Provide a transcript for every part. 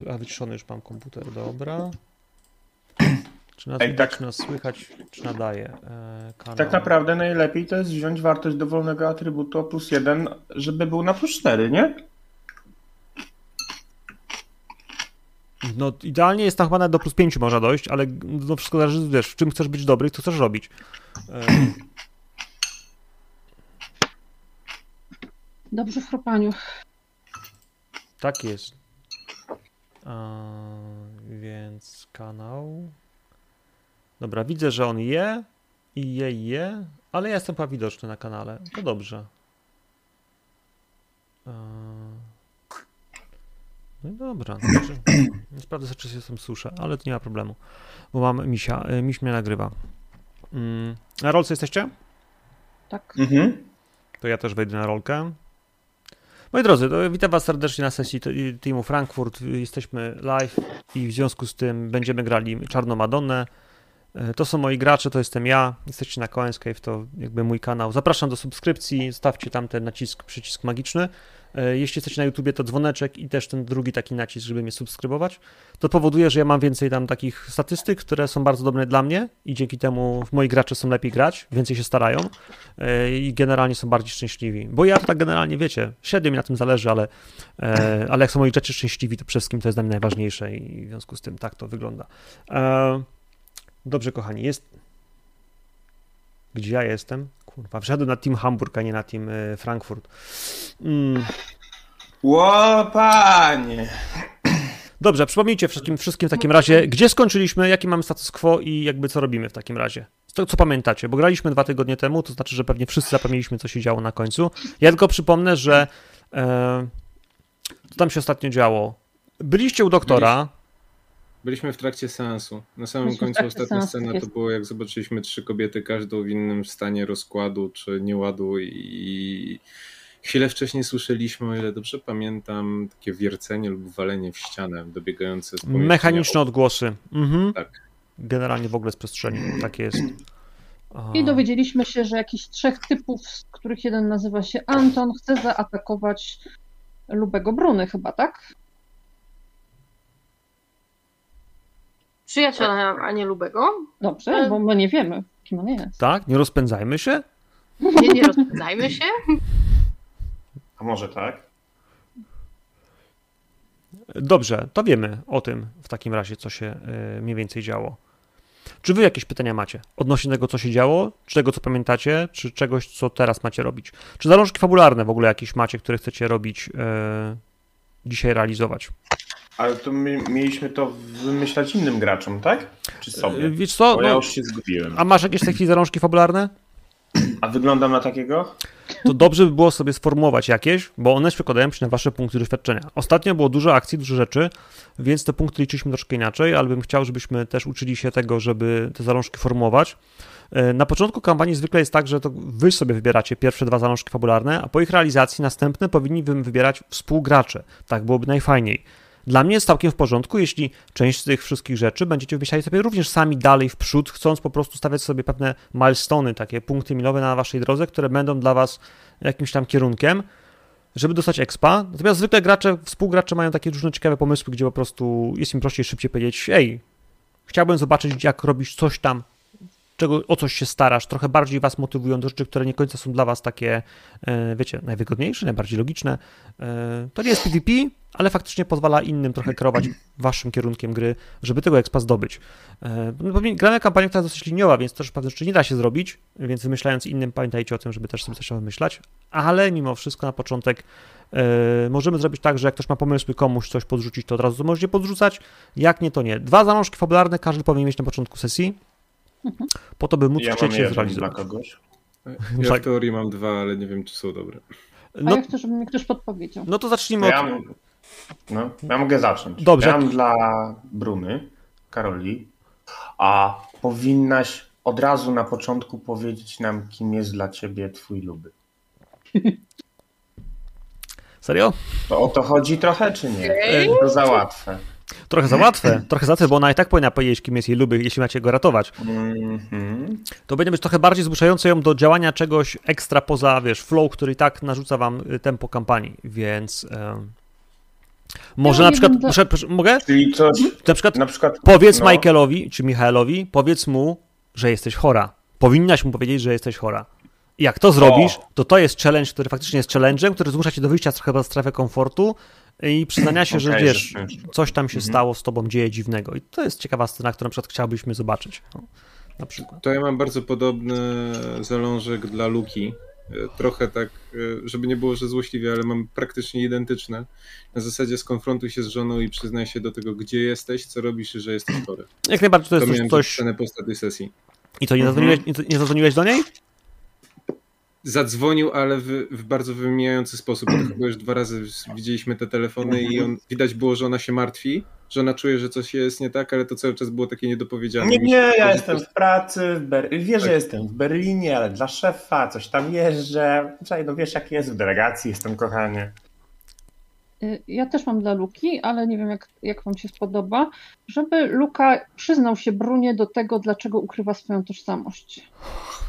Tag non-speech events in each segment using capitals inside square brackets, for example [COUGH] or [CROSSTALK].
A wyciszony już mam komputer, dobra. [CLEARS THROAT] Czy nas Ej, widać, tak. czy nas słychać, czy nadaje? E, kanał. Tak naprawdę najlepiej to jest wziąć wartość dowolnego atrybutu o plus jeden, żeby był na plus 4, nie? No idealnie jest tam chyba nawet do plus 5 można dojść, ale no wszystko zależy, wiesz, w czym chcesz być dobry, co chcesz robić. E, Dobrze w chropaniu. tak jest. Więc kanał. Dobra, widzę, że on je i je i je, ale ja jestem chyba widoczny na kanale. To dobrze. No i dobra. Znaczy, sprawdzę, czy się tam słyszę, ale to nie ma problemu, bo mam misia. y, Miś mnie nagrywa. Mm, Na rolce jesteście? Tak. Mhm. to ja też wejdę na rolkę. Moi drodzy, witam Was serdecznie na sesji Teamu Frankfurt. Jesteśmy live i w związku z tym będziemy grali Czarną Madonnę. E, To są moi gracze, to jestem ja. Jesteście na Coins Cave, to jakby mój kanał. Zapraszam do subskrypcji, stawcie tam ten nacisk, przycisk magiczny. E, Jeśli jesteście na YouTubie, to dzwoneczek i też ten drugi taki nacisk, żeby mnie subskrybować. To powoduje, że ja mam więcej tam takich statystyk, które są bardzo dobre dla mnie i dzięki temu moi gracze są lepiej grać, więcej się starają e, i generalnie są bardziej szczęśliwi. Bo ja to tak generalnie, wiecie, średnio mi na tym zależy, ale, e, ale jak są moi gracze szczęśliwi, to przede wszystkim to jest dla mnie najważniejsze i w związku z tym tak to wygląda. Dobrze, kochani, jest... Gdzie ja jestem? Kurwa, wszedłem na Team Hamburg, a nie na Team e, Frankfurt. Mm. Ło, panie! Dobrze, przypomnijcie wszystkim, wszystkim w takim razie, gdzie skończyliśmy, jaki mamy status quo i jakby co robimy w takim razie. Co, co pamiętacie? Bo graliśmy dwa tygodnie temu, to znaczy, że pewnie wszyscy zapomnieliśmy, co się działo na końcu. Ja tylko przypomnę, że e, co tam się ostatnio działo. Byliście u doktora. Byliśmy w trakcie seansu. Na samym Byliśmy końcu ostatnia scena tak to jest. było jak zobaczyliśmy trzy kobiety, każdą w innym stanie rozkładu czy nieładu i chwilę wcześniej słyszeliśmy, o ile dobrze pamiętam, takie wiercenie lub walenie w ścianę dobiegające z pomieszczenia. Mechaniczne odgłosy. Mhm. Tak. Generalnie w ogóle z przestrzeni. Tak jest. I dowiedzieliśmy się, że jakiś trzech typów, z których jeden nazywa się Anton, chce zaatakować Lubego Bruny chyba, tak? Przyjaciela, a nie Lubego. Dobrze, bo my nie wiemy, kim on jest. Tak? Nie rozpędzajmy się? Nie, nie rozpędzajmy się. A może tak? Dobrze, to wiemy o tym w takim razie, co się y, mniej więcej działo. Czy wy jakieś pytania macie odnośnie tego, co się działo, czy tego, co pamiętacie, czy czegoś, co teraz macie robić? Czy zalążki fabularne w ogóle jakieś macie, które chcecie robić, dzisiaj realizować? Ale to my mieliśmy to wymyślać innym graczom, tak? Czy sobie? Wiesz co, Bo ja no, już się zgubiłem. a masz jakieś chwili zalążki fabularne? [CLEARS THROAT] A wyglądam na takiego? to dobrze by było sobie sformułować jakieś, bo one przekładają się na wasze punkty doświadczenia. Ostatnio było dużo akcji, dużo rzeczy, więc te punkty liczyliśmy troszkę inaczej, ale bym chciał, żebyśmy też uczyli się tego, żeby te zalążki formułować. E, Na początku kampanii zwykle jest tak, że to wy sobie wybieracie pierwsze dwa zalążki fabularne, a po ich realizacji następne powinni wy wybierać współgracze. Tak byłoby najfajniej. Dla mnie jest całkiem w porządku, jeśli część z tych wszystkich rzeczy będziecie wymyślali sobie również sami dalej w przód, chcąc po prostu stawiać sobie pewne milestony, takie punkty milowe na waszej drodze, które będą dla was jakimś tam kierunkiem, żeby dostać expa. Natomiast zwykle gracze, współgracze mają takie różne ciekawe pomysły, gdzie po prostu jest im prościej szybciej powiedzieć, ej, chciałbym zobaczyć, jak robisz coś tam, czego, o coś się starasz, trochę bardziej was motywują do rzeczy, które nie końca są dla was takie, e, wiecie, najwygodniejsze, najbardziej logiczne. E, To nie jest PvP, ale faktycznie pozwala innym trochę kierować waszym kierunkiem gry, żeby tego expa zdobyć. E, no Gramy kampanię, która jest dosyć liniowa, więc też pewne rzeczy nie da się zrobić, więc wymyślając innym, pamiętajcie o tym, żeby też sobie coś wymyślać, ale mimo wszystko na początek możemy zrobić tak, że jak ktoś ma pomysły komuś coś podrzucić, to od razu możecie podrzucać, jak nie, to nie. Dwa zalążki fabularne każdy powinien mieć na początku sesji, po to, by móc Ja chcieć je jeden dla zrealizować. kogoś. Ja Tak. w teorii mam dwa, ale nie wiem, czy są dobre. A No, ja chcę, żeby mi ktoś podpowiedział. no to zacznijmy To od... ja, mam- no, ja mogę zacząć. Dobrze. Ja mam dla Bruny, Karoli, a powinnaś od razu na początku powiedzieć nam, kim jest dla ciebie twój luby. Serio? To o to chodzi trochę, czy nie? To za łatwe. Trochę za łatwe, [LAUGHS] trochę za łatwe, bo ona i tak powinna powiedzieć, kim jest jej luby, jeśli macie go ratować. Mhm. To będzie być trochę bardziej zmuszające ją do działania czegoś ekstra poza, wiesz, flow, który i tak narzuca wam y, tempo kampanii, więc... Może Ja na przykład, będę- proszę, proszę, mogę? Czyli coś, Na przykład na przykład... powiedz no, Michaelowi czy Michaelowi, powiedz mu, że jesteś chora. Powinnaś mu powiedzieć, że jesteś chora. I jak to zrobisz, to to jest challenge, który faktycznie jest challenge'em, który zmusza cię do wyjścia trochę z strefy komfortu i przyznania się, że wiesz, że czymś. coś tam się Mhm. stało z tobą, dzieje dziwnego. I to jest ciekawa scena, którą na przykład chciałbyśmy zobaczyć. No, na przykład. To ja mam bardzo podobny zalążek dla Luki. E, Trochę tak, e, żeby nie było, że złośliwie, ale mam praktycznie identyczne. Na zasadzie skonfrontuj się z żoną i przyznaj się do tego, gdzie jesteś, co robisz i że jesteś chory. Jak najbardziej to To jest miałem coś... po ostatniej sesji. I to nie Mhm. zadzwoniłeś, nie, nie zadzwoniłeś do niej? Zadzwonił, ale w, w bardzo wymijający sposób. Chyba już dwa razy widzieliśmy te telefony i on, widać było, że ona się martwi, że ona czuje, że coś jest nie tak, ale to cały czas było takie niedopowiedziane. Nie, nie, ja że jestem w pracy, w Ber... wiesz, że Tak. jestem w Berlinie, ale dla szefa coś tam jeżdżę. Słuchaj, no wiesz jak jest w delegacji, jestem kochanie. Y, Ja też mam dla Luki, ale nie wiem, jak, jak Wam się spodoba, żeby Luka przyznał się Brunie do tego, dlaczego ukrywa swoją tożsamość.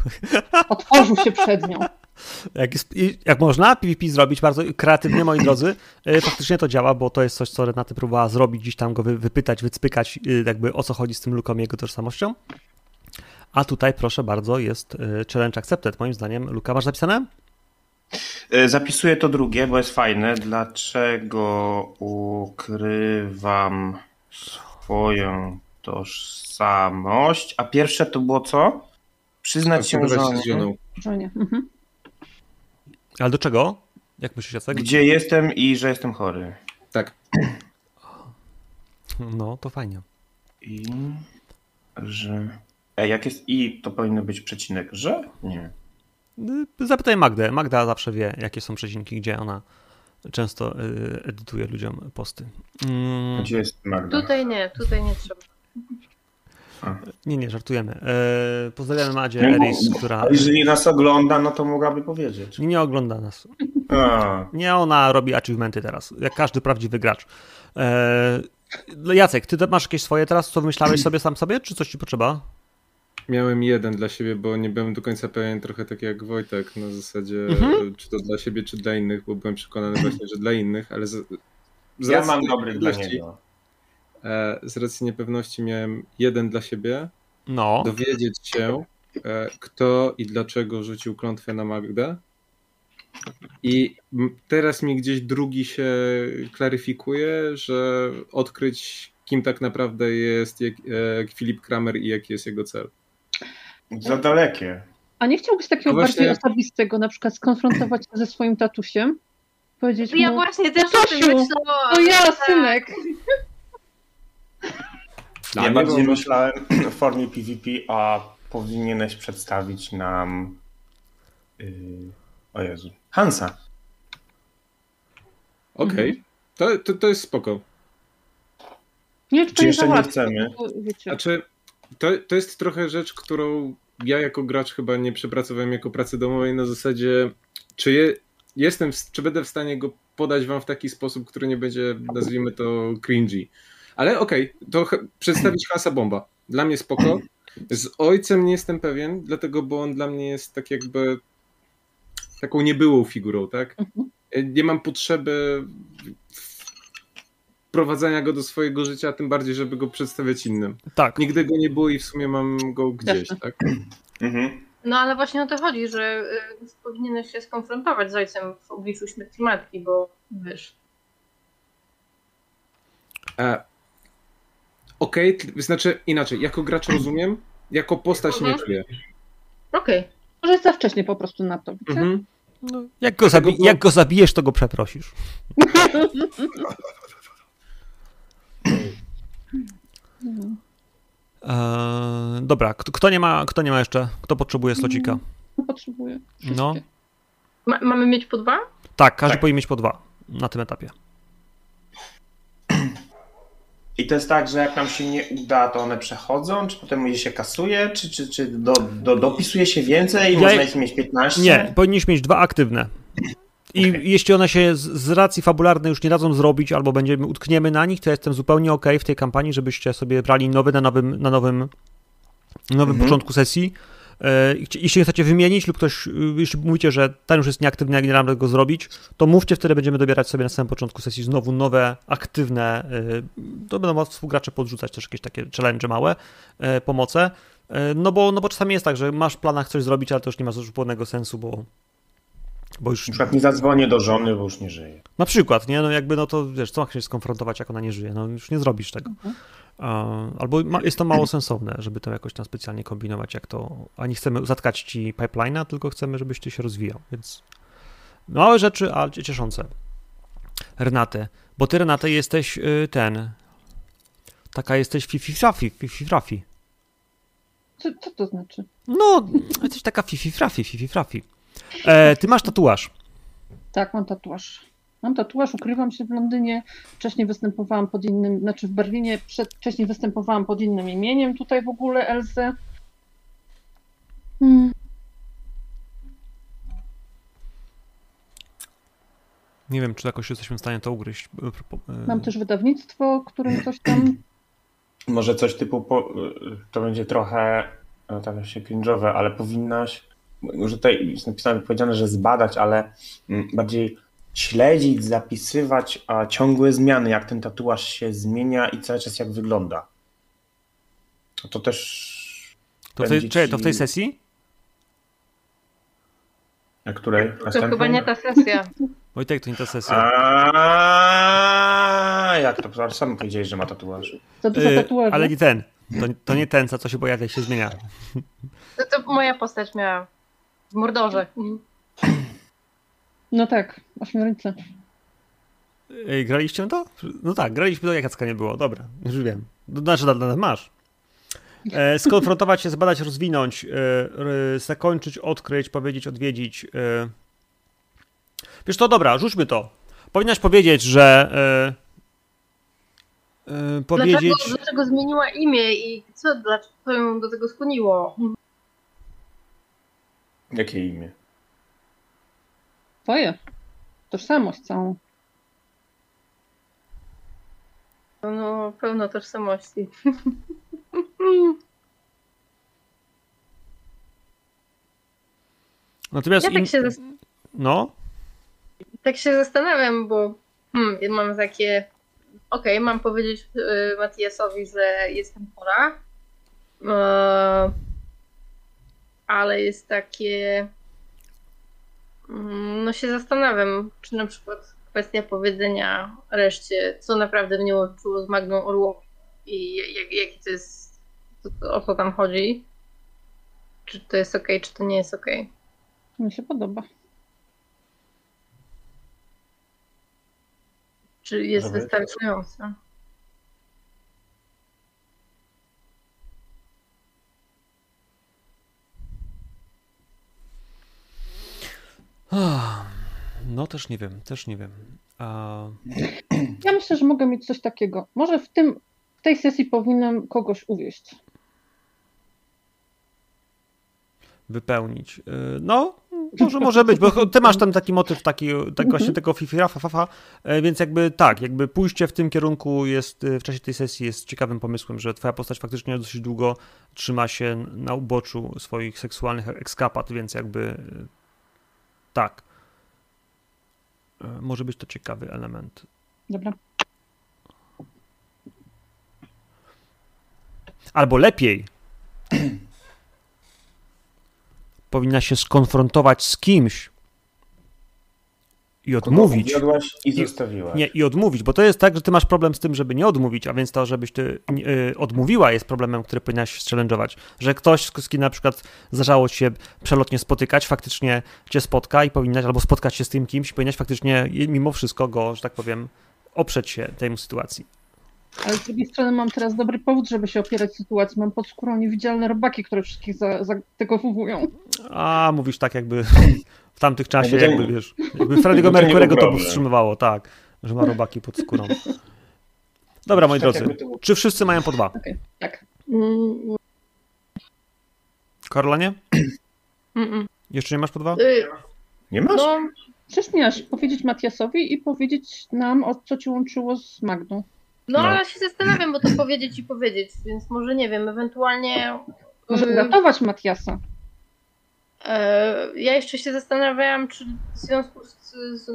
[LAUGHS] Otworzył się przed nią. Jak, jest, jak można PvP zrobić bardzo kreatywnie, moi drodzy, e, faktycznie to działa, bo to jest coś, co Renaty próbowała zrobić, gdzieś tam go wy, wypytać, wycpykać, e, jakby o co chodzi z tym Luką i jego tożsamością. A tutaj, proszę bardzo, jest e, challenge accepted. Moim zdaniem, Luka, masz zapisane? Zapisuję to drugie, bo jest fajne. Dlaczego ukrywam swoją tożsamość? A pierwsze to było co? Przyznać się żonie, się. Żonie. Mhm. Ale do czego? Jak myślisz, Jacek? gdzie jestem i że jestem chory. Tak. No, to fajnie. I że... Ej, jak jest i, to powinno być przecinek, że? Nie. Y, Zapytaj Magdę. Magda zawsze wie, jakie są przecinki, gdzie ona często y, edytuje ludziom posty. Mm, Gdzie jest Magda? Tutaj nie, tutaj nie trzeba. Nie, nie, żartujemy. E, pozdrawiamy Madzie Nie, Eris, która A jeżeli nas ogląda, no to mogłaby powiedzieć. nie ogląda nas. A, Nie, ona robi achievementy teraz, jak każdy prawdziwy gracz. E, no Jacek, ty masz jakieś swoje teraz, co wymyślałeś sobie sam sobie, czy coś ci potrzeba? Miałem jeden dla siebie, bo nie byłem do końca pewien, trochę tak jak Wojtek, na zasadzie Mhm. czy to dla siebie, czy dla innych, bo byłem przekonany właśnie, że dla innych, ale z, z ja mam dobry dla niego. E, Z racji niepewności miałem jeden dla siebie, No, dowiedzieć się, e, kto i dlaczego rzucił klątwę na Magdę. I teraz mi gdzieś drugi się klaryfikuje, że odkryć, kim tak naprawdę jest jak, e, Filip Kramer i jaki jest jego cel. Za dalekie. A nie chciałbyś takiego No właśnie- bardziej osobistego, na przykład skonfrontować się ze swoim tatusiem? Powiedzieć Ja mu, właśnie też o tym myślałam. to ja, Tak. synek. [LAUGHS] Dla ja bardziej było- myślałem [CLEARS THROAT] w formie PvP, a powinieneś przedstawić nam. Yy, o Jezu. Hansa. Okej, Mhm. to, to, to jest spoko. Nie, czy to Czy nie jeszcze nie chcemy? Znaczy, to, to jest trochę rzecz, którą ja jako gracz chyba nie przepracowałem jako pracy domowej na zasadzie, czy je, jestem, czy będę w stanie go podać wam w taki sposób, który nie będzie, nazwijmy to, cringy. Ale okej, to ch- przedstawić [CLEARS THROAT] Hansa Bomba. Dla mnie spoko. Z ojcem nie jestem pewien, dlatego, bo on dla mnie jest tak jakby taką niebyłą figurą, tak? Mhm. Nie mam potrzeby wprowadzania go do swojego życia, tym bardziej, żeby go przedstawiać innym. tak. Nigdy go nie było i w sumie mam go gdzieś, tak? Mhm. No ale właśnie o to chodzi, że y, powinieneś się skonfrontować z ojcem w obliczu śmierci matki, bo wiesz. E, Okej, okay, znaczy inaczej, jako gracz rozumiem, jako postać nie Mhm. czuję. Okej. Może jest za wcześnie po prostu na to, wiecie? Mhm. No, jak, go zabi- jak go zabijesz, to go przeprosisz. [LAUGHS] Eee, dobra, kto, kto, nie ma, kto nie ma jeszcze? Kto potrzebuje slocika? Potrzebuję. No. Wszystkie. Ma- mamy mieć po dwa? Tak, każdy Tak. powinien mieć po dwa na tym etapie. I to jest tak, że jak nam się nie uda, to one przechodzą, czy potem je się kasuje, czy, czy, czy do, do, dopisuje się więcej i Ja- można ich mieć 15? Nie, powinniśmy mieć dwa aktywne. I Okej. jeśli one się z, z racji fabularnej już nie dadzą zrobić, albo będziemy utkniemy na nich, to ja jestem zupełnie ok w tej kampanii, żebyście sobie brali nowy na nowym, na nowym, nowym Mhm. początku sesji. E, jeśli chcecie wymienić lub ktoś, e, jeśli mówicie, że ten już jest nieaktywny, jak nie da go zrobić, to mówcie, wtedy będziemy dobierać sobie na samym początku sesji znowu nowe, aktywne, e, to będą współgracze podrzucać też jakieś takie challenge małe, pomoce, no bo, no bo czasami jest tak, że masz w planach coś zrobić, ale to już nie ma zupełnego sensu, bo bo już... Na przykład nie zadzwonię do żony, bo już nie żyje. Na przykład, nie? No jakby, no to wiesz, co ma się skonfrontować, jak ona nie żyje? No już nie zrobisz tego. Mhm. Albo jest to mało sensowne, żeby to jakoś tam specjalnie kombinować, jak to. Ani chcemy zatkać ci pipeline'a, tylko chcemy, żebyś ty się rozwijał. Więc małe rzeczy, ale cieszące. Renate, bo ty, Renate, jesteś y, ten. Taka jesteś fifi-frafi, fifi-frafi. Co, co to znaczy? No, jesteś taka fifi-frafi, fifi-frafi. E, ty masz tatuaż. Tak, mam tatuaż. Mam tatuaż, ukrywam się w Londynie. Wcześniej występowałam pod innym, znaczy w Berlinie, przed, wcześniej występowałam pod innym imieniem tutaj w ogóle, Elze. Hmm. Nie wiem, czy jakoś jesteśmy w stanie to ugryźć. Mam też wydawnictwo, którym coś tam. [CLEARS THROAT] Może coś typu, po, to będzie trochę no, tak się cringe'owe, ale powinnaś, że tutaj jest napisane, powiedziane, że zbadać, ale mm, bardziej śledzić, zapisywać a ciągłe zmiany, jak ten tatuaż się zmienia i cały czas jak wygląda. To też. To w tej, ci... czekaj, to w tej sesji? Na której? To chyba nie ta sesja. Wojtek, to nie ta sesja. A jak to? Sam powiedziałeś, że ma tatuaż. To yy, tatuaż. Ale nie ten. To, to nie ten, co się pojawia i się zmienia. To, to moja postać miała w Mordorze. No tak, ośmiornice. Ej, graliście to? No tak, graliśmy to, jaka nie było. Dobra, już wiem. No, znaczy, masz. E, skonfrontować się, zbadać, rozwinąć, e, zakończyć, odkryć, powiedzieć, odwiedzić. E. Wiesz to, dobra, rzućmy to. Powinnaś powiedzieć, że e, e, powiedzieć... Dlaczego, dlaczego zmieniła imię i co, dlaczego ją do tego skłoniło? Jakie imię? Twoje. Tożsamość całą. No, pełno tożsamości. Natomiast ja tak się, no? tak się zastanawiam, bo hmm, mam takie okej, okay, mam powiedzieć y, Matiasowi, że jestem chora, y, ale jest takie no się zastanawiam, czy na przykład kwestia powiedzenia reszcie, co naprawdę mnie łączyło z Magną Orłową i jak, jaki to jest, to, o co tam chodzi. Czy to jest ok, czy to nie jest ok. Mi się podoba. Czy jest wystarczające? No też nie wiem, też nie wiem. A... [CLEARS THROAT] Ja myślę, że mogę mieć coś takiego. Może w, tym, w tej sesji powinnam kogoś uwieść. Wypełnić. Y, no, może, może być, bo ty masz tam taki motyw, taki, tak właśnie tego fifira, fa, e, więc jakby tak, jakby pójście w tym kierunku jest w czasie tej sesji jest ciekawym pomysłem, że twoja postać faktycznie dosyć długo trzyma się na uboczu swoich seksualnych ekskapat, więc jakby tak. E, może być to ciekawy element. Dobra. Albo lepiej. [CLEARS THROAT] powinna się skonfrontować z kimś, i odmówić. i zostawiłaś. Nie, i odmówić, bo to jest tak, że ty masz problem z tym, żeby nie odmówić, a więc to, żebyś ty y, odmówiła jest problemem, który powinnaś challenge'ować. Że ktoś, z kim na przykład zdarzało ci się przelotnie spotykać, faktycznie cię spotka i powinnaś, albo spotkać się z tym kimś, powinnaś faktycznie mimo wszystko go, że tak powiem, oprzeć się tej sytuacji. Ale z drugiej strony mam teraz dobry powód, żeby się opierać sytuacji. Mam pod skórą niewidzialne robaki, które wszystkich zategowują. A, mówisz tak jakby [LAUGHS] w tamtych czasie, jakby wiesz, jakby Freddy'ego [LAUGHS] Mercury'ego to powstrzymywało, tak, że ma robaki pod skórą. [LAUGHS] Dobra, moi tak drodzy, czy wszyscy mają po dwa? Okay, tak. Karola nie? [CLEARS THROAT] Jeszcze nie masz po dwa? Y, nie masz? No, przecież miałaś powiedzieć Matiasowi i powiedzieć nam, o co ci łączyło z Magdą. No, no, ale się zastanawiam, bo to powiedzieć i powiedzieć, więc może nie wiem, ewentualnie... Może uratować Matiasa. E, ja jeszcze się zastanawiałam, czy w związku z, z,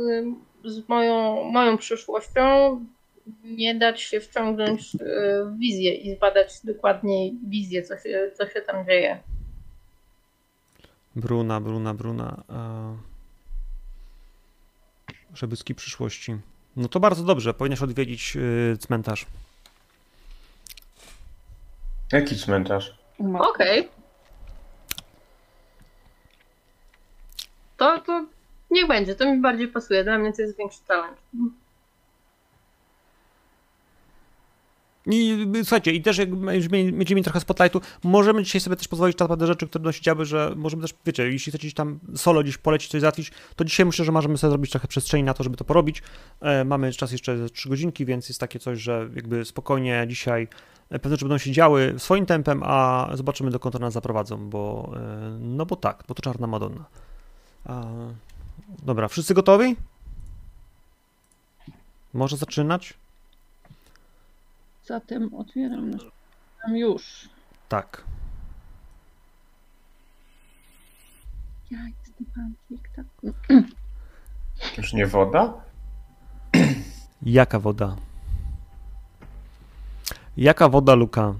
z moją, moją przyszłością nie dać się wciągnąć w wizję i zbadać dokładniej wizję, co się, co się tam dzieje. Bruna, Bruna, Bruna. Żebyski przyszłości. No to bardzo dobrze, powinnaś odwiedzić cmentarz. Jaki cmentarz? Okej. Okay. To, to niech będzie, to mi bardziej pasuje. Dla mnie to jest większy talent. I słuchajcie, i też jak będziemy mieli trochę spotlightu, możemy dzisiaj sobie też pozwolić na naprawdę rzeczy, które działy, że możemy też, wiecie, jeśli chcecie tam solo gdzieś polecić, coś załatwić, to dzisiaj myślę, że możemy sobie zrobić trochę przestrzeni na to, żeby to porobić. E, mamy czas jeszcze 3 godzinki, więc jest takie coś, że jakby spokojnie dzisiaj e, pewne rzeczy będą się działy swoim tempem, a zobaczymy dokąd nas zaprowadzą, bo e, no bo tak, bo to czarna Madonna. A, dobra, wszyscy gotowi? Może zaczynać? Zatem otwieram już. Tak. Ja jestem pancik, tak. Już nie woda? Jaka woda? Jaka woda, Luka?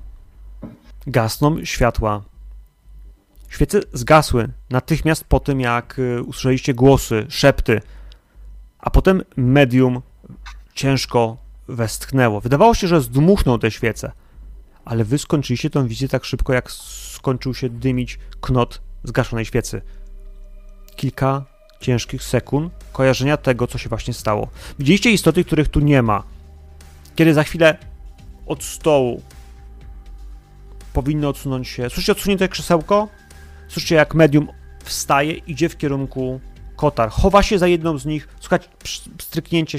Gasną światła. Świece zgasły natychmiast po tym, jak y, usłyszeliście głosy, szepty, a potem medium ciężko westchnęło. Wydawało się, że zdmuchnął te świece, ale wy skończyliście tę wizję tak szybko, jak skończył się dymić knot zgaszonej świecy. Kilka ciężkich sekund kojarzenia tego, co się właśnie stało. Widzieliście istoty, których tu nie ma. Kiedy za chwilę od stołu powinno odsunąć się. Słyszycie odsunięte krzesełko? Słyszycie, jak medium wstaje, idzie w kierunku kotar. Chowa się za jedną z nich, słuchać stryknięcie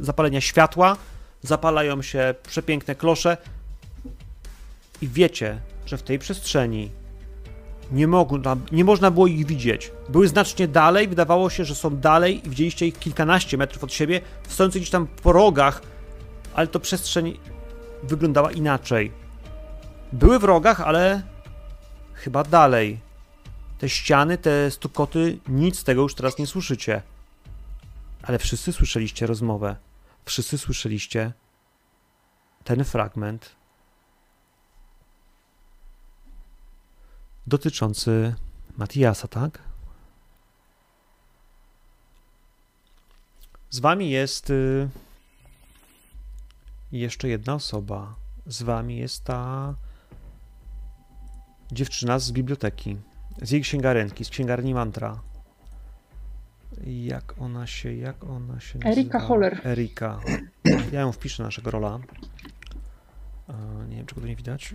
zapalenia światła, zapalają się przepiękne klosze i wiecie, że w tej przestrzeni nie, mogła, nie można było ich widzieć. Były znacznie dalej, wydawało się, że są dalej i widzieliście ich kilkanaście metrów od siebie, stojące gdzieś tam po rogach, ale to przestrzeń wyglądała inaczej. Były w rogach, ale chyba dalej. Te ściany, te stukoty, nic z tego już teraz nie słyszycie. Ale wszyscy słyszeliście rozmowę wszyscy słyszeliście ten fragment dotyczący Matiasa, tak? Z wami jest y, jeszcze jedna osoba. Z wami jest ta dziewczyna z biblioteki, z jej księgarenki, z księgarni Mantra. Jak ona się, jak ona się nazywa? Erika Holler. Erika. Ja ją wpiszę naszego rola. Nie wiem, czego tu nie widać.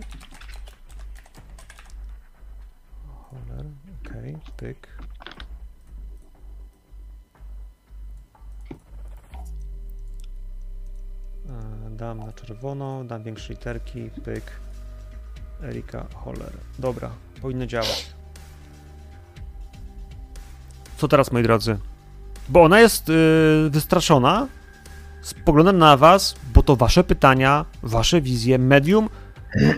Holler, okej, okay. pyk. Dam na czerwono, dam większe literki, pyk. Erika Holler. Dobra, powinno działać. Co teraz, moi drodzy? Bo ona jest yy, wystraszona, spogląda na was, bo to wasze pytania, wasze wizje. Medium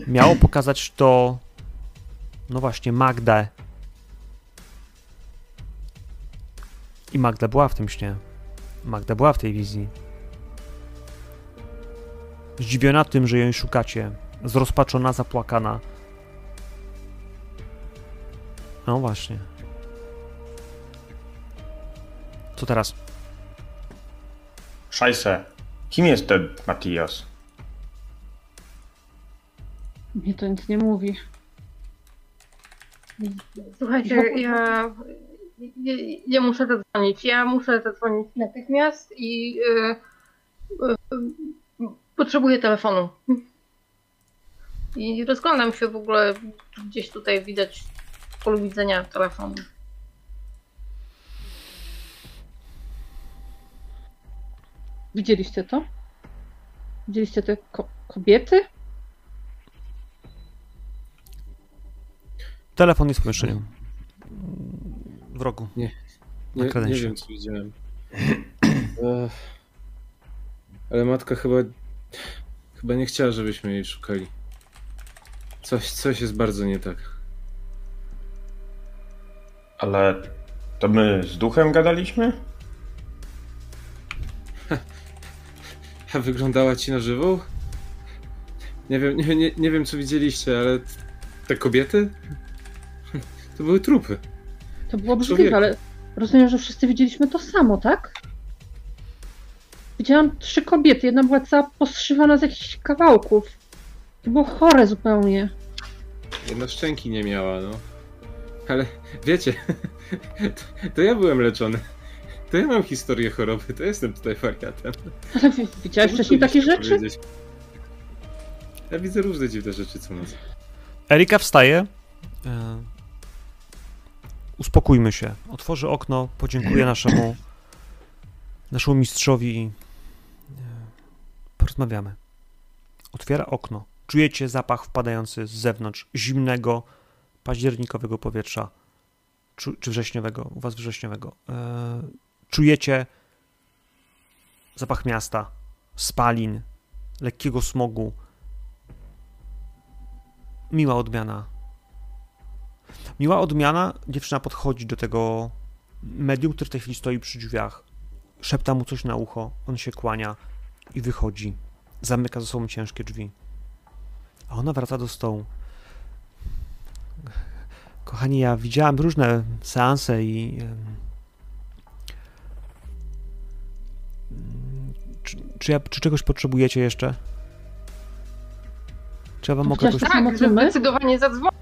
miało pokazać to, no właśnie, Magdę. I Magda była w tym śnie. Magda była w tej wizji. Zdziwiona tym, że ją szukacie. Zrozpaczona, zapłakana. No właśnie. Co teraz? Szajse. Kim jest ten Matias? Mnie to nic nie mówi. Słuchajcie, ja, ja, ja muszę zadzwonić. Ja muszę zadzwonić natychmiast i yy, yy, potrzebuję telefonu. I rozglądam się w ogóle, gdzieś tutaj widać w polu widzenia telefonu. Widzieliście to? Widzieliście te ko kobiety? Telefon jest w pomieszczeniu. W rogu. Nie. Nie, nie wiem, co widziałem. Ale matka chyba chyba nie chciała, żebyśmy jej szukali. Coś, coś jest bardzo nie tak. Ale to my z duchem gadaliśmy? [LAUGHS] wyglądała ci na żywą? Nie wiem, nie, nie, nie wiem co widzieliście, ale te kobiety? To były trupy. To było brzydliwe, ale rozumiem, że wszyscy widzieliśmy to samo, tak? Widziałam trzy kobiety, jedna była cała poszywana z jakichś kawałków. To było chore zupełnie. Jedna szczęki nie miała, no. Ale wiecie, to, [LAUGHS] to ja byłem leczony. To ja mam historię choroby, to jestem tutaj wariatem. Ale wi- widziałeś wcześniej takie rzeczy? powiedzieć. Ja widzę różne dziwne rzeczy co noc. Erika wstaje. E, uspokójmy się. Otworzy okno, podziękuję naszemu naszemu mistrzowi i e, porozmawiamy. Otwiera okno. Czujecie zapach wpadający z zewnątrz zimnego, październikowego powietrza. Czu, czy wrześniowego, u was wrześniowego. Czujecie zapach miasta, spalin, lekkiego smogu. Miła odmiana. Miła odmiana. Dziewczyna podchodzi do tego medium, który w tej chwili stoi przy drzwiach. Szepta mu coś na ucho. On się kłania i wychodzi. Zamyka za sobą ciężkie drzwi. A ona wraca do stołu. Kochani, ja widziałam różne seanse i. Czy, ja, czy czegoś potrzebujecie jeszcze? Czy ja wam mogę jakoś... tak- Tak, zdecydowanie zadzwoni.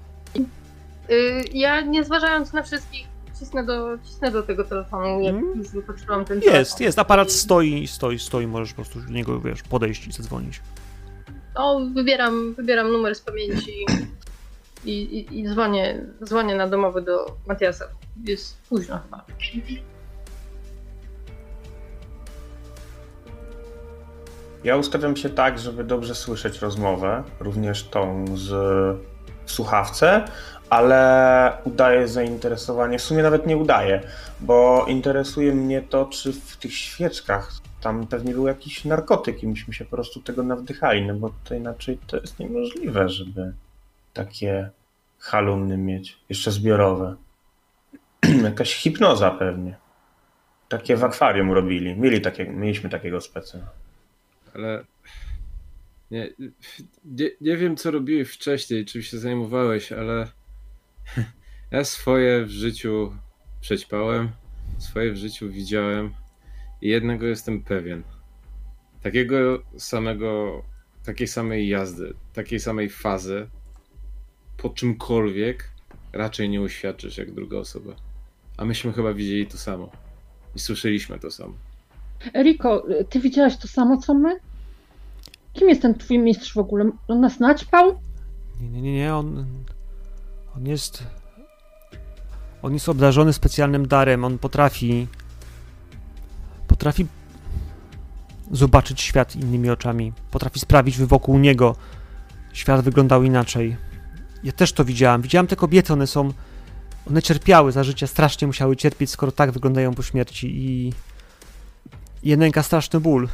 Y, Ja nie zważając na wszystkich, cisnę do, cisnę do tego telefonu, jak Mm. już wypatrzyłam ten Jest, telefon. jest, aparat stoi, stoi, stoi, możesz po prostu do niego, wiesz, podejść i zadzwonić. O, wybieram, wybieram numer z pamięci i, i, i dzwonię, dzwonię na domowy do Matiasa. Jest późno chyba. Ja ustawiam się tak, żeby dobrze słyszeć rozmowę, również tą z w słuchawce, ale udaję zainteresowanie. W sumie nawet nie udaję, bo interesuje mnie to, czy w tych świeczkach tam pewnie był jakiś narkotyk i myśmy się po prostu tego nawdychali, no bo to inaczej to jest niemożliwe, żeby takie halumny mieć, jeszcze zbiorowe. [CLEARS THROAT] Jakaś hipnoza pewnie. Takie w akwarium robili. Mieli takie, mieliśmy takiego specy. Ale nie, nie, nie wiem, co robiłeś wcześniej, czym się zajmowałeś, ale ja swoje w życiu przećpałem, swoje w życiu widziałem i jednego jestem pewien. Takiego samego, takiej samej jazdy, takiej samej fazy po czymkolwiek raczej nie uświadczysz jak druga osoba. A myśmy chyba widzieli to samo i słyszeliśmy to samo. Eriko, ty widziałaś to samo co my? Kim jest ten twój mistrz w ogóle? On nas naćpał? Nie, nie, nie, nie, on, on jest, on jest obdarzony specjalnym darem, on potrafi, potrafi zobaczyć świat innymi oczami, potrafi sprawić, by wokół niego świat wyglądał inaczej. Ja też to widziałam, widziałam te kobiety, one są, one cierpiały za życia, strasznie musiały cierpieć, skoro tak wyglądają po śmierci i je nęka straszny ból.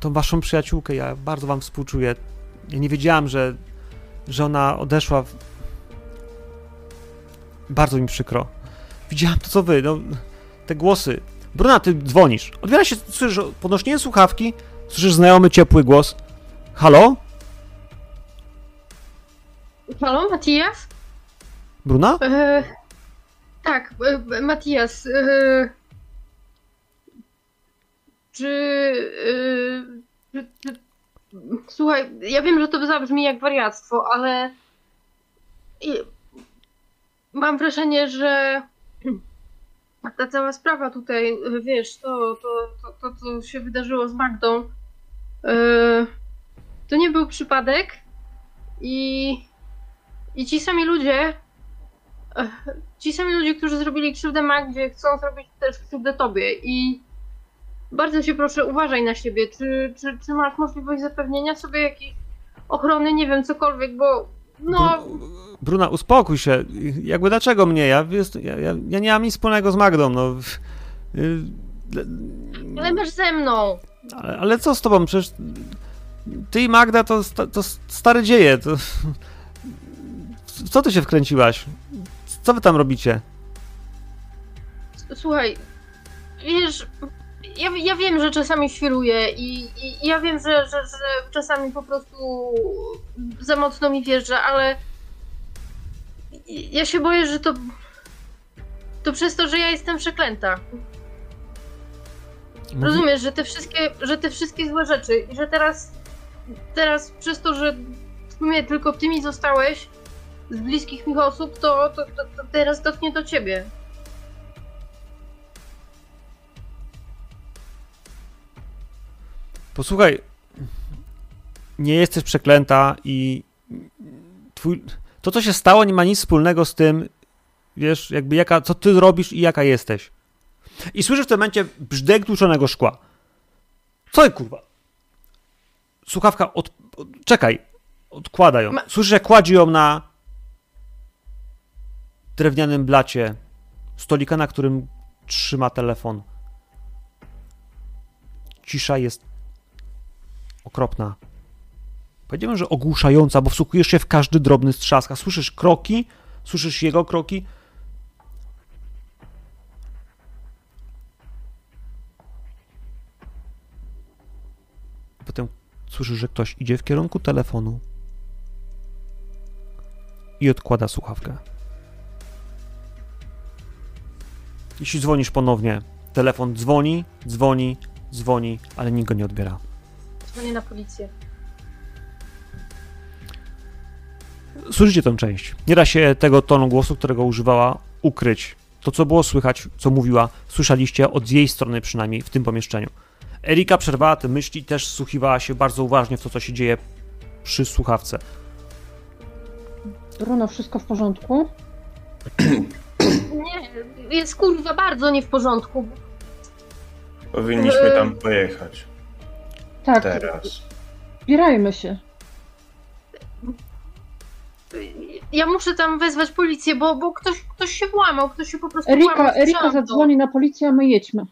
Tą waszą przyjaciółkę ja bardzo wam współczuję. Ja nie wiedziałam, że że ona odeszła. W... Bardzo mi przykro. Widziałam to, co wy, no, te głosy. Bruna, ty dzwonisz. Odbiera się, słyszysz podnoszenie słuchawki, słyszysz znajomy, ciepły głos. Halo? Halo, Matias? Bruna? E, tak, e, Matias. E, czy, e, czy, czy. Słuchaj, ja wiem, że to zabrzmi jak wariactwo, ale. Mam wrażenie, że. Ta cała sprawa tutaj, wiesz, to, to, to, to co się wydarzyło z Magdą, e, to nie był przypadek i, i ci sami ludzie, e, ci sami ludzie, którzy zrobili krzywdę Magdzie, chcą zrobić też krzywdę tobie i bardzo cię proszę, uważaj na siebie. Czy, czy, czy masz możliwość zapewnienia sobie jakiejś ochrony, nie wiem, cokolwiek, bo no, Bru- Bruna, uspokój się. Jakby dlaczego mnie? Ja, jest, ja, ja, ja nie mam nic wspólnego z Magdą, no. Y, ale masz ze mną. Ale, ale co z tobą? Przecież ty i Magda to, to stare dzieje. To... W co ty się wkręciłaś? Co wy tam robicie? słuchaj, wiesz, ja, ja wiem, że czasami świruję i, i ja wiem, że, że, że czasami po prostu za mocno mi wjeżdża, ale ja się boję, że to to przez to, że ja jestem przeklęta. Mówi- Rozumiesz, że te wszystkie, że te wszystkie złe rzeczy i że teraz teraz przez to, że sumie tylko ty mi zostałeś z bliskich mi osób, to, to, to, to teraz dotknie do ciebie. Posłuchaj, nie jesteś przeklęta i twój, to, co się stało, nie ma nic wspólnego z tym, wiesz, jakby jaka, co ty robisz i jaka jesteś. I słyszysz w tym momencie brzdęk tłuczonego szkła. Co kurwa? Słuchawka, od, od, czekaj, odkładaj ją. Słyszysz, jak kładzie ją na drewnianym blacie stolika, na którym trzyma telefon. Cisza jest okropna. Powiedziałbym, że ogłuszająca, bo wsłuchujesz się w każdy drobny strzask, a słyszysz kroki, słyszysz jego kroki. Potem słyszysz, że ktoś idzie w kierunku telefonu i odkłada słuchawkę. Jeśli dzwonisz ponownie, telefon dzwoni, dzwoni, dzwoni, ale nikt go nie odbiera. Dzwonię na policję. Słyszycie tę część. Nie da się tego tonu głosu, którego używała, ukryć. To, co było słychać, co mówiła, słyszeliście od jej strony przynajmniej w tym pomieszczeniu. Erika przerwała te myśli i też wsłuchiwała się bardzo uważnie w to, co się dzieje przy słuchawce. Bruno, wszystko w porządku? Nie, jest kurwa bardzo nie w porządku. Powinniśmy tam pojechać. Tak, Teraz. zbierajmy się. Ja muszę tam wezwać policję, bo, bo ktoś, ktoś się włamał, ktoś się po prostu włamał. Erika, Erika słyszałam to. zadzwoni na policję, a my jedźmy.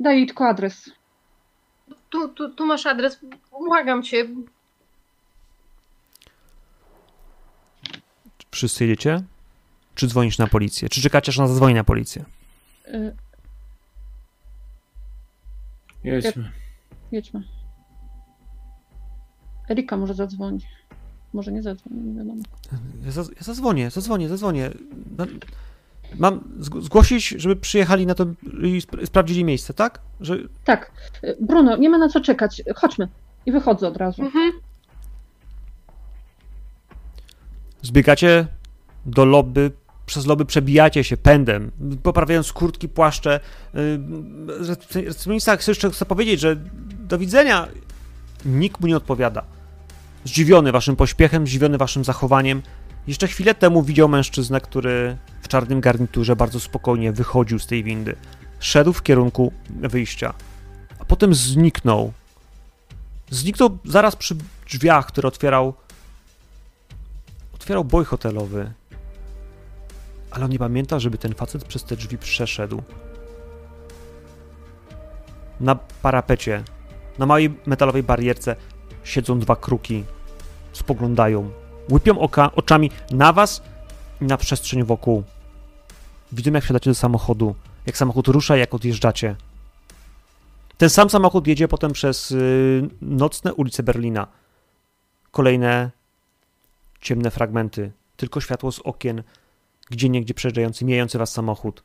Daj jej tylko adres. Tu, tu, tu masz adres, błagam cię. Wszyscy jedziecie? Czy dzwonisz na policję? Czy czekacie, aż ona zadzwoni na policję? Y, Jedźmy. Jedźmy. Erika może zadzwoni. Może nie zadzwoni, nie wiadomo. Ja, zaz- ja zadzwonię, zadzwonię, zadzwonię. Na- Mam zg- zgłosić, żeby przyjechali na to i sp- sprawdzili miejsce, tak? Że Tak, y, Bruno, nie ma na co czekać. Chodźmy. I wychodzę od razu. Mhm. zbiegacie do lobby, przez lobby przebijacie się pędem, poprawiając kurtki, płaszcze. Yy, Recepcjonista jeszcze chce powiedzieć, że do widzenia nikt mu nie odpowiada. Zdziwiony waszym pośpiechem, zdziwiony waszym zachowaniem. Jeszcze chwilę temu widział mężczyznę, który w czarnym garniturze bardzo spokojnie wychodził z tej windy. Szedł w kierunku wyjścia, a potem zniknął. Zniknął zaraz przy drzwiach, które otwierał otwierał boj hotelowy. Ale on nie pamięta, żeby ten facet przez te drzwi przeszedł. Na parapecie, na małej metalowej barierce siedzą dwa kruki. Spoglądają. Łypią oka, oczami na was i na przestrzeń wokół. Widzą, jak wsiadacie do samochodu. Jak samochód rusza, jak odjeżdżacie. Ten sam samochód jedzie potem przez y, nocne ulice Berlina. Kolejne ciemne fragmenty, tylko światło z okien, gdzie niegdzie przejeżdżający, mijający was samochód.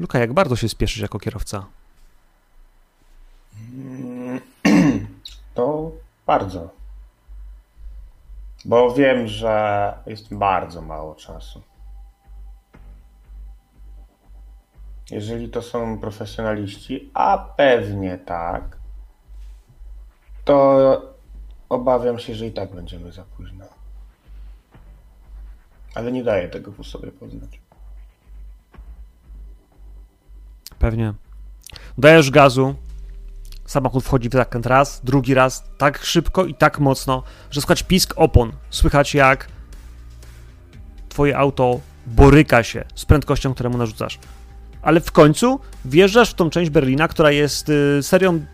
Luka, jak bardzo się spieszysz jako kierowca? [CLEARS THROAT] To bardzo. Bo wiem, że jest bardzo mało czasu. Jeżeli to są profesjonaliści, a pewnie tak, to obawiam się, że i tak będziemy za późno. Ale nie daję tego w sobie poznać. Pewnie. Dajesz gazu, samochód wchodzi w zakręt raz, drugi raz, tak szybko i tak mocno, że słychać pisk opon. Słychać jak twoje auto boryka się z prędkością, któremu narzucasz. Ale w końcu wjeżdżasz w tą część Berlina, która jest y, serią...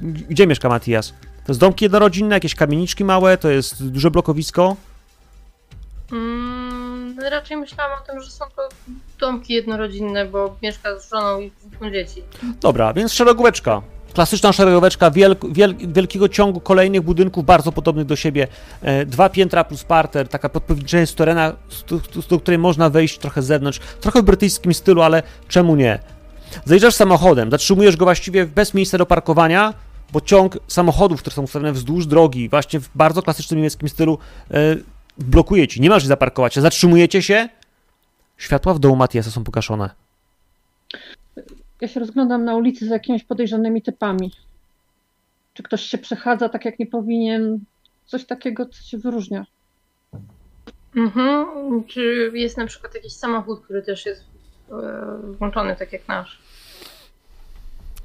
Gdzie mieszka Matias? To jest domki jednorodzinne, jakieś kamieniczki małe, to jest duże blokowisko. Mm, raczej myślałam o tym, że są to domki jednorodzinne, bo mieszka z żoną i dwójką dzieci. Dobra, więc szeregóweczka. Klasyczna szeregóweczka wielk, wiel, wielkiego ciągu kolejnych budynków bardzo podobnych do siebie. E, dwa piętra plus parter, taka podpowiedź terena, do której można wejść trochę z zewnątrz. Trochę w brytyjskim stylu, ale czemu nie? Zajeżdżasz samochodem, zatrzymujesz go właściwie bez miejsca do parkowania, bo ciąg samochodów, które są ustawione wzdłuż drogi, właśnie w bardzo klasycznym niemieckim stylu, e, blokuje ci. Nie masz zaparkować. Zatrzymujecie się, światła w domu Matiasa są pogaszone. Ja się rozglądam na ulicy za jakimiś podejrzanymi typami. Czy ktoś się przechadza tak, jak nie powinien? Coś takiego, co się wyróżnia. Mhm. Czy jest na przykład jakiś samochód, który też jest e, włączony, tak jak nasz?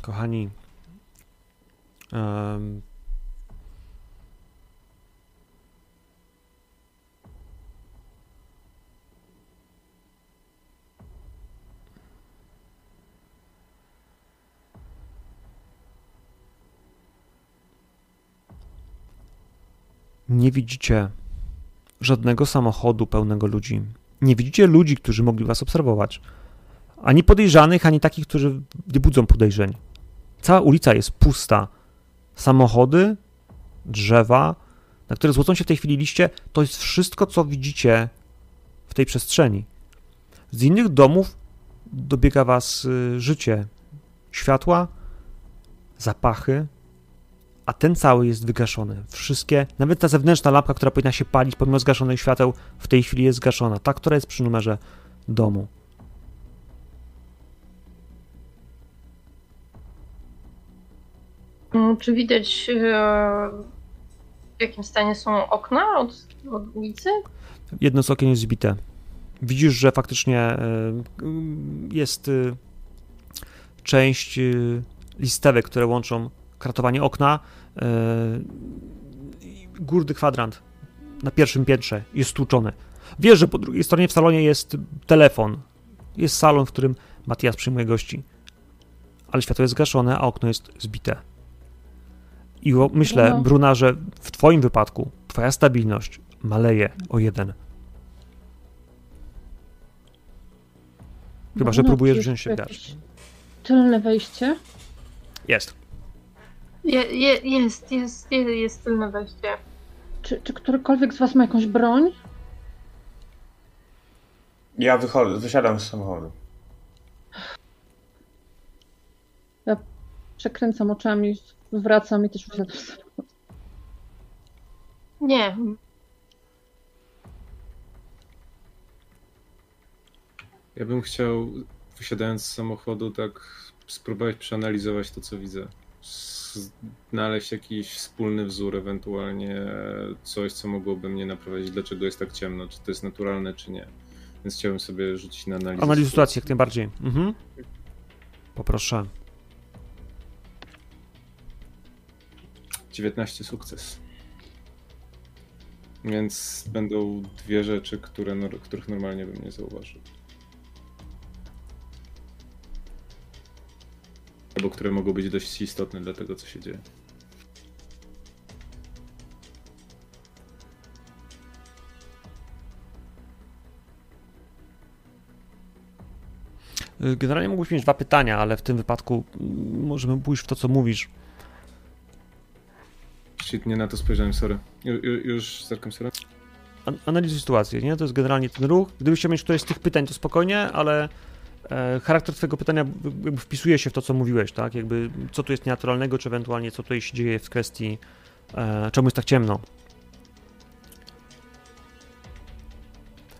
Kochani, um, nie widzicie żadnego samochodu pełnego ludzi. Nie widzicie ludzi, którzy mogli was obserwować. Ani podejrzanych, ani takich, którzy nie budzą podejrzeń. Cała ulica jest pusta. Samochody, drzewa, na które złocą się w tej chwili liście, to jest wszystko, co widzicie w tej przestrzeni. Z innych domów dobiega was y, życie, światła, zapachy, a ten cały jest wygaszony. Wszystkie, nawet ta zewnętrzna lampka, która powinna się palić pomimo zgaszonych świateł, w tej chwili jest zgaszona. Ta, która jest przy numerze domu. Mm, czy widać e, w jakim stanie są okna od, od ulicy? Jedno z okien jest zbite. Widzisz, że faktycznie e, jest e, część listewek, które łączą kratowanie okna, yy, górny kwadrant na pierwszym piętrze jest stłuczony. Wiesz, że po drugiej stronie w salonie jest telefon. Jest salon, w którym Matias przyjmuje gości. Ale światło jest zgaszone, a okno jest zbite. I myślę, no. Bruna, że w twoim wypadku twoja stabilność maleje o jeden. Chyba, że próbujesz wziąć się w garść. Tylne wejście? Jest. Je, je, jest, jest, jest, jest tylne wejście. Czy, czy którykolwiek z was ma jakąś broń? Ja wychodzę, wysiadam z samochodu. Ja przekręcam oczami, wracam i też wysiadam z samochodu. Nie. Ja bym chciał, wysiadając z samochodu, tak spróbować przeanalizować to, co widzę znaleźć jakiś wspólny wzór, ewentualnie coś, co mogłoby mnie naprowadzić, dlaczego jest tak ciemno, czy to jest naturalne, czy nie. Więc chciałbym sobie rzucić na analizę. Analizę sytuacji, jak najbardziej. Mhm. Poproszę. 19 sukces. Więc będą dwie rzeczy, które, których normalnie bym nie zauważył. Albo które mogą być dość istotne dla tego, co się dzieje. Generalnie mógłbyś mieć dwa pytania, ale w tym wypadku możemy pójść w to, co mówisz. Shit, nie na to spojrzałem, sorry. Ju, ju, już zerkam, sorry. An analizuj sytuację, nie? To jest generalnie ten ruch. Gdybyś chciał mieć któreś z tych pytań, to spokojnie, ale charakter twojego pytania wpisuje się w to, co mówiłeś, tak? Jakby co tu jest nienaturalnego, czy ewentualnie co tutaj się dzieje w kwestii e, czemu jest tak ciemno.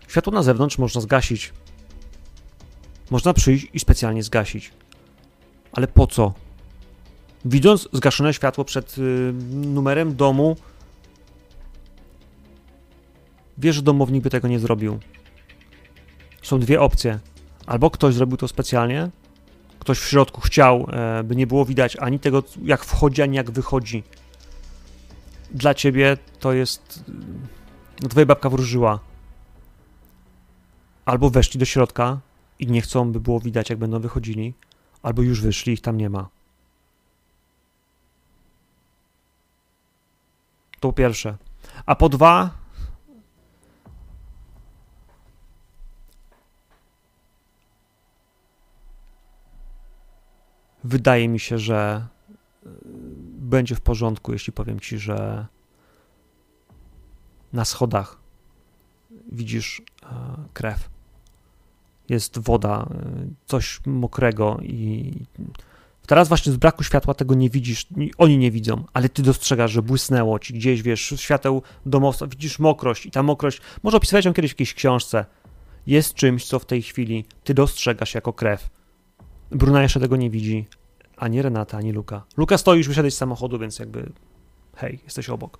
Światło na zewnątrz można zgasić. Można przyjść i specjalnie zgasić. Ale po co? Widząc zgaszone światło przed y, numerem domu, wiesz, że domownik by tego nie zrobił. Są dwie opcje. Albo ktoś zrobił to specjalnie, ktoś w środku chciał, e, by nie było widać ani tego, jak wchodzi, ani jak wychodzi. Dla ciebie to jest. No, twoja babka wróżyła. Albo weszli do środka i nie chcą, by było widać, jak będą wychodzili, albo już wyszli, ich tam nie ma. To po pierwsze. A po dwa, wydaje mi się, że y, będzie w porządku, jeśli powiem ci, że na schodach widzisz e, krew. Jest woda, e, coś mokrego i teraz właśnie z braku światła tego nie widzisz, oni nie widzą, ale ty dostrzegasz, że błysnęło ci gdzieś, wiesz, świateł domowca, widzisz mokrość i ta mokrość, może opisywałeś ją kiedyś w jakiejś książce, jest czymś, co w tej chwili ty dostrzegasz jako krew. Bruna jeszcze tego nie widzi, ani Renata, ani Luka. Luka stoi, już wyszedłeś z samochodu, więc jakby hej, jesteś obok.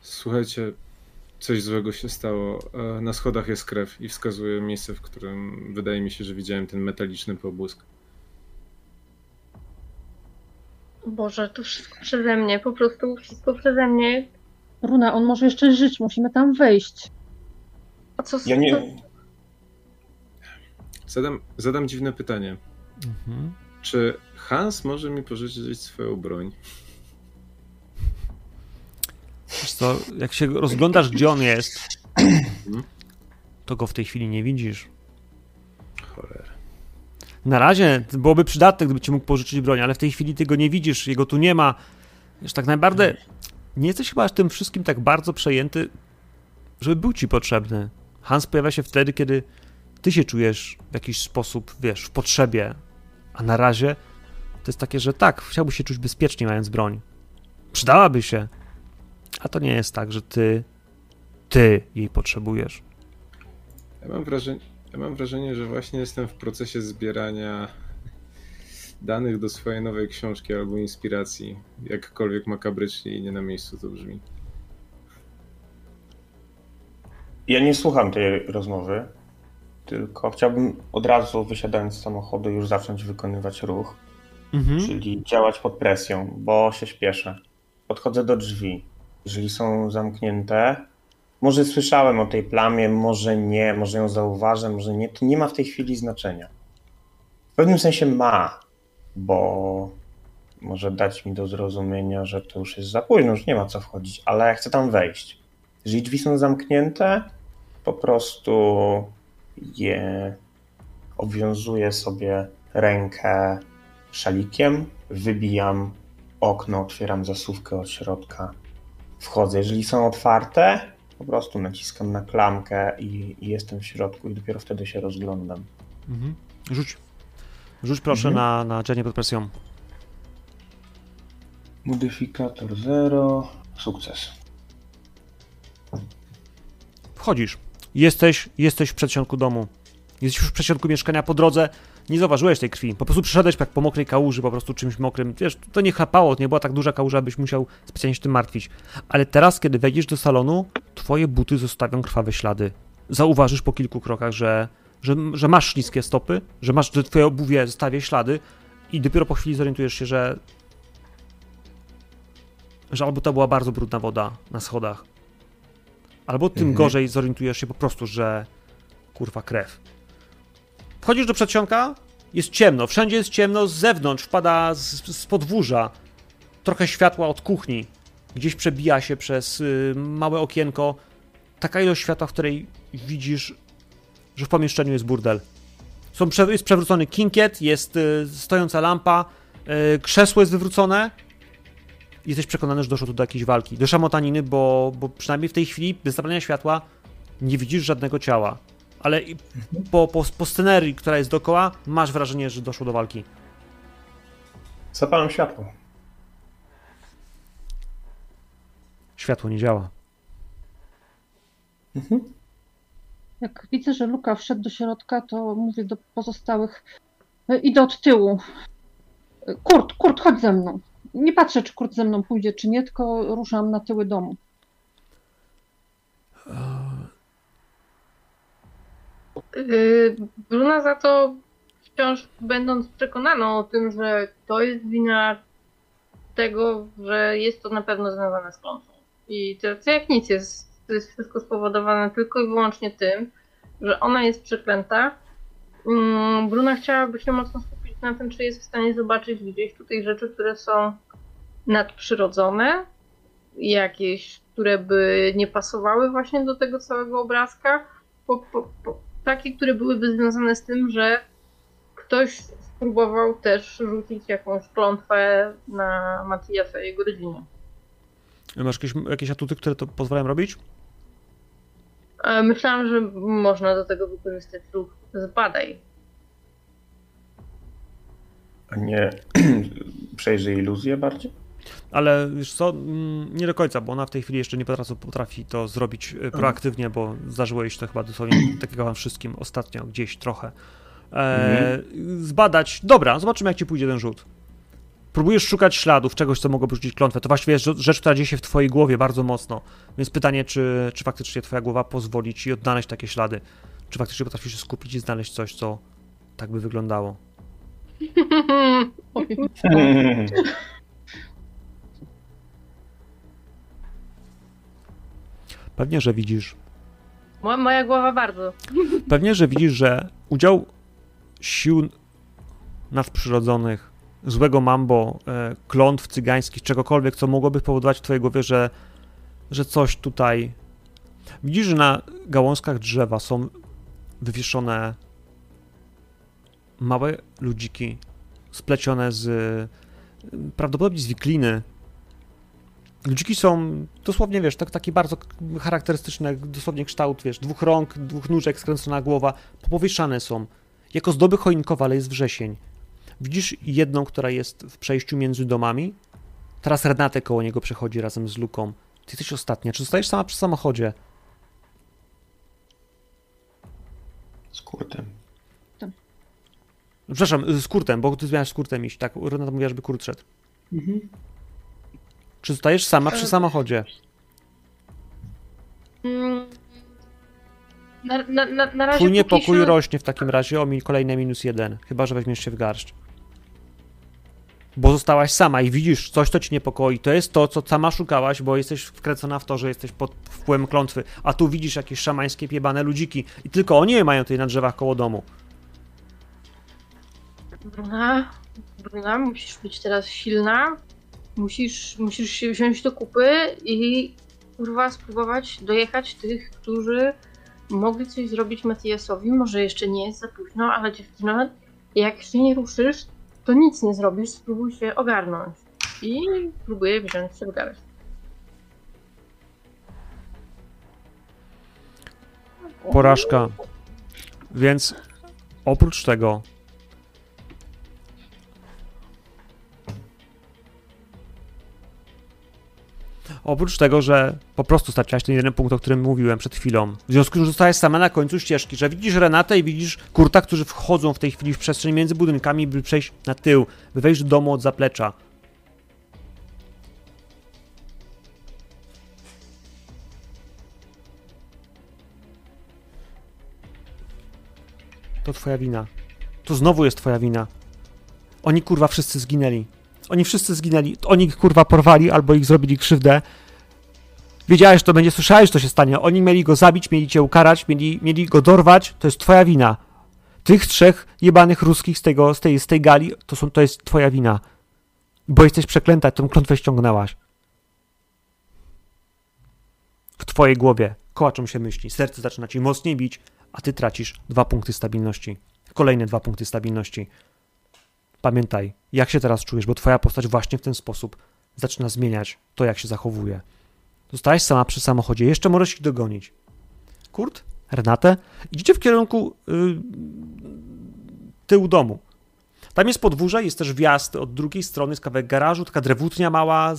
Słuchajcie, coś złego się stało. Na schodach jest krew i wskazuje miejsce, w którym wydaje mi się, że widziałem ten metaliczny pobłysk. Boże, to wszystko przeze mnie, po prostu wszystko przeze mnie. Runa, on może jeszcze żyć, musimy tam wejść. A co Ja nie. Zadam, zadam dziwne pytanie. Mhm. Czy Hans może mi pożyczyć swoją broń? Wiesz co, jak się rozglądasz, gdzie on jest, to go w tej chwili nie widzisz. Cholera. Na razie byłoby przydatne, gdyby ci mógł pożyczyć broń, ale w tej chwili ty go nie widzisz, jego tu nie ma. Wiesz, tak naprawdę nie jesteś chyba tym wszystkim tak bardzo przejęty, żeby był ci potrzebny. Hans pojawia się wtedy, kiedy ty się czujesz w jakiś sposób, wiesz, w potrzebie, a na razie to jest takie, że tak, chciałbyś się czuć bezpiecznie mając broń. Przydałaby się, a to nie jest tak, że ty, ty jej potrzebujesz. Ja mam wrażenie, ja mam wrażenie, że właśnie jestem w procesie zbierania danych do swojej nowej książki albo inspiracji. Jakkolwiek makabrycznie i nie na miejscu to brzmi. Ja nie słucham tej rozmowy, tylko chciałbym od razu wysiadając z samochodu już zacząć wykonywać ruch, Mhm. czyli działać pod presją, bo się śpieszę. Podchodzę do drzwi. Jeżeli są zamknięte, może słyszałem o tej plamie, może nie, może ją zauważę, może nie, to nie ma w tej chwili znaczenia. W pewnym sensie ma, bo może dać mi do zrozumienia, że to już jest za późno, już nie ma co wchodzić, ale ja chcę tam wejść. Jeżeli drzwi są zamknięte, po prostu je obwiązuję sobie rękę szalikiem, wybijam okno, otwieram zasuwkę od środka, wchodzę. Jeżeli są otwarte, po prostu naciskam na klamkę i, i jestem w środku i dopiero wtedy się rozglądam. Mhm. Rzuć. Rzuć proszę Mhm. na, na dzielnie pod presją. Modyfikator 0, sukces. Wchodzisz. Jesteś, jesteś w przedsionku domu. Jesteś już w przedsionku mieszkania po drodze. Nie zauważyłeś tej krwi. Po prostu przyszedłeś jak po mokrej kałuży, po prostu czymś mokrym. Wiesz, to nie chapało, to nie była tak duża kałuża, abyś musiał specjalnie się tym martwić. Ale teraz, kiedy wejdziesz do salonu, twoje buty zostawią krwawe ślady. Zauważysz po kilku krokach, że, że, że masz śliskie stopy, że masz, że twoje obuwie zostawia ślady i dopiero po chwili zorientujesz się, że że albo to była bardzo brudna woda na schodach, albo tym Mhm. gorzej zorientujesz się po prostu, że kurwa krew. Wchodzisz do przedsionka, jest ciemno, wszędzie jest ciemno, z zewnątrz wpada z, z podwórza trochę światła od kuchni. Gdzieś przebija się przez y, małe okienko taka ilość światła, w której widzisz, że w pomieszczeniu jest burdel. Są jest przewrócony kinkiet, jest y, stojąca lampa, y, krzesło jest wywrócone. Jesteś przekonany, że doszło tu do jakiejś walki, do szamotaniny, bo, bo przynajmniej w tej chwili, bez zabrania światła, nie widzisz żadnego ciała. Ale po, po, po scenerii, która jest dookoła, masz wrażenie, że doszło do walki. Zapalam światło. Światło nie działa. Mhm. Jak widzę, że Luka wszedł do środka, to mówię do pozostałych, "E, idę od tyłu. E, Kurt, Kurt, chodź ze mną. Nie patrzę, czy Kurt ze mną pójdzie, czy nie, tylko ruszam na tyły domu. Yy, Bruna za to wciąż będąc przekonaną o tym, że to jest wina tego, że jest to na pewno związane z klątwą. I to, to jak nic jest, to jest wszystko spowodowane tylko i wyłącznie tym, że ona jest przeklęta. Mm, Bruna chciałaby się mocno skupić na tym, czy jest w stanie zobaczyć gdzieś tutaj rzeczy, które są nadprzyrodzone, jakieś, które by nie pasowały właśnie do tego całego obrazka. Po, po, po, takie, które byłyby związane z tym, że ktoś spróbował też rzucić jakąś klątwę na Matiasa i jego rodzinę. Masz jakieś, jakieś atuty, które to pozwalają robić? E, Myślałam, że można do tego wykorzystać ruch zbadaj. A nie [CLEARS THROAT] przejrzy iluzję bardziej? Ale wiesz co, mm, nie do końca, bo ona w tej chwili jeszcze nie potrafi, potrafi to zrobić e, proaktywnie, bo zdarzyło jej się to chyba dosłownie [CLEARS THROAT] takiego wam wszystkim ostatnio, gdzieś trochę. E, Zbadać, dobra, zobaczymy jak ci pójdzie ten rzut. Próbujesz szukać śladów, czegoś, co mogłoby rzucić klątwę. To właściwie jest rzecz- rzecz, która dzieje się w twojej głowie bardzo mocno. Więc pytanie, czy, czy faktycznie twoja głowa pozwoli ci odnaleźć takie ślady? Czy faktycznie potrafisz się skupić i znaleźć coś, co tak by wyglądało? [LAUGHS] [LAUGHS] Pewnie, że widzisz Moja, moja głowa bardzo. Pewnie, że widzisz, że udział sił nadprzyrodzonych, złego mambo, e, klątw cygańskich, czegokolwiek, co mogłoby powodować w twojej głowie, że, że coś tutaj... Widzisz, że na gałązkach drzewa są wywieszone małe ludziki splecione z prawdopodobnie z wikliny. Ludziki są dosłownie, wiesz, tak, taki bardzo charakterystyczny, dosłownie kształt, wiesz, dwóch rąk, dwóch nóżek, skręcona głowa, popowieszane są. Jako zdoby choinkowe, ale jest wrzesień. Widzisz jedną, która jest w przejściu między domami. Teraz Renate koło niego przechodzi razem z Luką. Ty jesteś ostatnia. Czy zostajesz sama przy samochodzie? Z kurtem. Przepraszam, z Kurtem, bo ty miałeś z Kurtem iść, tak? Renata mówiła, żeby Kurt szedł. Czy zostajesz sama przy E, samochodzie? Mm. Na, na, na, na razie Twój niepokój się- rośnie w takim razie o mi kolejne minus jeden, chyba że weźmiesz się w garść. Bo zostałaś sama i widzisz coś, co ci niepokoi. To jest to, co sama szukałaś, bo jesteś wkręcona w to, że jesteś pod wpływem klątwy. A tu widzisz jakieś szamańskie piebane ludziki i tylko oni je mają tutaj na drzewach koło domu. Bruna, Bruna, musisz być teraz silna. Musisz, musisz się wziąć do kupy i kurwa spróbować dojechać tych, którzy mogli coś zrobić Matiasowi. Może jeszcze nie jest za późno, ale dziewczyna, jak się nie ruszysz, to nic nie zrobisz. Spróbuj się ogarnąć. I próbuję wziąć się w garść. Porażka. Więc oprócz tego. Oprócz tego, że po prostu straciłaś ten jeden punkt, o którym mówiłem przed chwilą. W związku z tym, że zostałeś sama na końcu ścieżki, że widzisz Renatę i widzisz Kurta, którzy wchodzą w tej chwili w przestrzeń między budynkami, by przejść na tył, by wejść do domu od zaplecza. To twoja wina. To znowu jest twoja wina. Oni kurwa wszyscy zginęli. Oni wszyscy zginęli. Oni ich kurwa porwali albo ich zrobili krzywdę. Wiedziałeś, to będzie, słyszałeś, że to się stanie. Oni mieli go zabić, mieli cię ukarać, mieli, mieli go dorwać. To jest twoja wina. Tych trzech jebanych ruskich z, tego, z, tej, z tej gali, to, są, to jest twoja wina. Bo jesteś przeklęta, tą klątwę ściągnęłaś. W twojej głowie kołaczą się myśli. Serce zaczyna ci mocniej bić, a ty tracisz dwa punkty stabilności. Kolejne dwa punkty stabilności. Pamiętaj, jak się teraz czujesz, bo twoja postać właśnie w ten sposób zaczyna zmieniać to, jak się zachowuje. Zostałaś sama przy samochodzie, jeszcze możesz ich dogonić. Kurt, Renate, idziecie w kierunku yy, tyłu domu. Tam jest podwórze, jest też wjazd od drugiej strony, jest kawałek garażu, taka drewutnia mała,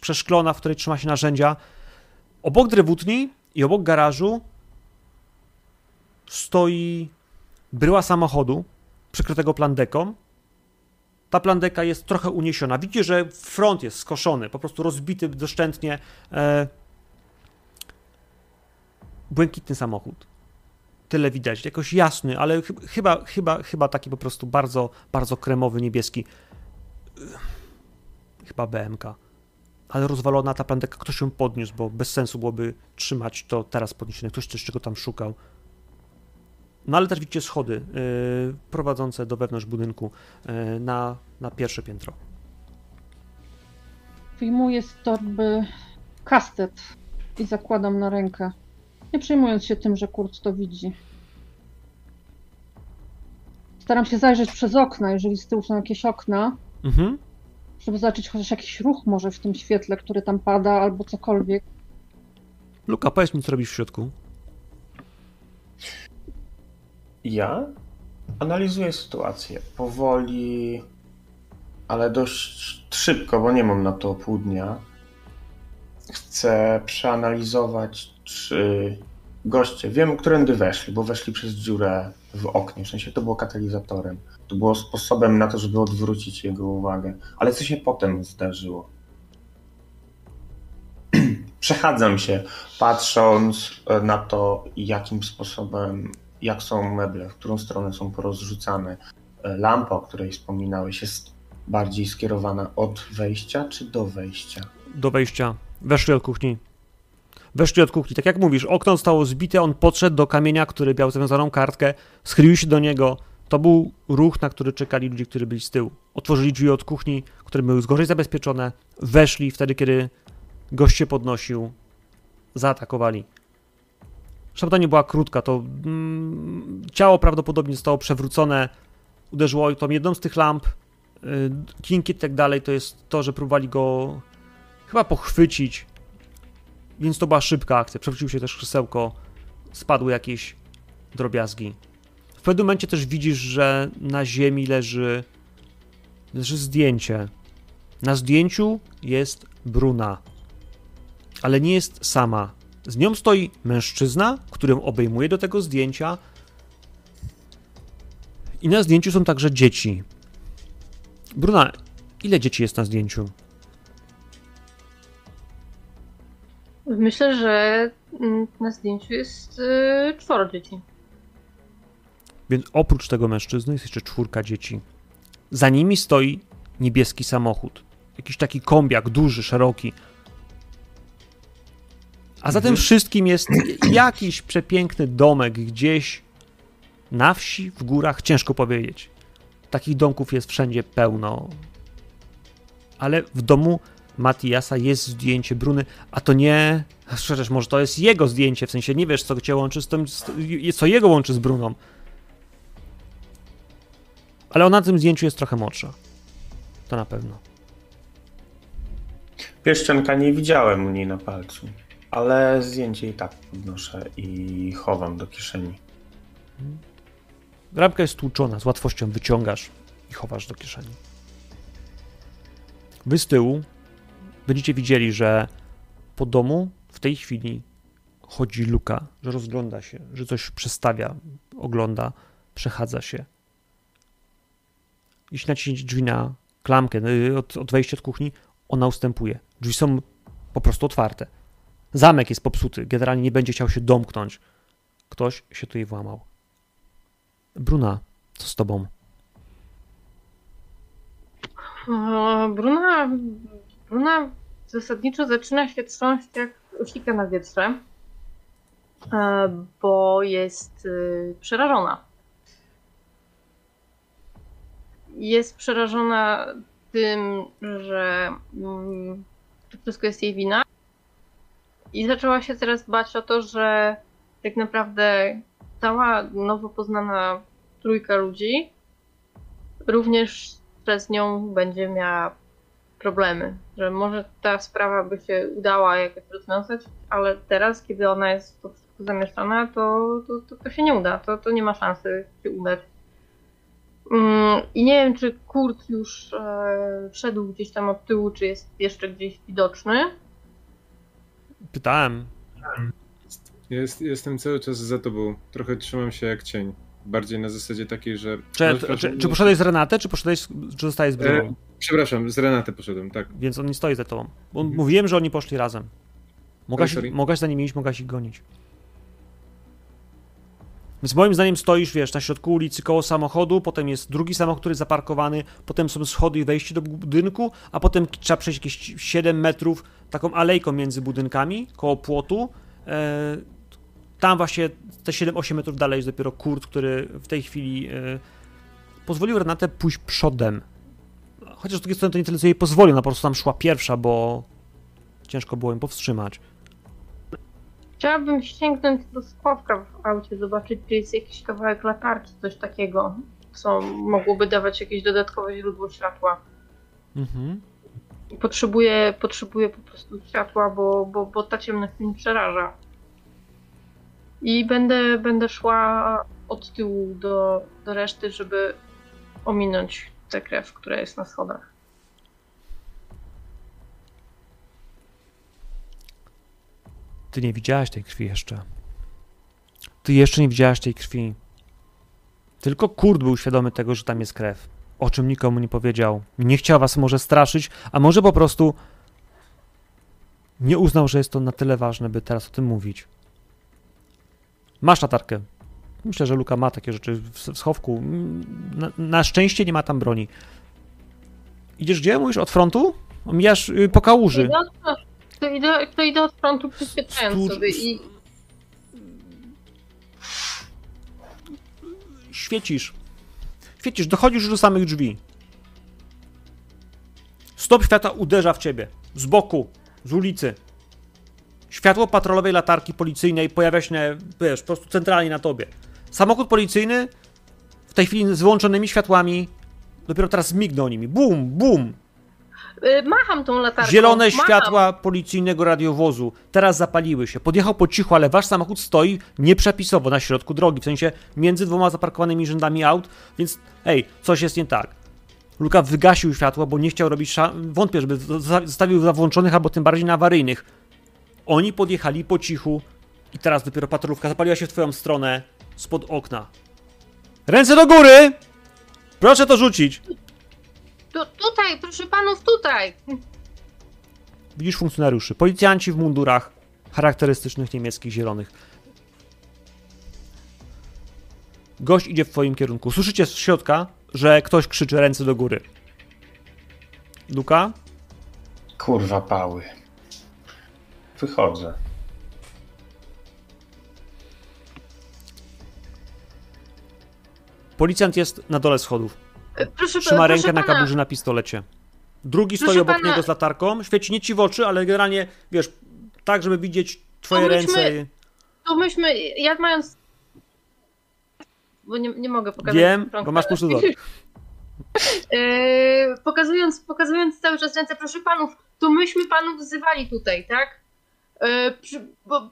przeszklona, w której trzyma się narzędzia. Obok drewutni i obok garażu stoi bryła samochodu przykrytego plandeką. Ta plandeka jest trochę uniesiona. Widzicie, że front jest skoszony, po prostu rozbity doszczętnie. E... Błękitny samochód. Tyle widać. Jakoś jasny, ale chy- chyba, chyba, chyba taki po prostu bardzo, bardzo kremowy, niebieski. Chyba BMK. Ale rozwalona ta plandeka, ktoś ją podniósł, bo bez sensu byłoby trzymać to teraz podniesione. Ktoś coś, czego tam szukał. No ale też widzicie schody yy, prowadzące do wewnątrz budynku yy, na, na pierwsze piętro. Wyjmuję z torby kastet i zakładam na rękę, nie przejmując się tym, że Kurt to widzi. Staram się zajrzeć przez okna, jeżeli z tyłu są jakieś okna, Mhm. żeby zobaczyć chociaż jakiś ruch może w tym świetle, który tam pada, albo cokolwiek. Luka, powiedz mi, co robisz w środku. Ja analizuję sytuację powoli, ale dość szybko, bo nie mam na to pół dnia. Chcę przeanalizować, czy goście, wiem, którędy weszli, bo weszli przez dziurę w oknie, w sensie to było katalizatorem. To było sposobem na to, żeby odwrócić jego uwagę. Ale co się potem zdarzyło? [CLEARS THROAT] Przechadzam się, patrząc e, na to, jakim sposobem, jak są meble, w którą stronę są porozrzucane. E, Lampa, o której wspominałeś, jest bardziej skierowana od wejścia czy do wejścia? Do wejścia. Weszli od kuchni. Weszli od kuchni. Tak jak mówisz, okno zostało zbite, on podszedł do kamienia, który miał zawiązaną kartkę, schylił się do niego. To był ruch, na który czekali ludzie, którzy byli z tyłu. Otworzyli drzwi od kuchni, które były gorzej zabezpieczone, weszli wtedy, kiedy gość się podnosił, zaatakowali. Szabda nie była krótka, to mm, ciało prawdopodobnie zostało przewrócone, uderzyło tą jedną z tych lamp, y, kinkiet i tak dalej, to jest to, że próbowali go chyba pochwycić, więc to była szybka akcja. Przewrócił się też krzesełko, spadły jakieś drobiazgi. W pewnym momencie też widzisz, że na ziemi leży, leży zdjęcie. Na zdjęciu jest Bruna, ale nie jest sama. Z nią stoi mężczyzna, którym obejmuje do tego zdjęcia. I na zdjęciu są także dzieci. Bruna, ile dzieci jest na zdjęciu? Myślę, że mm, na zdjęciu jest y, czworo dzieci. Więc oprócz tego mężczyzny jest jeszcze czwórka dzieci. Za nimi stoi niebieski samochód. Jakiś taki kombiak, duży, szeroki. A za tym wszystkim jest jakiś przepiękny domek gdzieś na wsi, w górach, ciężko powiedzieć. Takich domków jest wszędzie pełno. Ale w domu Matiasa jest zdjęcie Bruny, a to nie. Szczerze, może to jest jego zdjęcie, w sensie nie wiesz, co cię łączy z tym, co jego łączy z Bruną. Ale ona na tym zdjęciu jest trochę młodsza. To na pewno. Pierścionka nie widziałem u niej na palcu, ale zdjęcie i tak podnoszę i chowam do kieszeni. Ramka jest tłuczona, z łatwością wyciągasz i chowasz do kieszeni. Wy z tyłu będziecie widzieli, że po domu w tej chwili chodzi Luka, że rozgląda się, że coś przestawia, ogląda, przechadza się. Jeśli naciśniecie drzwi na klamkę y, od, od wejścia od kuchni, ona ustępuje. Drzwi są po prostu otwarte. Zamek jest popsuty, generalnie nie będzie chciał się domknąć. Ktoś się tutaj włamał. Bruna, co z tobą? Bruna, Bruna zasadniczo zaczyna się trząść jak sika na wietrze, e, bo jest y, przerażona. Jest przerażona tym, że mm, to wszystko jest jej wina. I zaczęła się teraz bać o to, że tak naprawdę cała nowo poznana trójka ludzi również przez nią będzie miała problemy. Że może ta sprawa by się udała jakoś rozwiązać, ale teraz, kiedy ona jest w to wszystko zamieszana, to, to, to, to się nie uda. To, to nie ma szansy się udać. Mm, I nie wiem, czy Kurt już e, gdzieś tam od tyłu, czy jest jeszcze gdzieś widoczny. Pytałem. Jest, jestem cały czas za tobą. Trochę trzymam się jak cień. Bardziej na zasadzie takiej, że. Czy, masz czy, czy poszedłeś z Renatę, czy poszedłeś, czy zostałeś z Bruną? E, Przepraszam, z Renatę poszedłem, tak. Więc on nie stoi za tobą. Bo Mhm. mówiłem, że oni poszli razem. Mogłaś, sorry. mogłaś za nimi iść, mogłaś ich gonić. Więc moim zdaniem stoisz, wiesz, na środku ulicy koło samochodu, potem jest drugi samochód, który jest zaparkowany, potem są schody i wejście do budynku, a potem trzeba przejść jakieś 7 metrów taką alejką między budynkami, koło płotu. E, tam właśnie te 7-8 metrów dalej jest dopiero Kurt, który w tej chwili e, pozwolił Renatę pójść przodem. Chociaż z drugiej strony to nie tyle, co jej pozwolił, ona po prostu tam szła pierwsza, bo ciężko było im powstrzymać. Chciałabym sięgnąć do schowka w aucie, zobaczyć, czy jest jakiś kawałek latarki, coś takiego. co mogłoby dawać jakieś dodatkowe źródło światła. Mhm. Potrzebuję, potrzebuję po prostu światła, bo, bo, bo ta ciemność mnie przeraża. I będę, będę szła od tyłu do, do reszty, żeby ominąć tę krew, która jest na schodach. Ty nie widziałaś tej krwi jeszcze. Ty jeszcze nie widziałaś tej krwi. Tylko Kurt był świadomy tego, że tam jest krew. O czym nikomu nie powiedział. Nie chciał was może straszyć, a może po prostu nie uznał, że jest to na tyle ważne, by teraz o tym mówić. Masz latarkę. Myślę, że Luka ma takie rzeczy w schowku. Na, na szczęście nie ma tam broni. Idziesz gdzie? Mówisz od frontu? Omijasz y, po kałuży. Idę od, frontu- to idę, to idę od frontu przyspieszając Stur- sobie i Świecisz. Świecisz, dochodzisz do samych drzwi. Stop świata uderza w ciebie. Z boku, z ulicy. Światło patrolowej latarki policyjnej pojawia się, wiesz, po prostu centralnie na tobie. Samochód policyjny w tej chwili z wyłączonymi światłami dopiero teraz mignął nimi. Bum, bum. Y, macham tą latarką. Zielone macham. światła policyjnego radiowozu teraz zapaliły się. Podjechał po cichu, ale wasz samochód stoi nieprzepisowo na środku drogi, w sensie między dwoma zaparkowanymi rzędami aut, więc hej, coś jest nie tak. Luka wygasił światło, bo nie chciał robić sza... wątpię, żeby zostawił za włączonych albo tym bardziej na awaryjnych. Oni podjechali po cichu i teraz dopiero patrolówka zapaliła się w twoją stronę spod okna. Ręce do góry! Proszę to rzucić. Tu, tutaj, proszę panów, tutaj. Widzisz funkcjonariuszy, policjanci w mundurach charakterystycznych niemieckich zielonych. Gość idzie w twoim kierunku. Słyszycie z środka, że ktoś krzyczy ręce do góry. Luka? Kurwa pały. Wychodzę. Policjant jest na dole schodów. Y, Proszę, Trzyma rękę na kaburze na pistolecie. Drugi Proszę stoi obok pana- niego z latarką. Świeci nie ci w oczy, ale generalnie, wiesz, tak, żeby widzieć twoje Pomyślmy- ręce. To myśmy, ja mając... Bo nie, nie mogę pokazać. Wiem, rąk, bo masz wzrok. Yy, [LAUGHS] pokazując, pokazując cały czas ręce, proszę panów, to myśmy panów wzywali tutaj, tak? Yy, przy, bo...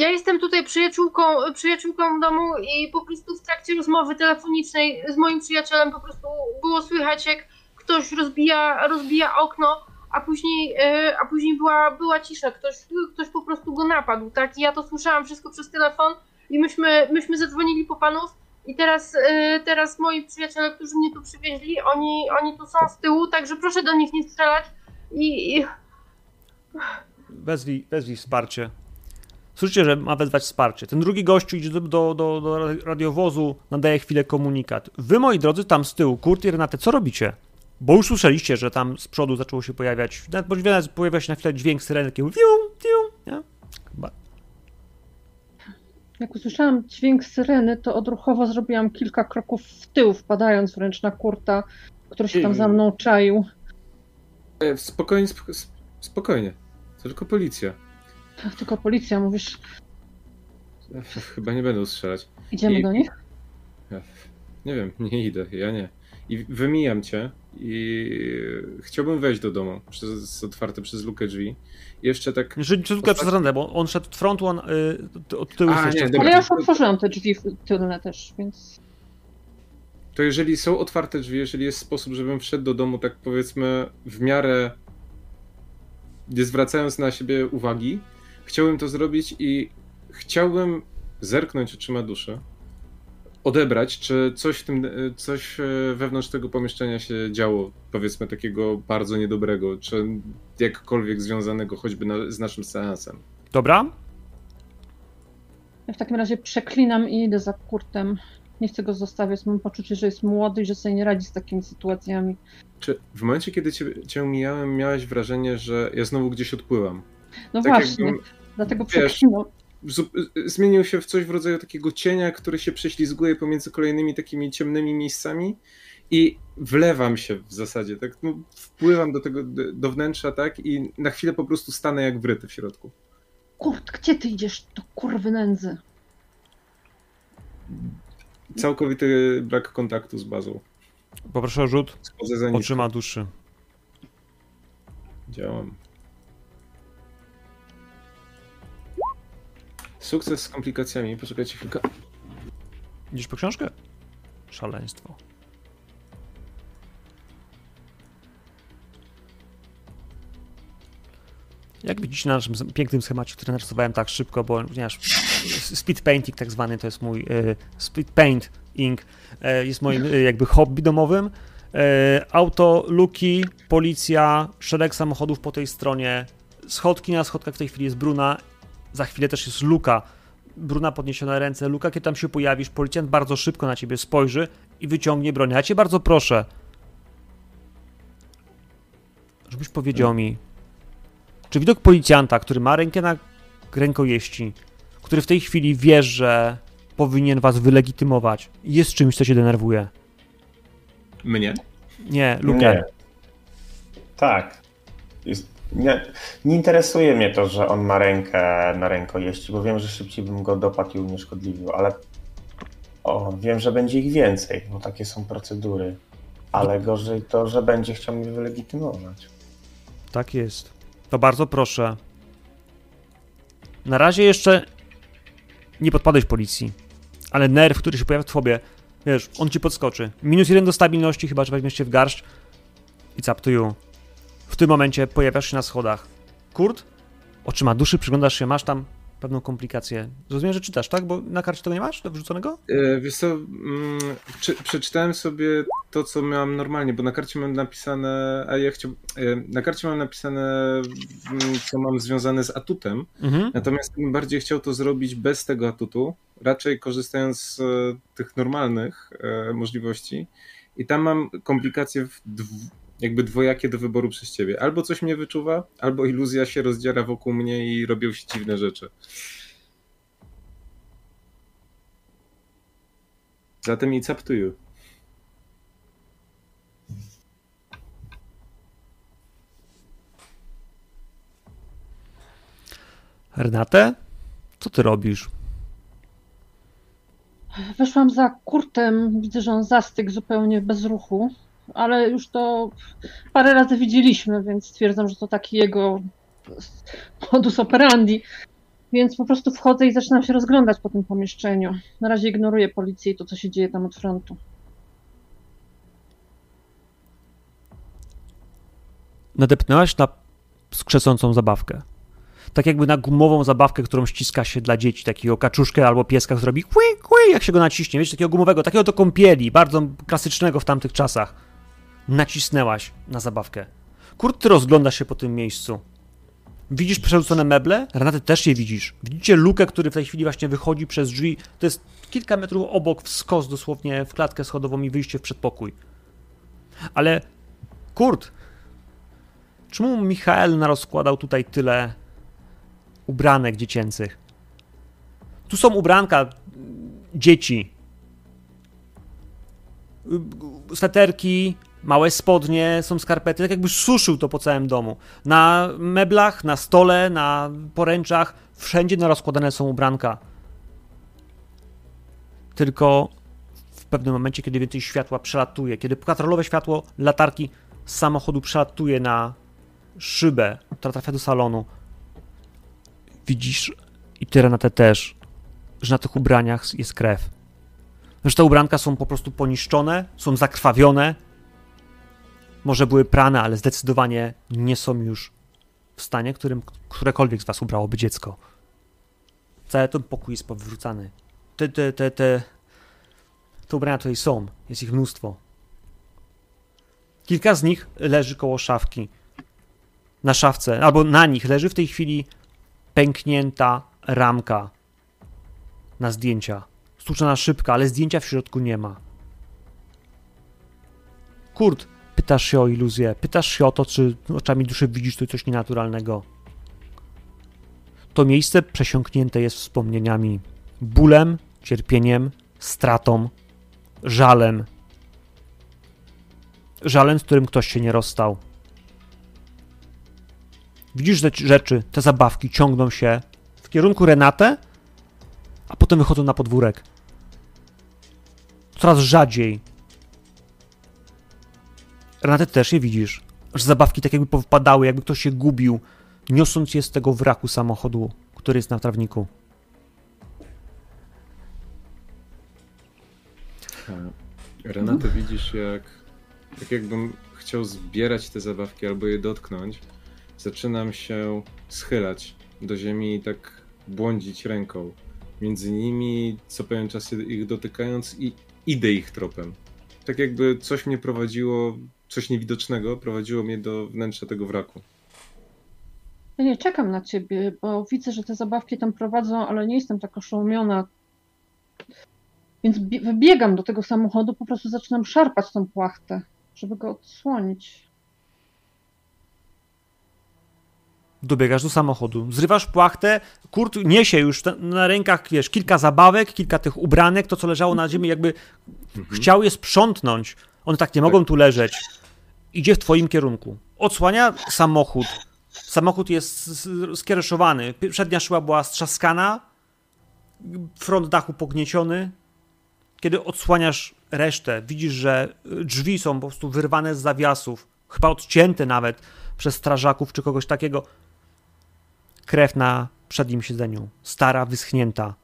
Ja jestem tutaj przyjaciółką, przyjaciółką domu i po prostu w trakcie rozmowy telefonicznej z moim przyjacielem po prostu było słychać, jak ktoś rozbija, rozbija okno, a później, yy, a później była, była cisza, ktoś, ktoś po prostu go napadł, tak? I ja to słyszałam wszystko przez telefon i myśmy, myśmy zadzwonili po panów i teraz, y, teraz moi przyjaciele, którzy mnie tu przywieźli, oni, oni tu są z tyłu, także proszę do nich nie strzelać. I, i Wezwij, wezwij wsparcie. Słyszycie, że ma wezwać wsparcie. Ten drugi gościu idzie do, do, do, do radiowozu, nadaje chwilę komunikat. Wy, moi drodzy, tam z tyłu, Kurt i Renate, co robicie? Bo już słyszeliście, że tam z przodu zaczęło się pojawiać, nawet możliwe, że pojawia się na chwilę dźwięk syreny, taki nie? Chyba. Jak usłyszałam dźwięk syreny, to odruchowo zrobiłam kilka kroków w tył, wpadając wręcz na kurta, który się tam za mną czaił. E, Spokojnie, spok- sp- spokojnie. To tylko policja. Tylko policja, mówisz, Chyba nie będą strzelać. idziemy I- do nich? Nie wiem, nie idę, ja nie. I wymijam cię i chciałbym wejść do domu przez otwarte przez lukę drzwi. I jeszcze tak. Jeżeli przez tylko przez Renatę, bo on szedł od frontu, on y, od tyłu A, nie, dobra. Ale ja już otworzyłam te drzwi tylne też, więc To jeżeli są otwarte drzwi, jeżeli jest sposób, żebym wszedł do domu, tak powiedzmy, w miarę nie zwracając na siebie uwagi, chciałbym to zrobić i chciałbym zerknąć oczyma duszy, odebrać, czy coś, w tym, coś e, wewnątrz tego pomieszczenia się działo, powiedzmy takiego bardzo niedobrego, czy jakkolwiek związanego choćby na, z naszym seansem. Dobra? ja w takim razie przeklinam i idę za kurtem. Nie chcę go zostawiać, mam poczucie, że jest młody i że sobie nie radzi z takimi sytuacjami. Czy w momencie, kiedy cię, cię mijałem, miałeś wrażenie, że ja znowu gdzieś odpływam? No Tak właśnie, jakbym- dlatego wiesz, przeklinam. zu- zmienił się w coś w rodzaju takiego cienia, który się prześlizguje pomiędzy kolejnymi takimi ciemnymi miejscami i wlewam się w zasadzie, tak no, wpływam do tego, do, wnętrza, tak i na chwilę po prostu stanę jak wryty w środku. Kurt, gdzie ty idziesz do kurwy nędzy? Całkowity brak kontaktu z bazą. Poproszę o rzut. Oczyma duszy. Działam. Sukces z komplikacjami. Poczekajcie chwilkę. Idziesz po książkę? Szaleństwo. Jak widzicie na naszym pięknym schemacie, który narysowałem tak szybko, bo ponieważ speed painting tak zwany to jest mój e, speed paint ink, e, jest moim e, jakby hobby domowym. Auto, luki, policja, szereg samochodów po tej stronie, schodki na schodkach w tej chwili jest Bruna, za chwilę też jest Luka. Bruna podniesione ręce, Luka, kiedy tam się pojawisz, policjant bardzo szybko na ciebie spojrzy i wyciągnie broń. Ja cię bardzo proszę, żebyś powiedział mi, czy widok policjanta, który ma rękę na rękojeści, który w tej chwili wie, że powinien was wylegitymować, jest czymś, co cię denerwuje? Mnie? Nie, Lukę. Nie. Tak. Jest, nie, nie interesuje mnie to, że on ma rękę na rękojeści, bo wiem, że szybciej bym go dopadł i unieszkodliwił, ale o, wiem, że będzie ich więcej, bo takie są procedury. Ale gorzej to, że będzie chciał mnie wylegitymować. Tak jest. To bardzo proszę. Na razie jeszcze nie podpadłeś policji, ale nerw, który się pojawia w tobie, wiesz, on ci podskoczy. Minus jeden do stabilności, chyba że weźmiesz się w garść. It's up to you. W tym momencie pojawiasz się na schodach. Kurt, oczyma duszy, przyglądasz się, masz tam pewną komplikację. Rozumiem, że czytasz, tak? Bo na karcie tego nie masz, do wrzuconego? E, Wiesz co, mm, czy, przeczytałem sobie to, co miałem normalnie, bo na karcie mam napisane, a ja chciałbym, na karcie mam napisane, mm, co mam związane z atutem, Mhm. natomiast bym bardziej chciał to zrobić bez tego atutu, raczej korzystając z e, tych normalnych e, możliwości i tam mam komplikacje w dw- jakby dwojakie do wyboru przez ciebie. Albo coś mnie wyczuwa, albo iluzja się rozdziera wokół mnie i robią się dziwne rzeczy. Zatem it's up to you. Renate, co ty robisz? Weszłam za Kurtem, widzę, że on zastygł zupełnie bez ruchu, ale już to parę razy widzieliśmy, więc stwierdzam, że to taki jego modus operandi. Więc po prostu wchodzę i zaczynam się rozglądać po tym pomieszczeniu. Na razie ignoruję policję i to, co się dzieje tam od frontu. nadepnęłaś na skrzesącą zabawkę. Tak jakby na gumową zabawkę, którą ściska się dla dzieci, takiego kaczuszkę albo pieska, który robi kły, kły, jak się go naciśnie, wiecie, takiego gumowego, takiego do kąpieli, bardzo klasycznego w tamtych czasach. Nacisnęłaś na zabawkę. Kurt, ty rozglądasz się po tym miejscu. Widzisz przerzucone meble? Renaty też je widzisz. Widzicie lukę, który w tej chwili właśnie wychodzi przez drzwi. To jest kilka metrów obok, w skos dosłownie w klatkę schodową i wyjście w przedpokój. Ale Kurt, Czemu Michael narozkładał tutaj tyle ubranek dziecięcych? Tu są ubranka dzieci. Sweterki, małe spodnie, są skarpety, tak jakby suszył to po całym domu. Na meblach, na stole, na poręczach, wszędzie narozkładane są ubranka. Tylko w pewnym momencie, kiedy więcej światła przelatuje, kiedy patrolowe światło latarki z samochodu przelatuje na szybę, która trafia do salonu, widzisz, i ty Renate też, że na tych ubraniach jest krew. Że te ubranka są po prostu poniszczone, są zakrwawione, może były prane, ale zdecydowanie nie są już w stanie, którym którekolwiek z was ubrałoby dziecko. Cały ten pokój jest powyrzucany. Te, te, te, te, te ubrania tutaj są, jest ich mnóstwo. Kilka z nich leży koło szafki na szafce, albo na nich leży w tej chwili pęknięta ramka na zdjęcia. Stłuczona szybka, ale zdjęcia w środku nie ma. Kurt, pytasz się o iluzję, pytasz się o to, czy oczami duszy widzisz tu coś nienaturalnego. To miejsce przesiąknięte jest wspomnieniami, bólem, cierpieniem, stratą, żalem. Żalem, z którym ktoś się nie rozstał. Widzisz te rzeczy, te zabawki ciągną się w kierunku Renate, a potem wychodzą na podwórek. Coraz rzadziej. Renate, ty też je widzisz. Że zabawki tak jakby powpadały, jakby ktoś się gubił, niosąc je z tego wraku samochodu, który jest na trawniku. Renate, widzisz jak, jak jakbym chciał zbierać te zabawki albo je dotknąć. Zaczynam się schylać do ziemi i tak błądzić ręką. Między nimi, co pewien czas ich dotykając i idę ich tropem. Tak jakby coś mnie prowadziło, coś niewidocznego prowadziło mnie do wnętrza tego wraku. Ja nie czekam na ciebie, bo widzę, że te zabawki tam prowadzą, ale nie jestem tak oszołomiona. Więc bie- wybiegam do tego samochodu, po prostu zaczynam szarpać tą płachtę, żeby go odsłonić. Dobiegasz do samochodu, zrywasz płachtę, Kurt niesie już na rękach, wiesz, kilka zabawek, kilka tych ubranek, to co leżało na ziemi, jakby chciał je sprzątnąć. One tak nie mogą tu leżeć. Idzie w twoim kierunku. Odsłania samochód. Samochód jest skiereszowany. Przednia szyba była strzaskana, front dachu pognieciony. Kiedy odsłaniasz resztę, widzisz, że drzwi są po prostu wyrwane z zawiasów, chyba odcięte nawet przez strażaków czy kogoś takiego. Krew na przednim siedzeniu, stara, wyschnięta.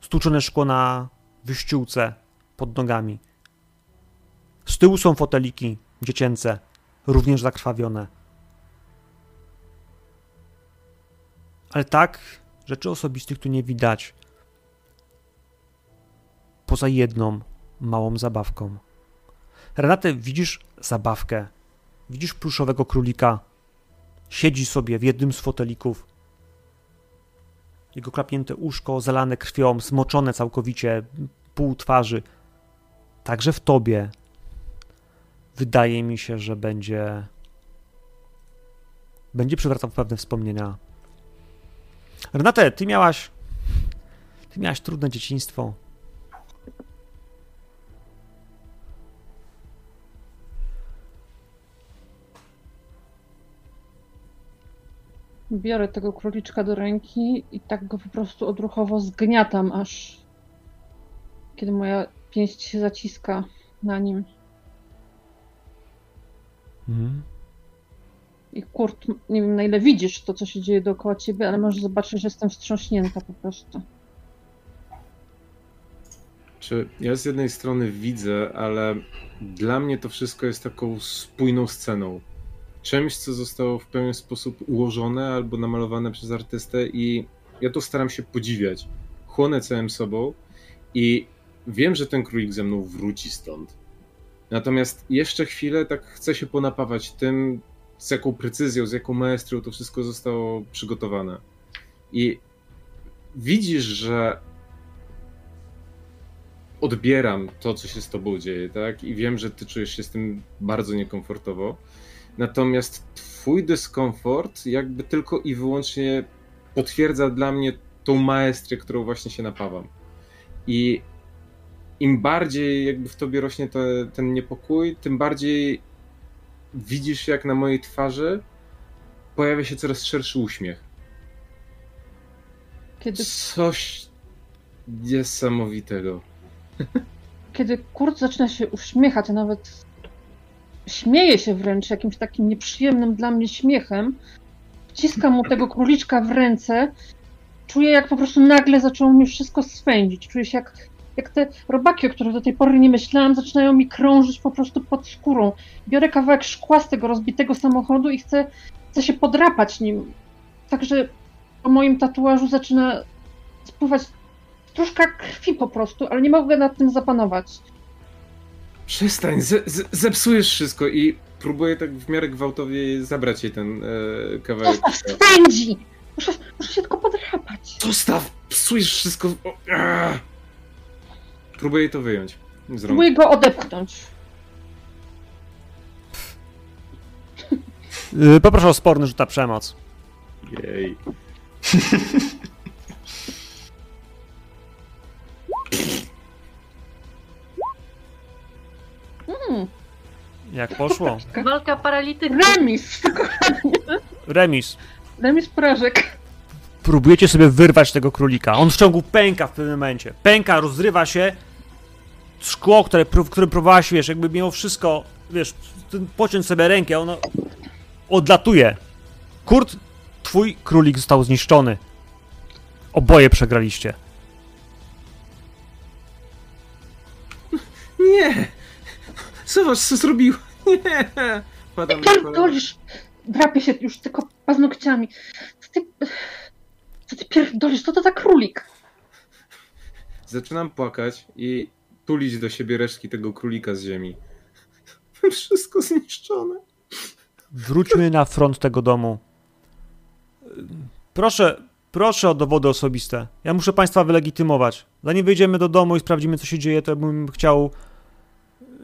Stłuczone szkło na wyściółce pod nogami. Z tyłu są foteliki dziecięce, również zakrwawione. Ale tak, rzeczy osobistych tu nie widać. Poza jedną małą zabawką. Renate, widzisz zabawkę. Widzisz pluszowego królika. Siedzi sobie w jednym z fotelików. Jego klapnięte uszko, zalane krwią, zmoczone całkowicie, pół twarzy. Także w tobie wydaje mi się, że będzie. Będzie przywracał pewne wspomnienia. Renate, ty miałaś. Ty miałaś trudne dzieciństwo. Biorę tego króliczka do ręki i tak go po prostu odruchowo zgniatam, aż kiedy moja pięść się zaciska na nim. Mhm. I Kurt, nie wiem na ile widzisz to, co się dzieje dookoła ciebie, ale możesz zobaczyć, że jestem wstrząśnięta po prostu. Czy ja z jednej strony widzę, ale dla mnie to wszystko jest taką spójną sceną. Czymś, co zostało w pewien sposób ułożone albo namalowane przez artystę i ja to staram się podziwiać. Chłonę całym sobą i wiem, że ten królik ze mną wróci stąd. Natomiast jeszcze chwilę tak chcę się ponapawać tym, z jaką precyzją, z jaką maestrią to wszystko zostało przygotowane. I widzisz, że odbieram to, co się z tobą dzieje, tak? I wiem, że ty czujesz się z tym bardzo niekomfortowo. Natomiast twój dyskomfort jakby tylko i wyłącznie potwierdza dla mnie tą maestrię, którą właśnie się napawam. I im bardziej jakby w tobie rośnie te, ten niepokój, tym bardziej widzisz, jak na mojej twarzy pojawia się coraz szerszy uśmiech. Kiedy, Coś niesamowitego. kiedy Kurt zaczyna się uśmiechać, a nawet śmieje się wręcz jakimś takim nieprzyjemnym dla mnie śmiechem, wciskam mu tego króliczka w ręce, czuję jak po prostu nagle zaczęło mi wszystko swędzić. Czuję się jak, jak te robaki, o których do tej pory nie myślałam, zaczynają mi krążyć po prostu pod skórą. Biorę kawałek szkła z tego rozbitego samochodu i chcę, chcę się podrapać nim. Także po moim tatuażu zaczyna spływać troszkę krwi po prostu, ale nie mogę nad tym zapanować. Przestań, ze, ze, zepsujesz wszystko i próbuję tak w miarę gwałtownie zabrać jej ten e, kawałek. Zostaw, spędzi! Muszę, muszę się tylko podrapać. Zostaw, psujesz wszystko. O, aaa. Próbuję jej to wyjąć z rąk. Próbuję go odepchnąć. Yy, poproszę o sporny rzut na przemoc. Jej. Hmm, Jak poszło? Walka paralityków. remis! Remis. Remis porażek. Próbujecie sobie wyrwać tego królika. On w ciągu pęka w pewnym momencie. Pęka, rozrywa się szkło, które, w którym próbowałaś, wiesz, jakby mimo wszystko, wiesz, ten pociąć sobie rękę, ono odlatuje. Kurt, twój królik został zniszczony. Oboje przegraliście. [LAUGHS] Nie! Zobacz, co zrobił! [LAUGHS] Nie! Padam. Pierdolisz! Drapię się już tylko paznokciami. Co ty... Co ty pierdolisz? Co to za królik? Zaczynam płakać i tulić do siebie resztki tego królika z ziemi. [LAUGHS] Wszystko zniszczone. Wróćmy na front tego domu. Proszę, proszę o dowody osobiste. Ja muszę państwa wylegitymować. Zanim wyjdziemy do domu i sprawdzimy, co się dzieje, to bym chciał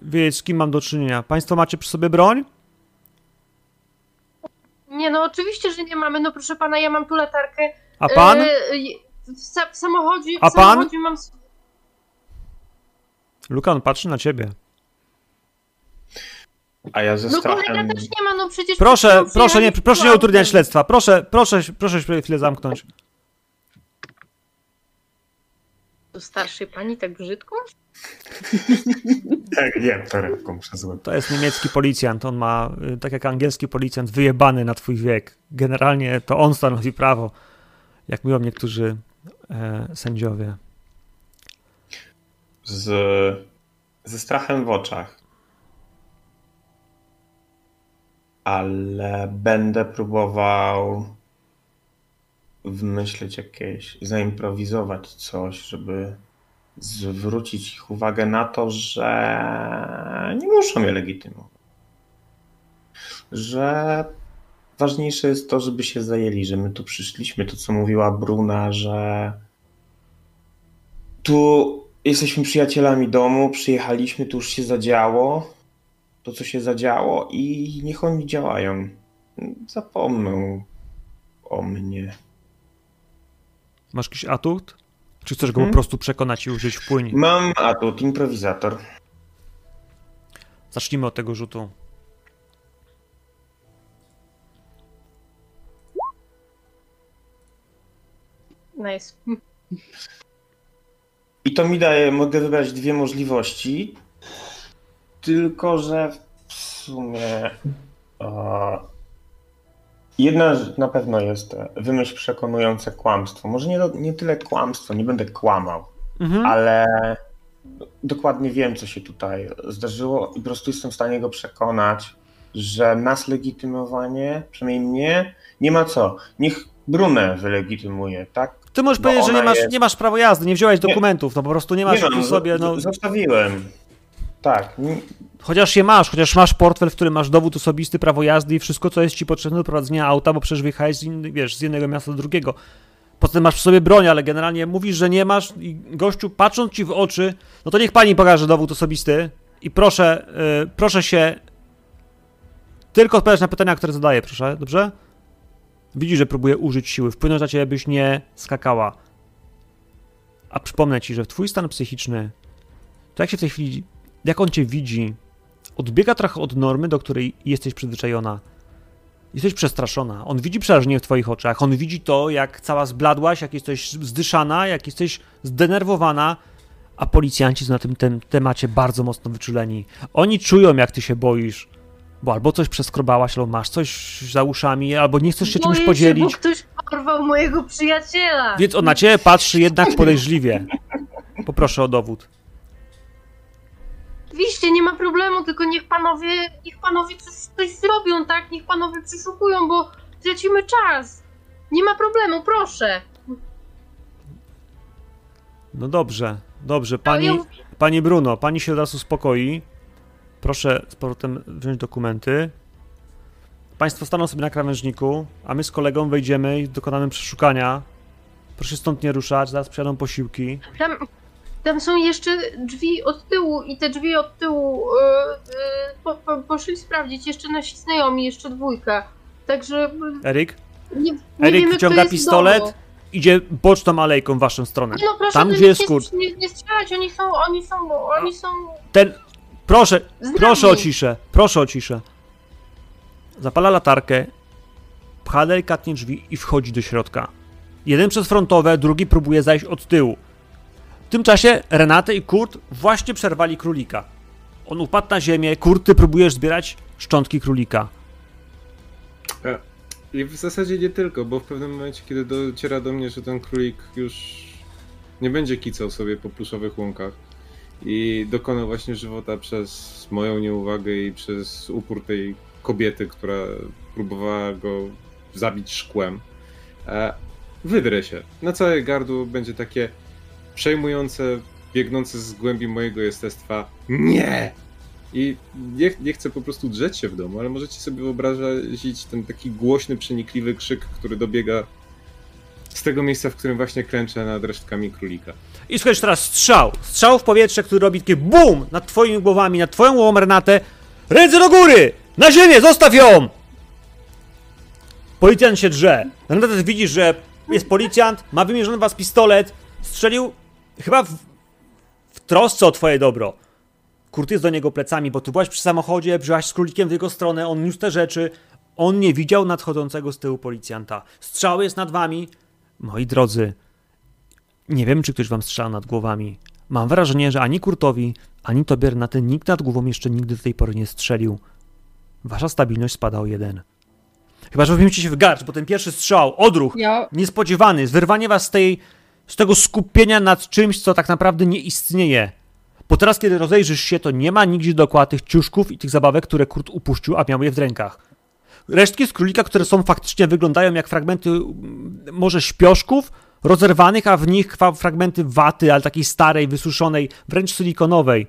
wiedzieć, z kim mam do czynienia. Państwo macie przy sobie broń? Nie, no oczywiście, że nie mamy. No proszę pana, ja mam tu latarkę. A pan? E, w, sa- w samochodzie, w A pan? samochodzie mam... Lukan patrzy na ciebie. A ja ze No strachem... kolega też nie ma, no przecież... Proszę, proszę nie, proszę nie utrudniać śledztwa. Proszę, proszę, proszę się chwilę zamknąć. Do starszej pani tak brzydko? [LAUGHS] Tak, nie, torebką przez łeb. To jest niemiecki policjant. On ma, y, tak jak angielski policjant, wyjebany na twój wiek. Generalnie to on stanowi prawo, jak mówią niektórzy e, sędziowie. Z, ze strachem w oczach. Ale będę próbował wymyślić jakieś, zaimprowizować coś, żeby zwrócić ich uwagę na to, że nie muszą mnie legitymować. Że ważniejsze jest to, żeby się zajęli, że my tu przyszliśmy, to co mówiła Bruna, że tu jesteśmy przyjacielami domu, przyjechaliśmy, tu już się zadziało, to co się zadziało i niech oni działają. Zapomną o mnie. Masz jakiś atut? Czy chcesz go Hmm? po prostu przekonać i użyć w płynie? Mam atut, improwizator. Zacznijmy od tego rzutu. Nice. [LAUGHS] I to mi daje, mogę wybrać dwie możliwości, tylko że w sumie e, jedna na pewno jest e, wymyśl przekonujące kłamstwo. Może nie, do- nie tyle kłamstwo, nie będę kłamał, Mhm. ale dokładnie wiem, co się tutaj zdarzyło i po prostu jestem w stanie go przekonać, że nas legitymowanie, przynajmniej mnie, nie ma co. Niech Brunę wylegitymuje, tak? Ty możesz bo powiedzieć, że nie masz, jest- nie masz prawa jazdy, nie wziąłeś dokumentów, no po prostu nie masz nie mam, sobie, z- no Zostawiłem. Tak, chociaż je masz, chociaż masz portfel, w którym masz dowód osobisty, prawo jazdy i wszystko, co jest ci potrzebne do prowadzenia auta, bo przecież wyjechałeś z, wiesz, z jednego miasta do drugiego. Poza tym masz przy sobie broń, ale generalnie mówisz, że nie masz i gościu, patrząc ci w oczy, no to niech pani pokaże dowód osobisty i proszę, y, proszę się tylko odpowiadać na pytania, które zadaję, proszę, dobrze? Widzi, że próbuje użyć siły, wpłynąć na ciebie, byś nie skakała. A przypomnę ci, że twój stan psychiczny, to jak się w tej chwili, jak on cię widzi, odbiega trochę od normy, do której jesteś przyzwyczajona. Jesteś przestraszona. On widzi przerażenie w twoich oczach. On widzi to, jak cała zbladłaś, jak jesteś zdyszana, jak jesteś zdenerwowana, a policjanci są na tym tem temacie bardzo mocno wyczuleni. Oni czują, jak ty się boisz, bo albo coś przeskrobałaś, albo masz coś za uszami, albo nie chcesz się czymś Boję podzielić. Się, bo ktoś porwał mojego przyjaciela. Więc on na ciebie patrzy jednak podejrzliwie. Poproszę o dowód. Oczywiście, nie ma problemu, tylko niech panowie, niech panowie coś, coś zrobią, tak? Niech panowie przeszukują, bo tracimy czas. Nie ma problemu, proszę. No dobrze, dobrze. Ja Pani, mówię, pani Bruno, pani się teraz uspokoi. Proszę z powrotem wziąć dokumenty. Państwo staną sobie na krawężniku, a my z kolegą wejdziemy i dokonamy przeszukania. Proszę stąd nie ruszać, zaraz przyjadą posiłki. Tam, tam są jeszcze drzwi od tyłu i te drzwi od tyłu yy, yy, po, po, poszli sprawdzić. Jeszcze nasi znajomi, jeszcze dwójka. Także yy, Erik? nie, nie Erik wiemy, wyciąga pistolet. domu. Idzie boczną alejką w waszą stronę. Nie no, proszę Tam, gdzie jest kurt. nie, nie strzelać, oni są, oni są, oni są Ten. Proszę, proszę o ciszę, proszę o ciszę. Zapala latarkę, pcha delikatnie drzwi i wchodzi do środka. Jeden przez frontowe, drugi próbuje zajść od tyłu. W tym czasie Renate i Kurt właśnie przerwali królika. On upadł na ziemię, Kurt, ty próbujesz zbierać szczątki królika. I w zasadzie nie tylko, bo w pewnym momencie, kiedy dociera do mnie, że ten królik już nie będzie kicał sobie po pluszowych łąkach i dokonał właśnie żywota przez moją nieuwagę i przez upór tej kobiety, która próbowała go zabić szkłem, e, wydrę się. Na całe gardło będzie takie przejmujące, biegnące z głębi mojego jestestwa nie! I nie, nie chcę po prostu drzeć się w domu, ale możecie sobie wyobrazić ten taki głośny, przenikliwy krzyk, który dobiega z tego miejsca, w którym właśnie klęczę nad resztkami królika. I słyszysz teraz strzał. Strzał w powietrze, który robi takie BUM! Nad twoimi głowami, nad twoją głową, Renatę. Ręce do góry! Na ziemię! Zostaw ją! Policjant się drze. Renata, widzisz, że jest policjant, ma wymierzony w was pistolet, strzelił chyba w, w trosce o twoje dobro. Kurt jest do niego plecami, bo ty byłaś przy samochodzie, byłaś z królikiem w jego stronę, on niósł te rzeczy. On nie widział nadchodzącego z tyłu policjanta. Strzał jest nad wami. Moi drodzy, nie wiem, czy ktoś wam strzela nad głowami. Mam wrażenie, że ani Kurtowi, ani tobie, Renaty, nikt nad głową jeszcze nigdy do tej pory nie strzelił. Wasza stabilność spada o jeden. Chyba, że weźmiecie się w garść, bo ten pierwszy strzał, odruch, Ja, niespodziewany, wyrwanie was z tej, z tego skupienia nad czymś, co tak naprawdę nie istnieje. Bo teraz, kiedy rozejrzysz się, to nie ma nigdzie dookoła tych ciuszków i tych zabawek, które Kurt upuścił, a miał je w rękach. Resztki z królika, które są faktycznie, wyglądają jak fragmenty mm, może śpioszków, rozerwanych, a w nich fragmenty waty, ale takiej starej, wysuszonej, wręcz silikonowej.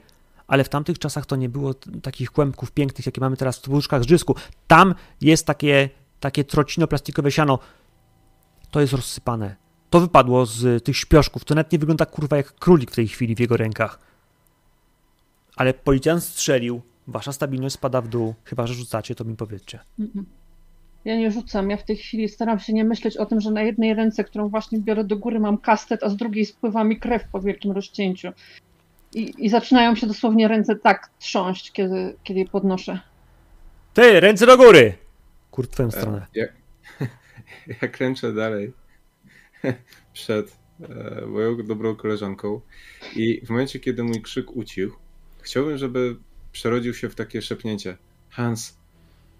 Ale w tamtych czasach to nie było takich kłębków pięknych, jakie mamy teraz w łóżkach z. Tam jest takie, takie trocino-plastikowe siano. To jest rozsypane. To wypadło z tych śpioszków. To nawet nie wygląda kurwa jak królik w tej chwili w jego rękach. Ale policjant strzelił. Wasza stabilność spada w dół. Chyba, że rzucacie, to mi powiedzcie. Mm-mm. Ja nie rzucam. Ja w tej chwili staram się nie myśleć o tym, że na jednej ręce, którą właśnie biorę do góry, mam kastet, a z drugiej spływa mi krew po wielkim rozcięciu. I, i zaczynają się dosłownie ręce tak trząść, kiedy, kiedy je podnoszę. Ty, ręce do góry! Kurt, w twoją stronę. Ja, [LAUGHS] ja kręczę dalej [LAUGHS] przed e, moją dobrą koleżanką i w momencie, kiedy mój krzyk ucichł, chciałbym, żeby przerodził się w takie szepnięcie. Hans,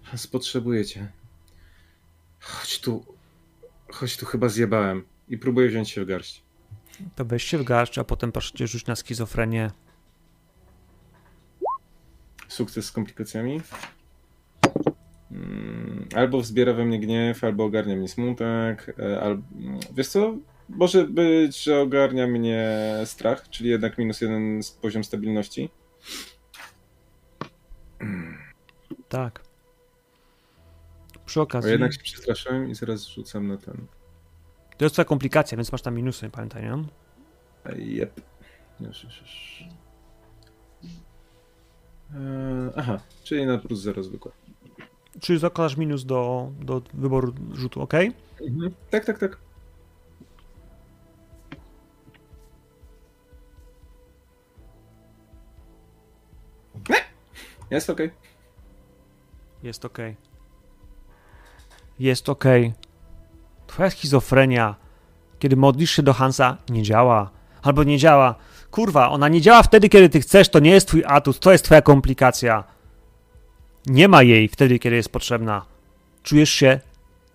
Hans, potrzebuję cię. Chodź tu, chodź tu, chyba zjebałem. I próbuję wziąć się w garść. To weź się w garść, a potem proszę cię rzuć na schizofrenię. Sukces z komplikacjami. Mm, Albo wzbiera we mnie gniew, albo ogarnia mnie smutek, e, albo... Wiesz co? Może być, że ogarnia mnie strach, czyli jednak minus jeden z poziom stabilności. Tak. Przy okazji. jednak się przestraszyłem i zaraz rzucam na ten. To jest twoja komplikacja, więc masz tam minusy, pamiętaj, nie? Jep. Już, już, już. E, Aha, czyli na plus 0 zwykłe. Czyli zakładasz minus do, do wyboru rzutu, ok? Mhm. Tak, tak, tak. Nie! Jest okej. Jest ok. Jest ok. Twoja schizofrenia, kiedy modlisz się do Hansa, nie działa. Albo nie działa. Kurwa, ona nie działa wtedy, kiedy ty chcesz, to nie jest twój atut, to jest twoja komplikacja. Nie ma jej wtedy, kiedy jest potrzebna. Czujesz się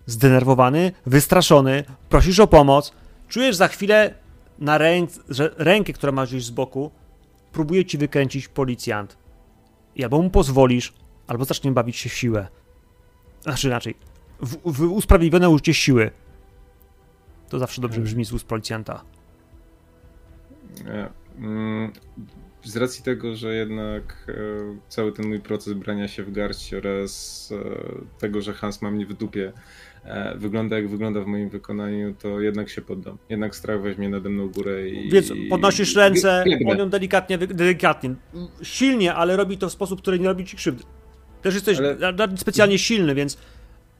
zdenerwowany, wystraszony, prosisz o pomoc, czujesz za chwilę na że rękę, która masz gdzieś z boku, próbuje ci wykręcić policjant. I albo mu pozwolisz, albo zacznie bawić się w siłę. Znaczy inaczej, w, w usprawiedliwione użycie siły. To zawsze dobrze brzmi z ust policjanta. Mm, Z racji tego, że jednak e, cały ten mój proces brania się w garść oraz e, tego, że Hans ma mnie w dupie, e, wygląda jak wygląda w moim wykonaniu, to jednak się poddam. Jednak strach weźmie nade mną górę i... Więc podnosisz ręce, on ją delikatnie, delikatnie, silnie, ale robi to w sposób, który nie robi ci krzywdy. Też jesteś Ale- specjalnie silny, więc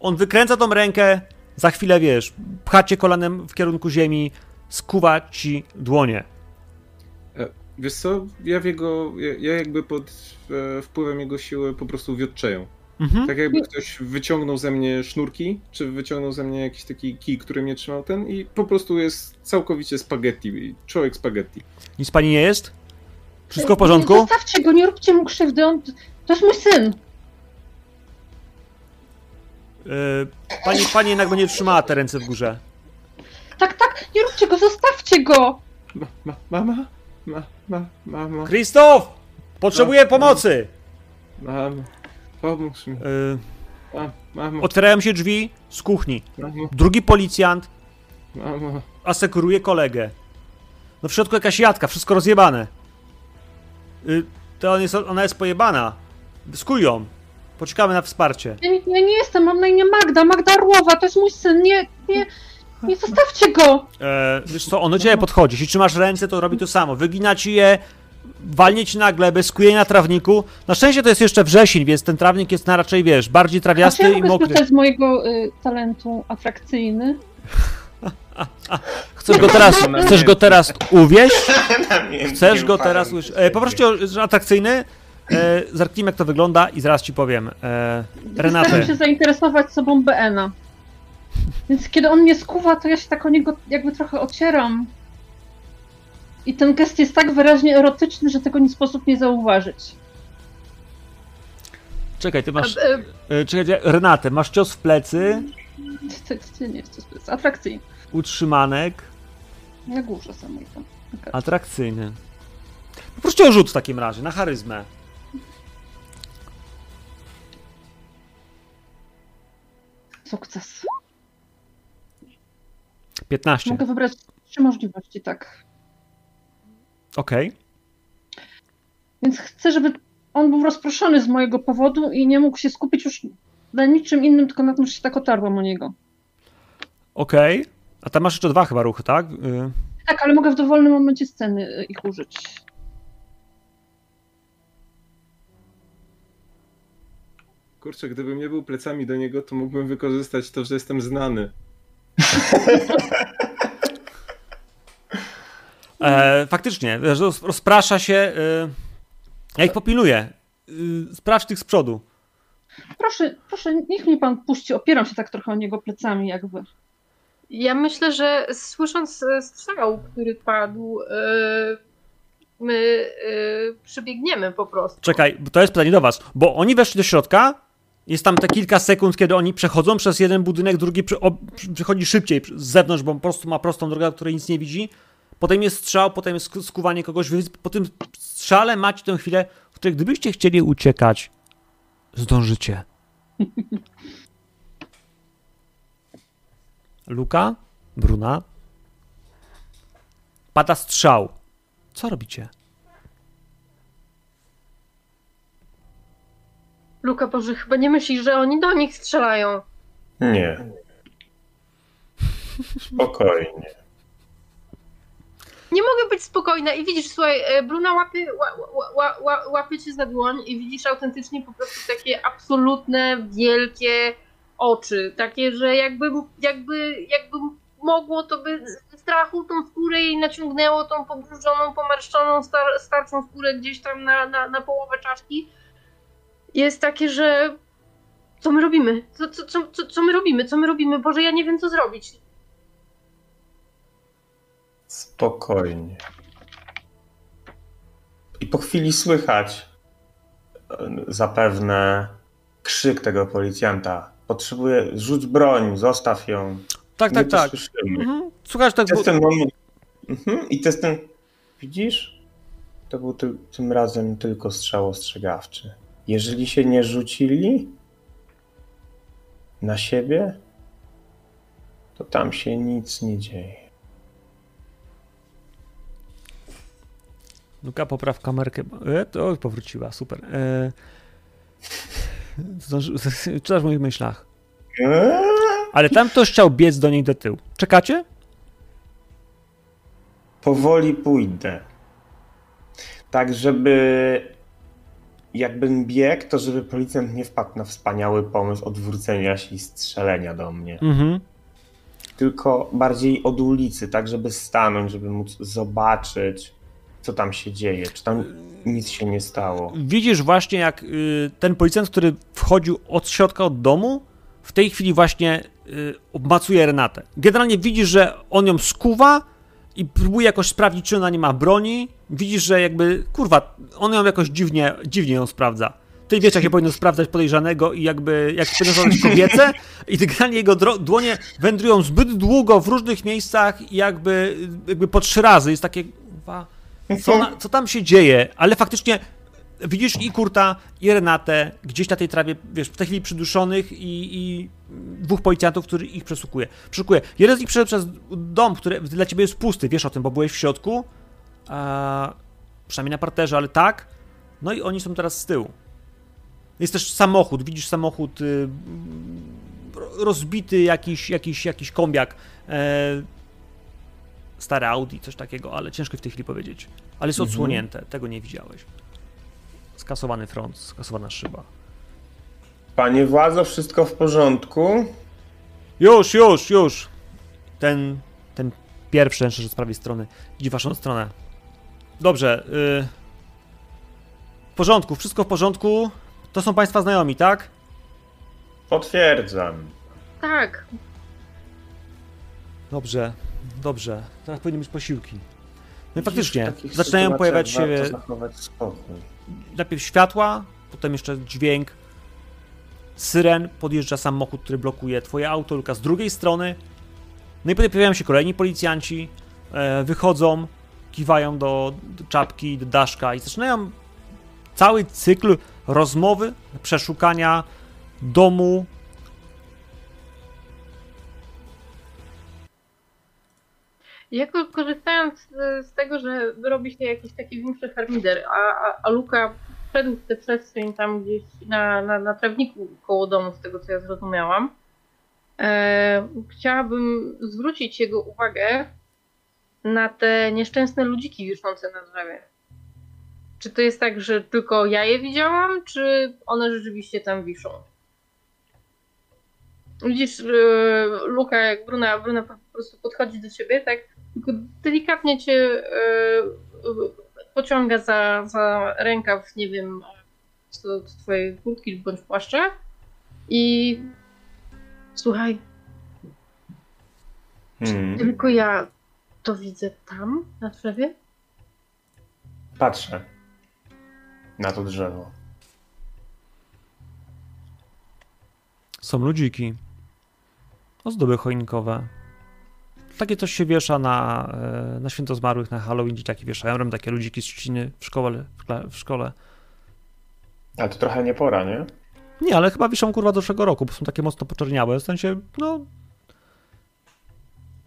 on wykręca tą rękę, za chwilę, wiesz, pcha cię kolanem w kierunku ziemi, skuwa ci dłonie. Wiesz co, ja w jego, ja, ja jakby pod e, wpływem jego siły po prostu wiotczeję. Mhm. Tak jakby ktoś wyciągnął ze mnie sznurki, czy wyciągnął ze mnie jakiś taki kij, który mnie trzymał ten i po prostu jest całkowicie spaghetti, człowiek spaghetti. Nic pani nie jest? Wszystko w porządku? Zostawcie go, nie róbcie mu krzywdy, on... To jest mój syn. Y, Pani, pani jednak będzie trzymała te ręce w górze. Tak, tak, nie róbcie go, zostawcie go. Ma, ma, mama? Ma, ma, mamo, Krzysztof! Potrzebuję pomocy! mamo, pomóż mi. Y, Ma, mamo, Otwierają się drzwi z kuchni. mamo, Drugi policjant mamo. asekuruje kolegę. No w środku jakaś jadka, wszystko rozjebane. Y, To on jest, ona jest pojebana. Skuj ją. Poczekamy na wsparcie. Ja nie, ja nie jestem, mam na imię Magda, Magda Arłowa, to jest mój syn, nie, nie, nie zostawcie go. E, wiesz co, on do ciebie podchodzi. Jeśli trzymasz ręce, to robi to samo. Wygina ci je, walnie ci na glebę, skuje na trawniku. Na szczęście to jest jeszcze wrzesień, więc ten trawnik jest na raczej, wiesz, bardziej A czy ja trawiasty i mokry. skorzystać z mojego y, talentu atrakcyjny? [LAUGHS] Chcesz go teraz, [LAUGHS] chcesz go teraz uwieść? Chcesz go teraz uwieść? E, poproście o że atrakcyjny. E, zerknijmy jak to wygląda i zaraz ci powiem. E, Staram Renatę. się zainteresować sobą BN-a. Więc kiedy on mnie skuwa, to ja się tak o niego jakby trochę ocieram. I ten gest jest tak wyraźnie erotyczny, że tego nie sposób nie zauważyć. Czekaj, ty masz... A, e, E, czekaj, Renatę, masz cios w plecy, To, to nie jest, to jest atrakcyjny. utrzymanek, Na górze samej tam. atrakcyjny. Poproście o rzut w takim razie, na charyzmę. Sukces. 15. Mogę wybrać trzy możliwości, tak. Okej. Więc chcę, żeby on był rozproszony z mojego powodu i nie mógł się skupić już na niczym innym, tylko na tym, że się tak otarłam o niego. Okej. A tam masz jeszcze dwa chyba ruchy, tak? Y, Tak, ale mogę w dowolnym momencie sceny y, ich użyć. Kurczę, gdybym nie był plecami do niego, to mógłbym wykorzystać to, że jestem znany. [LAUGHS] E, faktycznie, rozprasza się. Y, ja ich popilnuję. Y, sprawdź tych z przodu. Proszę, proszę, niech mnie pan puści. Opieram się tak trochę o niego plecami, jakby. Ja myślę, że słysząc e, strzał, który padł, e, my e, przybiegniemy po prostu. Czekaj, bo to jest pytanie do was. Bo oni weszli do środka. Jest tam te kilka sekund, kiedy oni przechodzą przez jeden budynek, drugi przy, o, przy- przychodzi szybciej z zewnątrz, bo po prostu ma prostą drogę, do której nic nie widzi. Potem jest strzał, potem jest sk- skuwanie kogoś. Wy po tym strzale macie tę chwilę, w której gdybyście chcieli uciekać, zdążycie. [LAUGHS] Luka, Bruna. Pada strzał. Co robicie? Luka, Boże, chyba nie myślisz, że oni do nich strzelają. Nie. Spokojnie. Nie mogę być spokojna i widzisz, słuchaj, e, Bruna łapie, ła, ła, ła, ła, łapie cię za dłoń i widzisz autentycznie po prostu takie absolutne, wielkie oczy. Takie, że jakby, jakby, jakby mogło, to by strachu tą skórę jej naciągnęło, tą pobrzużoną, pomarszczoną, star, starczą skórę gdzieś tam na, na, na połowę czaszki. Jest takie, że co my robimy? Co, co, co, co, co my robimy? Co my robimy? Boże, ja nie wiem, co zrobić. Spokojnie. I po chwili słychać zapewne krzyk tego policjanta. Potrzebuję, rzuć broń, zostaw ją. Tak, tak, tak. Mhm. Słuchaj, tak. To jest ten moment. Mhm. I to jest ten. Widzisz? To był ty, tym razem tylko strzał ostrzegawczy. Jeżeli się nie rzucili na siebie, to tam się nic nie dzieje. Luka, popraw kamerkę. E, to powróciła, super. E, zdąży, [LAUGHS] czytasz w moich myślach. Eee? Ale tam ktoś chciał biec do niej do tyłu. Czekacie? Powoli pójdę. Tak, żeby jakbym biegł, to żeby policjant nie wpadł na wspaniały pomysł odwrócenia się i strzelenia do mnie. Mhm. Tylko bardziej od ulicy, tak żeby stanąć, żeby móc zobaczyć, co tam się dzieje? Czy tam nic się nie stało? Widzisz właśnie, jak y, ten policjant, który wchodził od środka od domu, w tej chwili właśnie y, obmacuje Renatę. Generalnie widzisz, że on ją skuwa i próbuje jakoś sprawdzić, czy ona nie ma broni. Widzisz, że jakby, kurwa, on ją jakoś dziwnie, dziwnie ją sprawdza. Ty wiesz, jak się powinno sprawdzać podejrzanego i jakby, jak powinno sprawdzać [LAUGHS] kobiece i generalnie jego dłonie wędrują zbyt długo w różnych miejscach i jakby, jakby po trzy razy. Jest takie, kurwa, co, co tam się dzieje? Ale faktycznie widzisz i Kurta, i Renatę gdzieś na tej trawie, wiesz, w tej chwili przyduszonych i, i dwóch policjantów, który ich przesukuje. Przeszukuje. Jeden z nich przeszedł przez dom, który dla ciebie jest pusty, wiesz o tym, bo byłeś w środku, a, przynajmniej na parterze, ale tak. No i oni są teraz z tyłu. Jest też samochód, widzisz samochód y, rozbity, jakiś, jakiś, jakiś kombiak. E, stare Audi, coś takiego, ale ciężko w tej chwili powiedzieć. Ale jest mhm. odsłonięte, tego nie widziałeś. Skasowany front, skasowana szyba. Panie władzo, wszystko w porządku? Już, już, już. Ten, ten pierwszy, że z prawej strony, idzie w waszą stronę. Dobrze. Yy... W porządku, wszystko w porządku. To są państwa znajomi, tak? Potwierdzam. Tak. Dobrze, dobrze. Teraz powinny być posiłki. No i faktycznie, zaczynają pojawiać się najpierw światła, potem jeszcze dźwięk syren, podjeżdża samochód, który blokuje twoje auto, Luka z drugiej strony. No i potem pojawiają się kolejni policjanci, e, wychodzą, kiwają do, do czapki, do daszka i zaczynają cały cykl rozmowy, przeszukania domu. Ja korzystając z tego, że robi się jakiś taki większy harmider, a, a, Luka wszedł w tę przestrzeń tam gdzieś na, na, na trawniku koło domu, z tego co ja zrozumiałam, e, chciałabym zwrócić jego uwagę na te nieszczęsne ludziki wiszące na drzewie. Czy to jest tak, że tylko ja je widziałam, czy one rzeczywiście tam wiszą? Widzisz, e, Luka, jak Bruna, Bruna po prostu podchodzi do ciebie, tak delikatnie cię e, pociąga za, za rękaw, nie wiem, co do twojej kurtki bądź płaszcza i słuchaj, hmm. tylko ja to widzę tam, na drzewie? Patrzę na to drzewo. Są ludziki. Ozdoby choinkowe. Takie coś się wiesza na, e, na święto zmarłych, na Halloween dzieciaki wieszają. Robią takie ludziki z trzciny w szkole. W szkole. Ale to trochę nie pora, nie? Nie, ale chyba wiszą kurwa do zeszłego roku, bo są takie mocno poczerniałe. W sensie, no...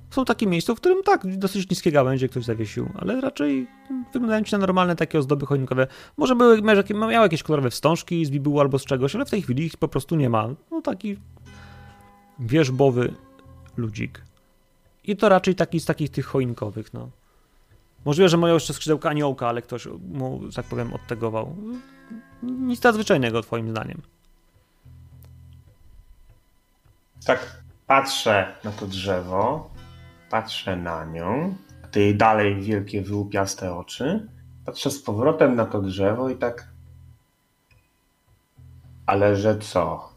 Są takie miejsca, w którym tak, dosyć niskie gałęzie ktoś zawiesił, ale raczej wyglądają ci na normalne takie ozdoby choinkowe. Może były, miały jakieś kolorowe wstążki z bibułu albo z czegoś, ale w tej chwili ich po prostu nie ma. No taki wierzbowy ludzik. I to raczej taki z takich tych choinkowych, no. Możliwe, że mają jeszcze skrzydełka aniołka, ale ktoś mu, tak powiem, odtegował. Nic nadzwyczajnego, twoim zdaniem. Tak, patrzę na to drzewo, patrzę na nią, ty dalej wielkie, wyłupiaste oczy. Patrzę z powrotem na to drzewo i tak... Ale że co?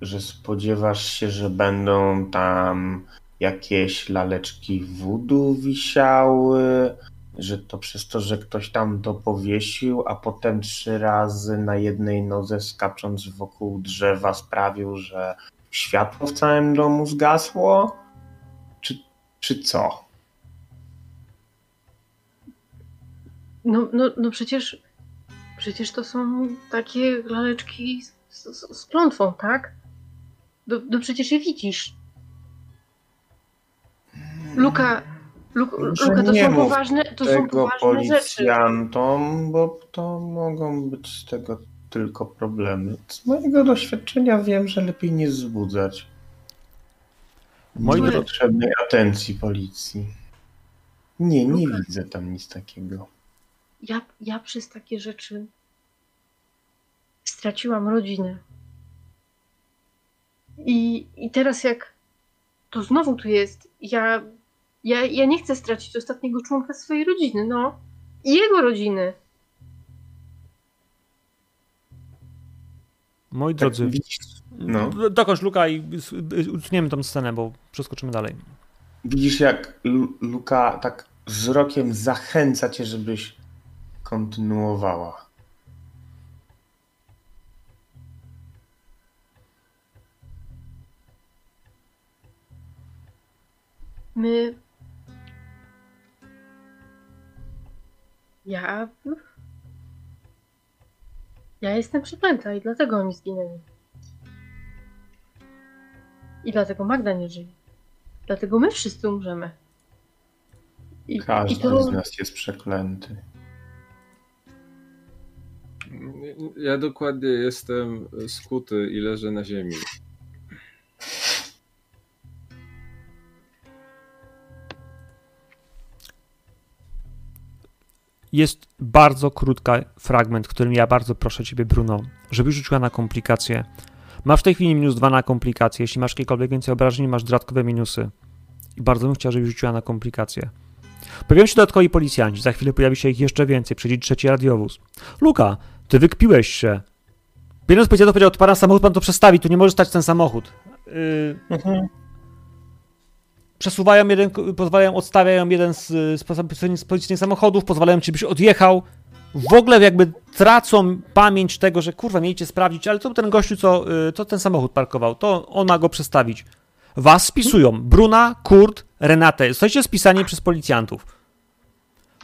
Że spodziewasz się, że będą tam jakieś laleczki wudu wisiały, że to przez to, że ktoś tam to powiesił, a potem trzy razy na jednej nodze skacząc wokół drzewa sprawił, że światło w całym domu zgasło? Czy, czy co? No, no, no przecież przecież to są takie laleczki z, z, z klątwą, tak? No, no przecież je widzisz. Luka, Luka, Luka to są poważne, to są poważne policjantom, rzeczy. bo to mogą być z tego tylko problemy. Z mojego doświadczenia wiem, że lepiej nie wzbudzać Moi potrzebnej atencji policji. Nie, nie Luka, widzę tam nic takiego. Ja, ja przez takie rzeczy straciłam rodzinę. I, I teraz jak to znowu tu jest, ja ja, ja nie chcę stracić ostatniego członka swojej rodziny, no. I jego rodziny. Moi Tak, drodzy, widzisz, no. dokończ Luka i utniemy tą scenę, bo przeskoczymy dalej. widzisz jak Lu- Luka tak wzrokiem zachęca cię, żebyś kontynuowała. My. Ja. Ja jestem przeklęta i dlatego oni zginęli. I dlatego Magda nie żyje. Dlatego my wszyscy umrzemy. I, i Każdy to... z nas jest przeklęty. Ja dokładnie jestem skuty i leżę na ziemi. Jest bardzo krótka fragment, którym ja bardzo proszę ciebie, Bruno, żebyś rzuciła na komplikacje. Masz w tej chwili minus dwa na komplikacje. Jeśli masz jakiekolwiek więcej obrażeń, masz dodatkowe minusy. I bardzo bym chciał, żebyś rzuciła na komplikacje. Pojawią się dodatkowi policjanci, za chwilę pojawi się ich jeszcze więcej, przyjdzie trzeci radiowóz. Luka, ty wykpiłeś się. Jeden z policjantów powiedział, to pana samochód pan to przestawi, tu nie może stać ten samochód. Yy, przesuwają jeden, pozwalają, odstawiają jeden z, z, z policyjnych samochodów, pozwalają ci, byś odjechał. W ogóle jakby tracą pamięć tego, że kurwa, mieliście sprawdzić, ale to ten gościu, co, y, to ten samochód parkował, to on ma go przestawić. Was spisują. Bruna, Kurt, Renatę. Jesteście spisani przez policjantów.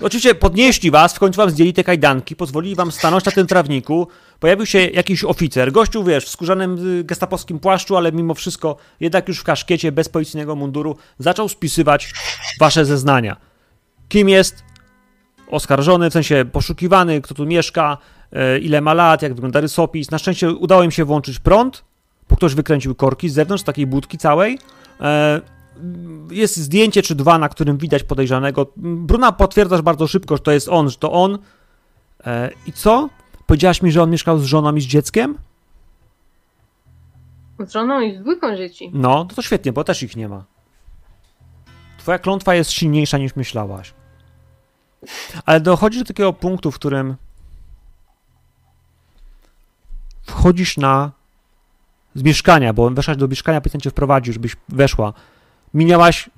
Oczywiście podnieśli was, w końcu wam zdjęli te kajdanki, pozwolili wam stanąć na tym trawniku. Pojawił się jakiś oficer. Gościu, wiesz, w skórzanym y, gestapowskim płaszczu, ale mimo wszystko jednak już w kaszkiecie, bez policyjnego munduru, zaczął spisywać wasze zeznania. Kim jest oskarżony, w sensie poszukiwany, kto tu mieszka, e, ile ma lat, jak wygląda rysopis. Na szczęście udało im się włączyć prąd, bo ktoś wykręcił korki z zewnątrz, takiej budki całej. E, Jest zdjęcie czy dwa, na którym widać podejrzanego. Bruna potwierdzasz bardzo szybko, że to jest on, że to on. E, I co? Powiedziałaś mi, że on mieszkał z żoną i z dzieckiem? Z żoną i z dwójką dzieci. No, no to świetnie, bo też ich nie ma. Twoja klątwa jest silniejsza niż myślałaś. Ale dochodzi do takiego punktu, w którym wchodzisz na z mieszkania, bo weszłaś do mieszkania, policjant cię wprowadził, żebyś weszła. Minęłaś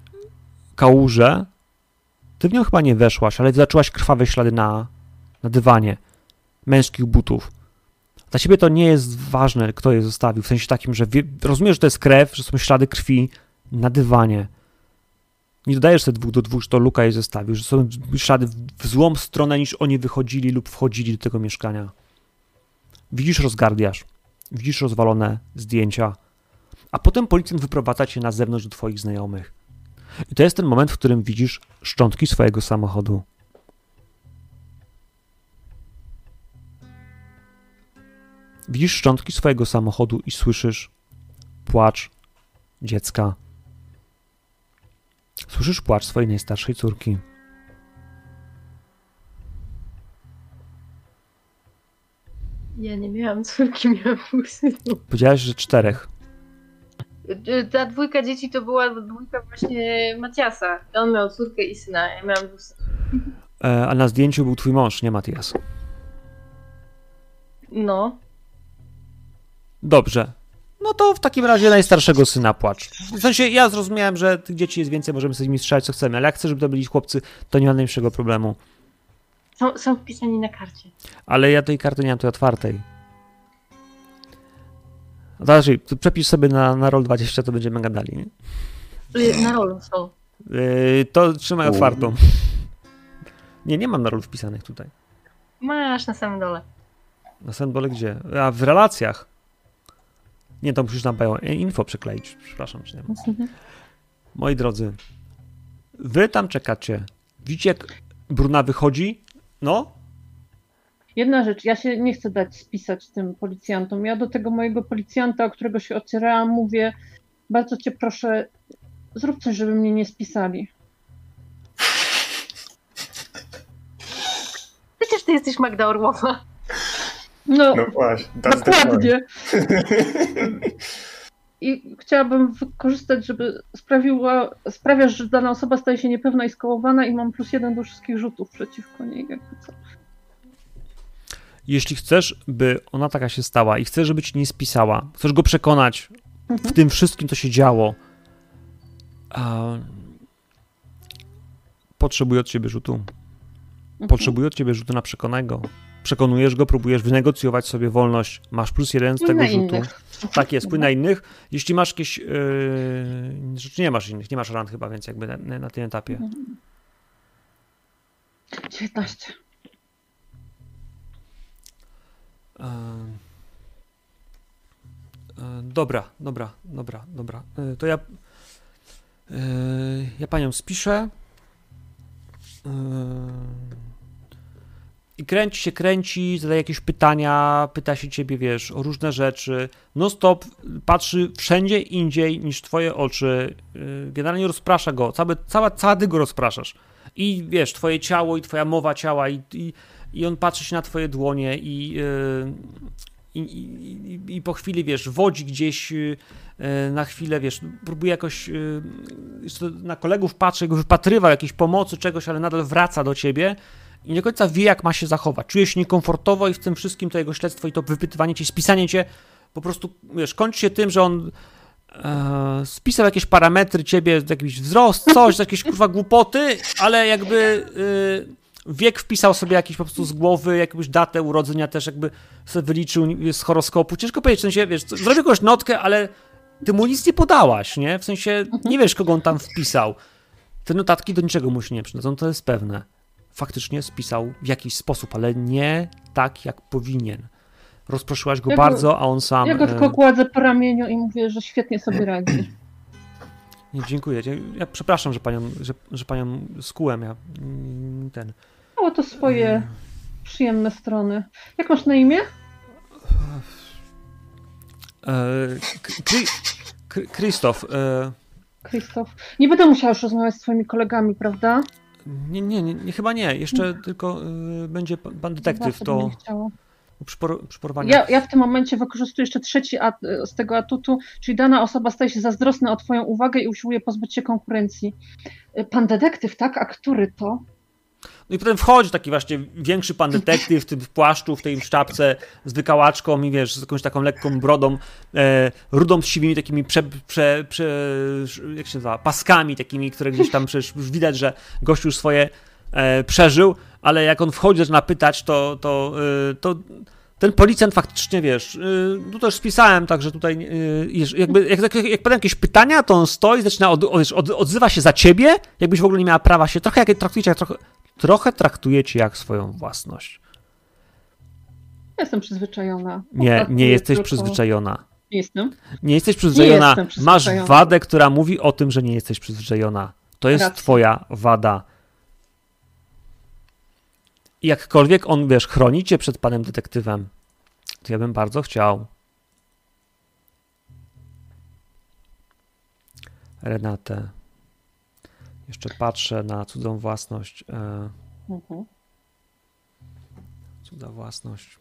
kałużę. Ty w nią chyba nie weszłaś, ale zaczęłaś krwawe ślady na, na dywanie męskich butów. Dla ciebie to nie jest ważne, kto je zostawił, w sensie takim, że wie, rozumiesz, że to jest krew, że są ślady krwi na dywanie. Nie dodajesz sobie dwóch do dwóch, że to Luka je zostawił, że są ślady w złą stronę niż oni wychodzili lub wchodzili do tego mieszkania. Widzisz rozgardiasz, widzisz rozwalone zdjęcia, a potem policjant wyprowadza cię na zewnątrz do twoich znajomych. I to jest ten moment, w którym widzisz szczątki swojego samochodu. Widzisz szczątki swojego samochodu i słyszysz płacz dziecka. Słyszysz płacz swojej najstarszej córki. Ja nie miałam córki, miałam dwóch synów. Powiedziałeś, że czterech. Y, Ta dwójka dzieci to była dwójka właśnie Matiasa. On miał córkę i syna, ja miałam dwóch synów. E, a na zdjęciu był twój mąż, nie Matias. No, Dobrze. No to w takim razie najstarszego syna płacz. W sensie ja zrozumiałem, że tych dzieci jest więcej, możemy sobie z nimi strzelać co chcemy, ale jak chcę, żeby to byli chłopcy, to nie ma najmniejszego problemu. są, są wpisani na karcie. Ale ja tej karty nie mam tu otwartej. Znaczy, to przepisz sobie na, na roll 20, to będziemy gadali. Nie? Y, Na rolu są. Yy, to trzymaj U. otwartą. Nie, nie mam na roll wpisanych tutaj. Masz na samym dole. Na sandbole gdzie? A w relacjach. Nie, to musisz nam pełen info przykleić. Przepraszam. Czy nie ma. Moi drodzy, wy tam czekacie. Widzicie, jak Bruna wychodzi? No, Jedna rzecz, ja się nie chcę dać spisać tym policjantom. Ja do tego mojego policjanta, o którego się ocierałam, mówię, bardzo cię proszę, zrób coś, żeby mnie nie spisali. Przecież ty jesteś Magda Orłowa. No, No właśnie. point. dokładnie. i chciałabym wykorzystać, żeby sprawiła, sprawiasz, że dana osoba staje się niepewna i skołowana i mam plus jeden do wszystkich rzutów przeciwko niej, jakby co. Jeśli chcesz, by ona taka się stała i chcesz, żeby ci nie spisała, chcesz go przekonać w Mhm. tym wszystkim, co się działo, a... potrzebuje od ciebie rzutu. Mhm. Potrzebuje od ciebie rzutu na przekonanego. Przekonujesz go, próbujesz wynegocjować sobie wolność. Masz plus jeden z tego na rzutu. innych. Tak jest, płyń na innych. Jeśli masz jakieś. Yy, rzeczy nie masz innych, nie masz ran chyba, więc jakby na, na tym etapie. Mhm. 19. E, e, Dobra, dobra, dobra, dobra. E, To ja. e, Ja panią spiszę. I kręci się, kręci, zadaje jakieś pytania, pyta się ciebie, wiesz, o różne rzeczy. No stop, patrzy wszędzie indziej niż twoje oczy. E, Generalnie rozprasza go, cały, cała, cała ty go rozpraszasz. I wiesz, twoje ciało i twoja mowa ciała i, i, i on patrzy się na twoje dłonie i, yy, i, i, i, po chwili, wiesz, wodzi gdzieś yy, na chwilę, wiesz, próbuje jakoś na kolegów patrzy, jakby wypatrywał jakiejś pomocy, czegoś, ale nadal wraca do ciebie i nie do końca wie, jak ma się zachować. Czuje się niekomfortowo i w tym wszystkim to jego śledztwo i to wypytywanie cię, spisanie cię po prostu, wiesz, kończy się tym, że on e, spisał jakieś parametry ciebie, jakiś wzrost, coś, jakieś kurwa głupoty, ale jakby y, wiek wpisał sobie jakiś po prostu z głowy, jakąś datę urodzenia też jakby sobie wyliczył z horoskopu. Ciężko powiedzieć, w sensie, wiesz, zrobił jakąś notkę, ale ty mu nic nie podałaś, nie? W sensie nie wiesz, kogo on tam wpisał. Te notatki do niczego mu się nie przydadzą, to jest pewne. Faktycznie spisał w jakiś sposób, ale nie tak, jak powinien. Rozproszyłaś go Ja go- bardzo, a on sam... Ja go e, tylko kładzę po ramieniu i mówię, że świetnie sobie [CLEARS THROAT] radzi. Nie, dziękuję. Ja przepraszam, że panią, że, że panią skułem. Ja mm, ten. Miało to swoje przyjemne strony. Jak masz na imię? E, Krzysztof. E, Krzysztof. Nie będę musiała już rozmawiać z twoimi kolegami, prawda? Nie, nie, nie, nie, chyba nie. Jeszcze tylko e, będzie pan, detektyw. To przy, por, przy porwaniu. Ja, ja w tym momencie wykorzystuję jeszcze trzeci at, z tego atutu, czyli dana osoba staje się zazdrosna o twoją uwagę i usiłuje pozbyć się konkurencji. Pan detektyw, tak? A który to? No i potem wchodzi taki właśnie większy pan detektyw w tym płaszczu, w tej czapce z wykałaczką i wiesz, z jakąś taką lekką brodą, e, rudą z siwymi takimi prze, prze, prze, jak się nazywa, paskami takimi, które gdzieś tam przecież już widać, że gość już swoje e, przeżył, ale jak on wchodzi, zaczyna pytać, to, to, e, to ten policjant faktycznie, wiesz, y, tu też spisałem, także tutaj y, jeż- jakby, jak, jak, jak jakieś pytania, to on stoi, zaczyna, od, od, od, odzywa się za ciebie, jakbyś w ogóle nie miała prawa się, trochę jak traktujecie, jak trochę, trochę traktujecie jak swoją własność. Jestem przyzwyczajona. Nie, nie jesteś tylko- przyzwyczajona. Nie jestem. Nie jesteś przyzwyczajona. jestem Masz przyzwyczajona. wadę, która mówi o tym, że nie jesteś przyzwyczajona. To jest Racja. twoja wada. Jakkolwiek on, wiesz, chroni cię przed panem detektywem, to ja bym bardzo chciał. Renatę. Jeszcze patrzę na cudzą własność. E, Mhm. cudza własność.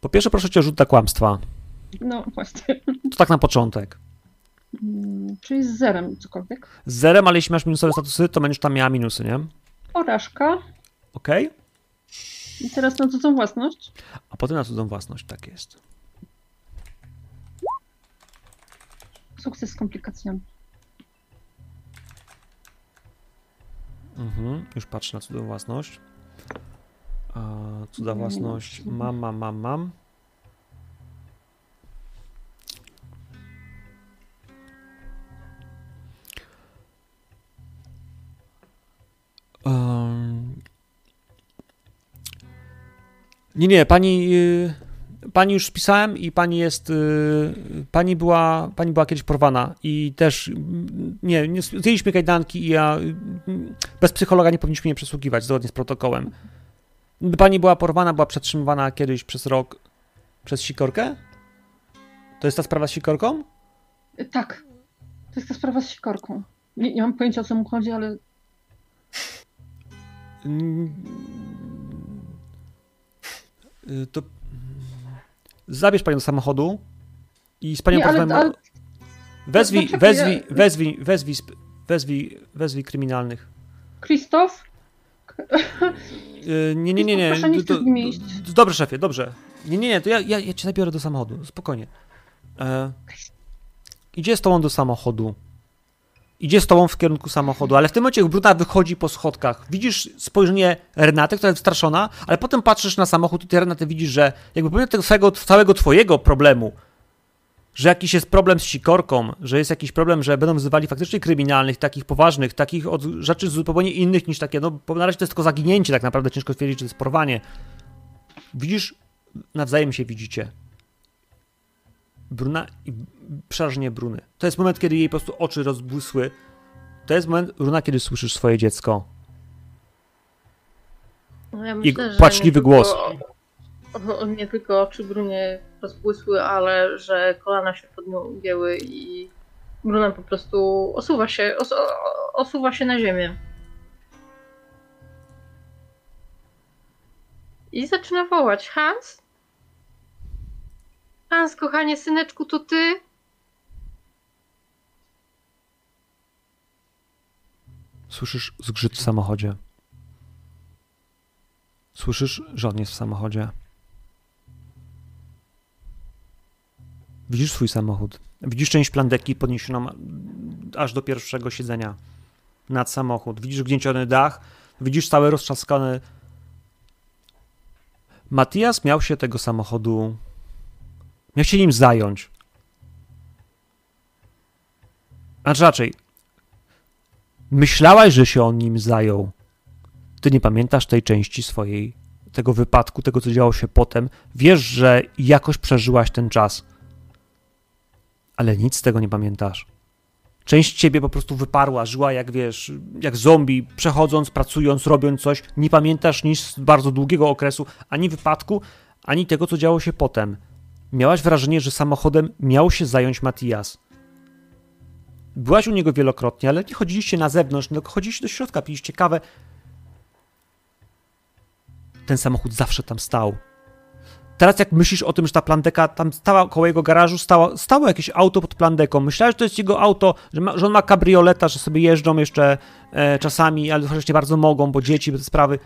Po pierwsze, proszę cię o rzut na kłamstwa. No właśnie. To tak na początek. Mm, Czyli z zerem cokolwiek. Z zerem, ale jeśli masz minusowe statusy, to będziesz tam miała minusy, nie? Porażka. Ok? I teraz na cudzą własność. A potem na cudzą własność, tak jest. Sukces z komplikacjami. Mhm, już patrzę na cudzą własność. A, cuda własność mam, mam, mam, mam. Em, Nie, nie, pani, y, pani już spisałem i pani jest, y, pani była, pani była kiedyś porwana i też, mm, nie, nie zdjęliśmy kajdanki i ja, y, bez psychologa nie powinniśmy jej przesługiwać zgodnie z protokołem. Pani była porwana, była przetrzymywana kiedyś przez rok przez sikorkę? To jest ta sprawa z sikorką? Tak. To jest ta sprawa z sikorką. Nie, nie mam pojęcia o co mu chodzi, ale Mm, To zabierz panią do samochodu I z panią Nie, ale- porozmawiam. ale- Wezwij, wezwij, wezwij, wezwij, wezwij, wezwij kryminalnych. Krzysztof? Yy, nie, nie, nie, nie. Dobrze, szefie, dobrze. Nie, nie, nie, to ja, ja, ja cię zabiorę do samochodu, spokojnie. E, idzie z tobą do samochodu. Idzie z tobą w kierunku samochodu, ale w tym momencie Bruna wychodzi po schodkach. Widzisz spojrzenie Renaty, która jest wystraszona, ale potem patrzysz na samochód i ty Renaty widzisz, że jakby pomimo tego całego, całego twojego problemu, że jakiś jest problem z sikorką, że jest jakiś problem, że będą wzywali faktycznie kryminalnych, takich poważnych, takich od rzeczy zupełnie innych niż takie, no bo na razie to jest tylko zaginięcie tak naprawdę, ciężko stwierdzić, czy to jest porwanie. Widzisz, nawzajem się widzicie. Bruna i przerażenie Bruny. To jest moment, kiedy jej po prostu oczy rozbłysły. To jest moment, Bruna, kiedy słyszysz swoje dziecko. No ja I myślę, że płaczliwy głos. Tylko, [LAUGHS] nie tylko oczy Brunie rozbłysły, ale że kolana się pod nią ugięły i Bruna po prostu osuwa się, os, osuwa się na ziemię. I zaczyna wołać. Hans? Hans, kochanie, syneczku, to ty? Słyszysz zgrzyt w samochodzie. Słyszysz, że on jest w samochodzie. Widzisz swój samochód. Widzisz część plandeki podniesioną aż do pierwszego siedzenia nad samochód. Widzisz gnieciony dach. Widzisz cały roztrzaskany. Matias miał się tego samochodu. Miał się nim zająć. Znaczy raczej, Myślałaś, że się on nim zajął. Ty nie pamiętasz tej części swojej, tego wypadku, tego, co działo się potem. Wiesz, że jakoś przeżyłaś ten czas. Ale nic z tego nie pamiętasz. Część ciebie po prostu wyparła, żyła jak wiesz, jak zombie, przechodząc, pracując, robiąc coś. Nie pamiętasz nic z bardzo długiego okresu, ani wypadku, ani tego, co działo się potem. Miałaś wrażenie, że samochodem miał się zająć Matias. Byłaś u niego wielokrotnie, ale nie chodziliście na zewnątrz, tylko chodziliście do środka, piliście kawę. Ten samochód zawsze tam stał. Teraz jak myślisz o tym, że ta plandeka tam stała koło jego garażu, stało, stało jakieś auto pod plandeką. Myślałeś, że to jest jego auto, że, ma, że on ma kabrioleta, że sobie jeżdżą jeszcze e, czasami, ale chociaż nie bardzo mogą, bo dzieci, te sprawy.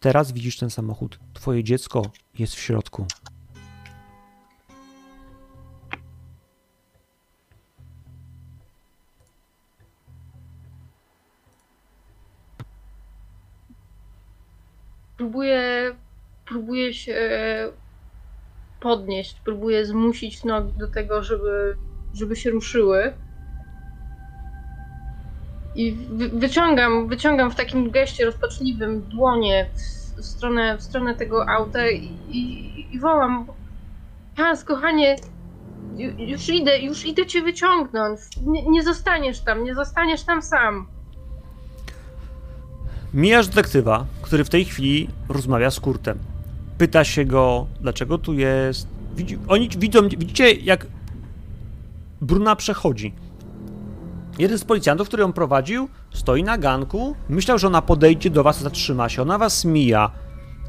Teraz widzisz ten samochód. Twoje dziecko jest w środku. Próbuję, próbuję się podnieść, próbuję zmusić nogi do tego, żeby, żeby się ruszyły. I wy, wyciągam, wyciągam w takim geście rozpaczliwym dłonie w, w, stronę, w stronę tego auta i, i, i wołam Hans, kochanie, ju- już idę, już idę cię wyciągnąć. Nie, nie zostaniesz tam, nie zostaniesz tam sam. Mijasz detektywa, który w tej chwili rozmawia z Kurtem. Pyta się go, dlaczego tu jest. Widzi, oni widzą, widzicie, jak Bruna przechodzi. Jeden z policjantów, który ją prowadził, stoi na ganku. Myślał, że ona podejdzie do was, zatrzyma się. Ona was mija.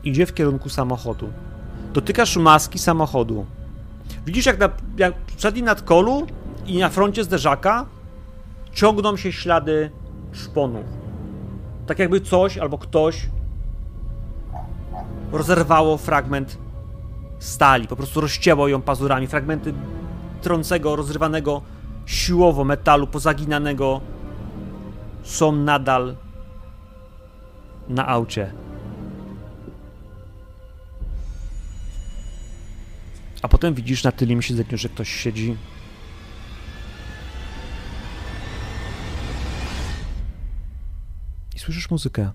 Idzie w kierunku samochodu. Dotykasz maski samochodu. Widzisz, jak na jak w przednim nadkolu i na froncie zderzaka ciągną się ślady szponów. Tak jakby coś albo ktoś rozerwało fragment stali, po prostu rozcięło ją pazurami. Fragmenty trącego, rozrywanego siłowo metalu, pozaginanego są nadal na aucie. A potem widzisz na tylnym siedzeniu, że ktoś siedzi. Słyszysz muzykę.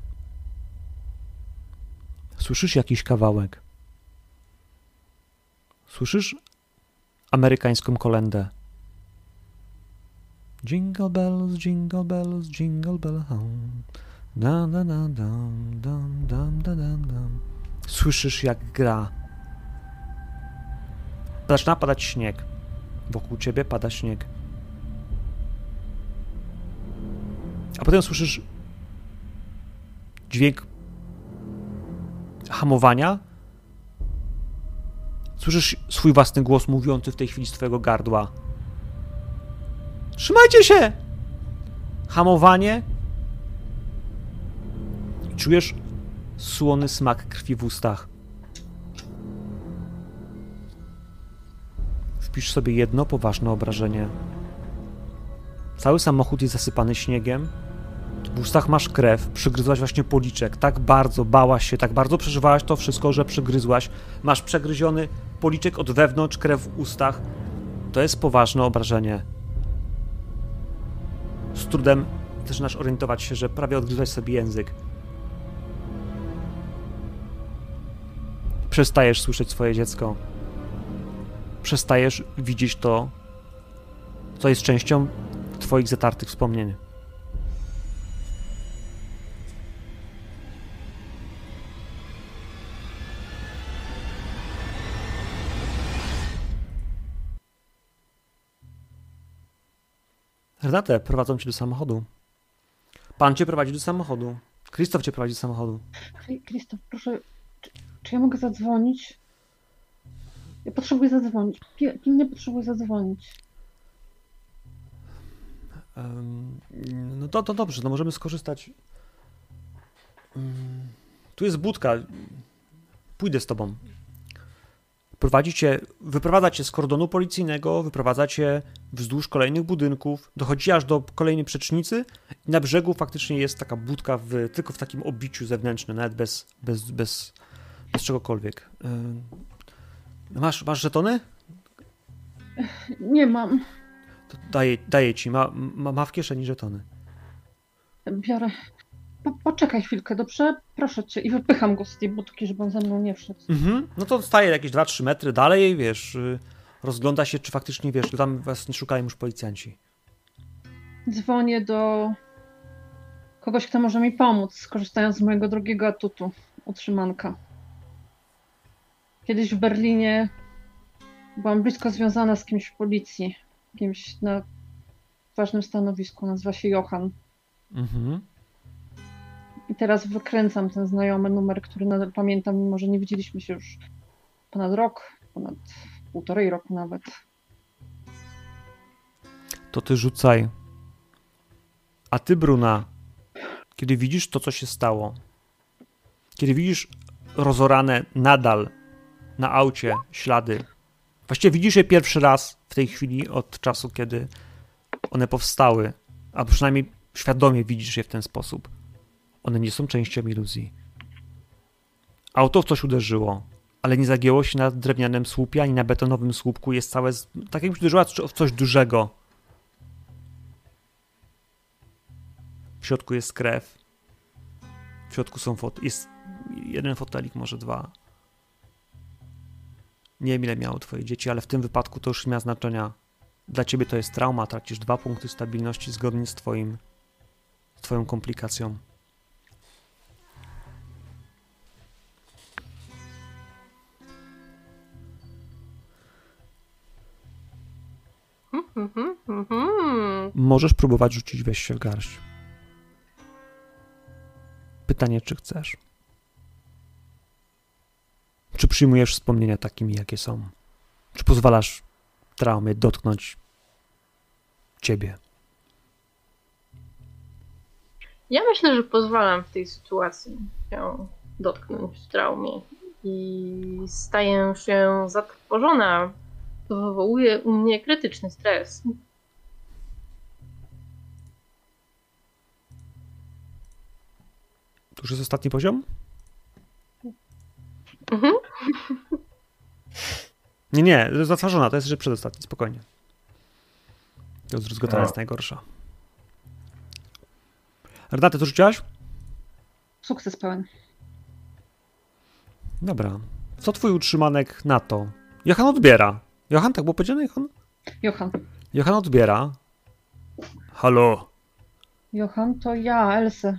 Słyszysz jakiś kawałek. Słyszysz amerykańską kolendę. Jingle bells, jingle bells, jingle bell. Słyszysz jak gra. Zaczyna padać śnieg. Wokół ciebie pada śnieg. A potem słyszysz dźwięk hamowania Słyszysz swój własny głos mówiący w tej chwili z twojego gardła. Trzymajcie się! Hamowanie. Czujesz słony smak krwi w ustach. Wpisz sobie jedno poważne obrażenie. Cały samochód jest zasypany śniegiem. W ustach masz krew, przygryzłaś właśnie policzek. Tak bardzo bałaś się, tak bardzo przeżywałaś to wszystko, że przygryzłaś. Masz przegryziony policzek od wewnątrz, krew w ustach. To jest poważne obrażenie. Z trudem zaczynasz orientować się, że prawie odgryzłaś sobie język. Przestajesz słyszeć swoje dziecko. Przestajesz widzieć to, co jest częścią Twoich zatartych wspomnień. Renate, prowadzą cię do samochodu. Pan cię prowadzi do samochodu. Krzysztof cię prowadzi do samochodu. Krzysztof, proszę, czy, czy, ja mogę zadzwonić? Ja potrzebuję zadzwonić. Pilnie potrzebuję zadzwonić. Um, no to, to dobrze, no możemy skorzystać. Um, tu jest budka. Pójdę z tobą prowadzi cię, wyprowadza cię z kordonu policyjnego, wyprowadza cię wzdłuż kolejnych budynków, dochodzi aż do kolejnej przecznicy i na brzegu faktycznie jest taka budka w, tylko w takim obiciu zewnętrznym, nawet bez, bez, bez, bez czegokolwiek. Masz, masz żetony? Nie mam. To daję, daję ci, ma, ma, ma w kieszeni żetony. Biorę. Po, poczekaj chwilkę, dobrze? Proszę cię. I wypycham go z tej budki, żeby on ze mną nie wszedł. Mhm. No to staje jakieś 2-3 metry dalej, wiesz, y, rozgląda się, czy faktycznie, wiesz, tam was nie szukają już policjanci. Dzwonię do kogoś, kto może mi pomóc, skorzystając z mojego drugiego atutu, utrzymanka. Kiedyś w Berlinie byłam blisko związana z kimś w policji, kimś na ważnym stanowisku, nazywa się Johan. Mhm. I teraz wykręcam ten znajomy numer, który nadal pamiętam, mimo że nie widzieliśmy się już ponad rok, ponad półtorej roku nawet. To ty rzucaj. A ty, Bruna, kiedy widzisz to, co się stało, kiedy widzisz rozorane nadal na aucie ślady, właściwie widzisz je pierwszy raz w tej chwili od czasu, kiedy one powstały, a przynajmniej świadomie widzisz je w ten sposób. One nie są częścią iluzji. Auto w coś uderzyło, ale nie zagięło się na drewnianym słupie ani na betonowym słupku. Jest całe. Tak jakbyś uderzyła w coś dużego. W środku jest krew. W środku są fot. Jest jeden fotelik, może dwa. Nie wiem, ile miało twoje dzieci, ale w tym wypadku to już nie ma znaczenia. Dla ciebie to jest trauma, tracisz dwa punkty stabilności zgodnie z twoim, z twoją komplikacją. Mhm, mhm. Możesz próbować rzucić weź się w garść. Pytanie, czy chcesz? Czy przyjmujesz wspomnienia takimi, jakie są? Czy pozwalasz traumie dotknąć ciebie? Ja myślę, że pozwalam w tej sytuacji się dotknąć traumie i staję się zatrwożona wywołuje u mnie krytyczny stres. To już jest ostatni poziom? Mhm. [LAUGHS] Nie, nie, zatwarzona, to jest że przedostatni, spokojnie. To zdruzgotana jest najgorsza. Renate, to rzuciłaś? Sukces pełen. Dobra. Co twój utrzymanek na to? Johan odbiera. Johan, tak było powiedziane, Johan? Johan. Johan odbiera. Halo. Johan, to ja, Elsę.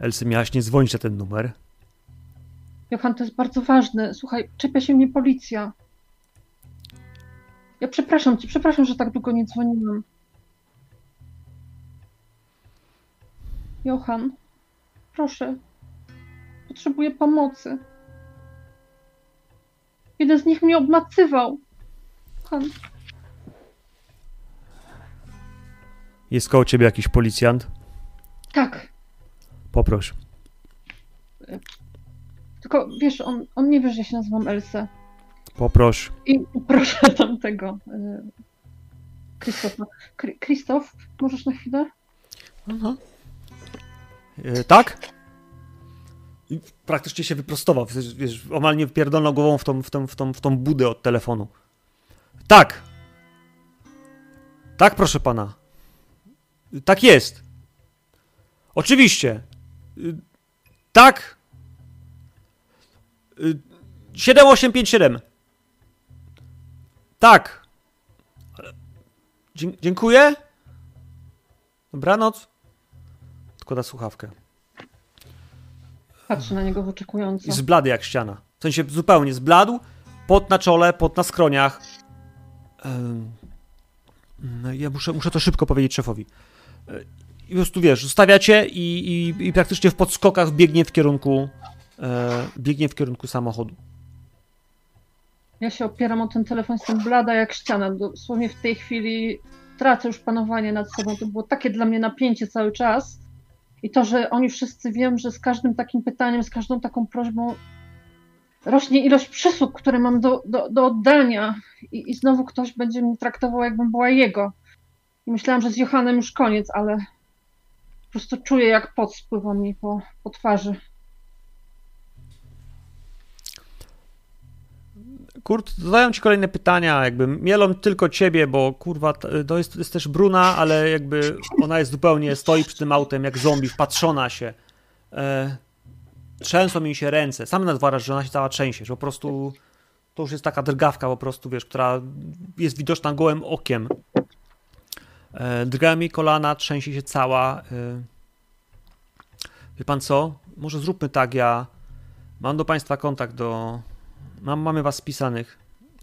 Elsy, miałaś nie dzwonić na ten numer. Johan, to jest bardzo ważne. Słuchaj, czepia się mnie policja. Ja przepraszam cię, przepraszam, że tak długo nie dzwoniłam. Johan, proszę. Potrzebuję pomocy. Jeden z nich mnie obmacywał. Han, Jest koło ciebie jakiś policjant? tak. Poproś. Tylko wiesz, on, on nie wie, że ja się nazywam Elsa. Poproś. I proszę [LAUGHS] tamtego. Krzysztofa. Kry- Krzysztof, możesz na chwilę? Aha. E, tak? I praktycznie się wyprostował, wiesz, omal nie wpierdolnął głową w tą, w, tą, w, tą, w tą budę od telefonu. Tak! Tak, proszę pana. Tak jest. Oczywiście. Y, Tak. Y, 7857. Tak. Dzie- dziękuję. Dobranoc. Odkłada słuchawkę. Patrzę na niego wyczekująco. I zblady jak ściana. W sensie zupełnie zbladł, pot na czole, pot na skroniach. No, ja muszę, muszę to szybko powiedzieć szefowi. E, I po prostu wiesz, zostawiacie i, i, i praktycznie w podskokach biegnie w kierunku e, biegnie w kierunku samochodu. Ja się opieram o ten telefon, jestem blada jak ściana. Dosłownie w tej chwili tracę już panowanie nad sobą. To było takie dla mnie napięcie cały czas. I to, że oni wszyscy wiem, że z każdym takim pytaniem, z każdą taką prośbą rośnie ilość przysług, które mam do, do, do oddania. I, I znowu ktoś będzie mnie traktował, jakbym była jego. I myślałam, że z Johanem już koniec, ale po prostu czuję, jak pot spływa mi po, po twarzy. Kurt, zadają ci kolejne pytania, jakby mielą tylko ciebie, bo kurwa, to jest, jest też Bruna, ale jakby ona jest zupełnie, stoi przy tym autem jak zombie, wpatrzona się. E, trzęsą mi się ręce. Sam nazwarasz, że ona się cała trzęsie, że po prostu to już jest taka drgawka po prostu, wiesz, która jest widoczna gołym okiem. E, drgają mi kolana, trzęsie się cała. E, wie pan co? Może zróbmy tak, ja mam do państwa kontakt do, Mam, mamy was spisanych.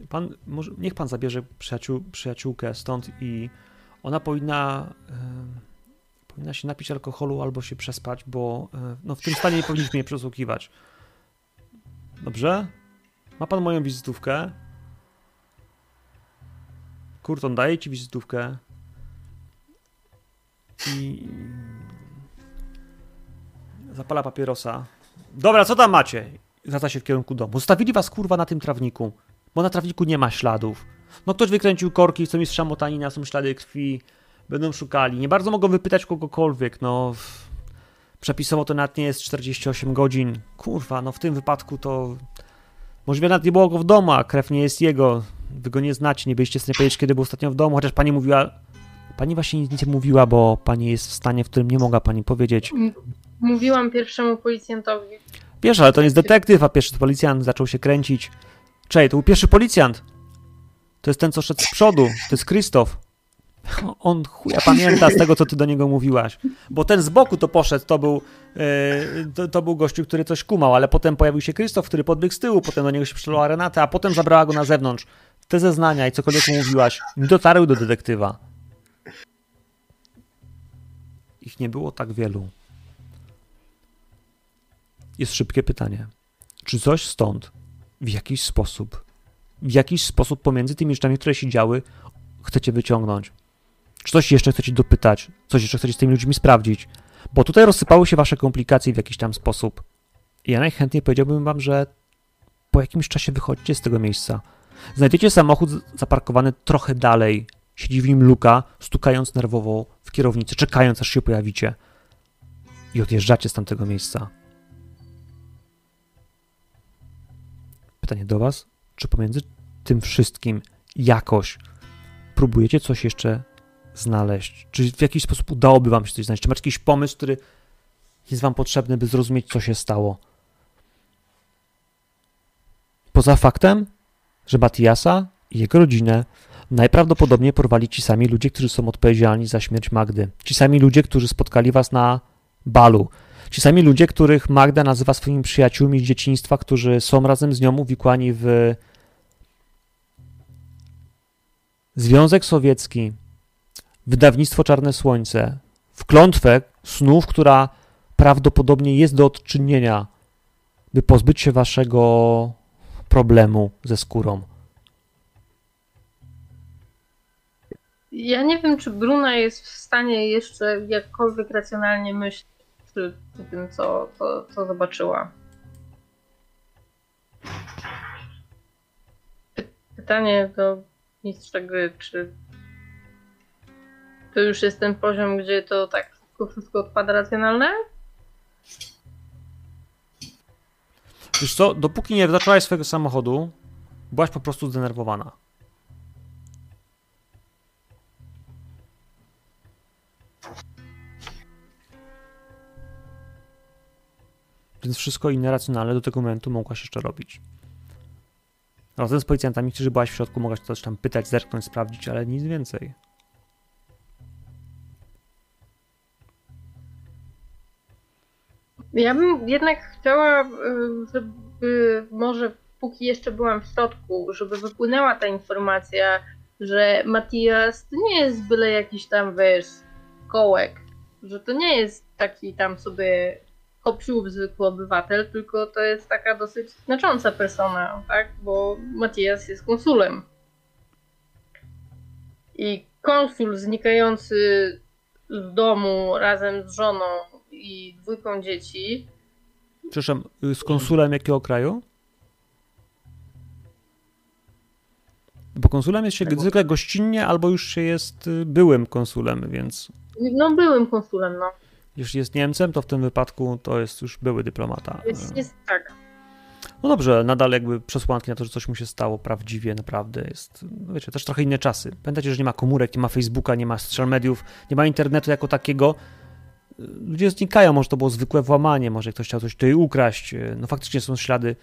Pan, może, niech pan zabierze przyjaciół, przyjaciółkę stąd i ona powinna, powinna się napić alkoholu albo się przespać, bo e, no, w tym stanie nie powinniśmy jej przesłuchiwać. Dobrze? Ma pan moją wizytówkę? Kurton, daje ci wizytówkę. I zapala papierosa. Dobra, co tam macie? Zwraca się w kierunku domu. Zostawili was kurwa na tym trawniku, bo na trawniku nie ma śladów. No ktoś wykręcił korki, co mistrza motanina, są ślady krwi, będą szukali. Nie bardzo mogą wypytać kogokolwiek, no. Przepisowo to nawet nie jest 48 godzin. Kurwa, no w tym wypadku to... Możliwe nawet nie było go w domu, a krew nie jest jego. Wy go nie znacie, nie byliście w stanie powiedzieć, kiedy był ostatnio w domu, chociaż pani mówiła... Pani właśnie nic nie mówiła, bo pani jest w stanie, w którym nie mogła pani powiedzieć. Mówiłam pierwszemu policjantowi. Wiesz, ale to nie jest detektyw, a pierwszy policjant zaczął się kręcić. Czej, to był pierwszy policjant. To jest ten, co szedł z przodu. To jest Krzysztof. [LAUGHS] On chuja pamięta z tego, co ty do niego mówiłaś. Bo ten z boku to poszedł, to był, yy, to, to był gościu, który coś kumał, ale potem pojawił się Krzysztof, który podbiegł z tyłu, potem do niego się przelała Renata, a potem zabrała go na zewnątrz. Te zeznania i cokolwiek mu mówiłaś, dotarły do detektywa. Ich nie było tak wielu. Jest szybkie pytanie. Czy coś stąd w jakiś sposób, w jakiś sposób pomiędzy tymi rzeczami, które się działy, chcecie wyciągnąć? Czy coś jeszcze chcecie dopytać? Coś jeszcze chcecie z tymi ludźmi sprawdzić? Bo tutaj rozsypały się wasze komplikacje w jakiś tam sposób. Ja najchętniej powiedziałbym wam, że po jakimś czasie wychodźcie z tego miejsca. Znajdziecie samochód zaparkowany trochę dalej. Siedzi w nim Luka, stukając nerwowo w kierownicy, czekając aż się pojawicie. I odjeżdżacie z tamtego miejsca. Pytanie do Was, czy pomiędzy tym wszystkim jakoś próbujecie coś jeszcze znaleźć? Czy w jakiś sposób udałoby Wam się coś znaleźć? Czy macie jakiś pomysł, który jest Wam potrzebny, by zrozumieć, co się stało? Poza faktem, że Matiasa i jego rodzinę najprawdopodobniej porwali ci sami ludzie, którzy są odpowiedzialni za śmierć Magdy. Ci sami ludzie, którzy spotkali Was na balu. Ci sami ludzie, których Magda nazywa swoimi przyjaciółmi z dzieciństwa, którzy są razem z nią uwikłani w Związek Sowiecki, wydawnictwo Czarne Słońce, w klątwę snów, która prawdopodobnie jest do odczynienia, by pozbyć się waszego problemu ze skórą. Ja nie wiem, czy Bruna jest w stanie jeszcze jakkolwiek racjonalnie myśleć przy, tym, co, co, co zobaczyła. Pytanie do mistrza gry, czy to już jest ten poziom, gdzie to tak wszystko, wszystko odpada racjonalne? Wiesz co, dopóki nie zaczęłaś swojego samochodu, byłaś po prostu zdenerwowana. Więc wszystko inne racjonalne do tego momentu mogłaś jeszcze robić. Razem z policjantami, którzy byłaś w środku, mogłaś coś tam pytać, zerknąć, sprawdzić, ale nic więcej. Ja bym jednak chciała, y, żeby może póki jeszcze byłam w środku, żeby wypłynęła ta informacja, że Matias to nie jest byle jakiś tam, wiesz, kołek, że to nie jest taki tam sobie kopsiów zwykły obywatel, tylko to jest taka dosyć znacząca persona, tak? Bo Matias jest konsulem. I konsul znikający z domu razem z żoną i dwójką dzieci. Przepraszam, z konsulem jakiego kraju? Bo konsulem jest się Tak, zwykle gościnnie, albo już się jest y, byłym konsulem, więc No, byłym konsulem, no. Jeśli jest Niemcem, to w tym wypadku to jest już były dyplomata. Jest, jest tak. No dobrze, nadal jakby przesłanki na to, że coś mu się stało prawdziwie, naprawdę jest, no wiecie, też trochę inne czasy. Pamiętajcie, że nie ma komórek, nie ma Facebooka, nie ma social mediów, nie ma internetu jako takiego. Ludzie znikają, może to było zwykłe włamanie, może ktoś chciał coś tutaj ukraść. No faktycznie są ślady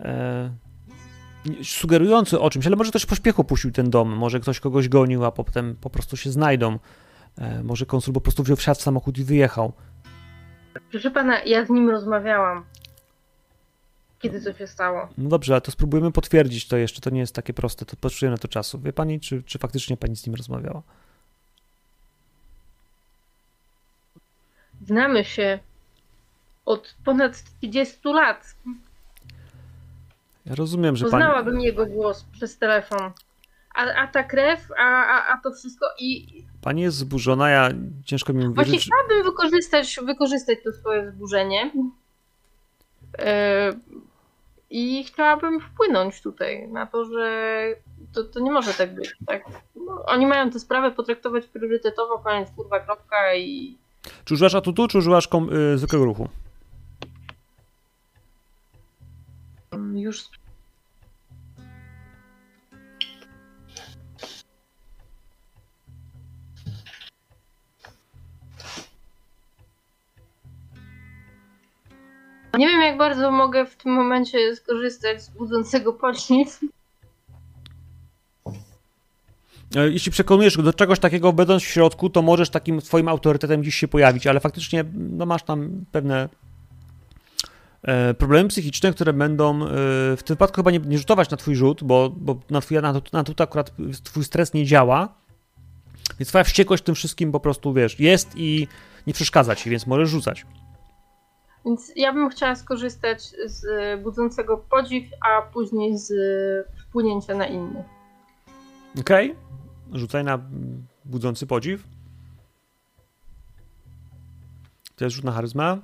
e, sugerujące o czymś, ale może ktoś pośpiechu puścił ten dom, może ktoś kogoś gonił, a potem po prostu się znajdą. E, może konsul po prostu wziął wsiadł w samochód i wyjechał. Proszę pana, ja z nim rozmawiałam. Kiedy to się stało? No dobrze, ale to spróbujemy potwierdzić to jeszcze. To nie jest takie proste, to potrzebuje na to czasu. Wie pani, czy, czy faktycznie pani z nim rozmawiała? Znamy się od ponad 30 lat. Ja rozumiem, że pani. Poznałabym jego głos przez telefon. A, a ta krew, a, a, a to wszystko i Pani jest zburzona, ja ciężko mi właśnie uwierzyć. że- chciałabym wykorzystać, wykorzystać to swoje wzburzenie e, i chciałabym wpłynąć tutaj na to, że to, to nie może tak być, tak? No, oni mają tę sprawę potraktować priorytetowo, koniec, kurwa, kropka i Czy używasz atutu, czy używasz kom, y, zwykłego ruchu? już Nie wiem, jak bardzo mogę w tym momencie skorzystać z budzącego poślizg. E, Jeśli przekonujesz do czegoś takiego, będąc w środku, to możesz takim swoim autorytetem gdzieś się pojawić, ale faktycznie no, masz tam pewne e, problemy psychiczne, które będą e, w tym wypadku chyba nie, nie rzutować na twój rzut, bo, bo na twój na, na to akurat twój stres nie działa, więc twoja wściekłość tym wszystkim po prostu, wiesz, jest i nie przeszkadza ci, więc możesz rzucać. Więc ja bym chciała skorzystać z budzącego podziw, a później z wpłynięcia na innych. Okej? Rzucaj na budzący podziw. To jest rzut na charyzmę.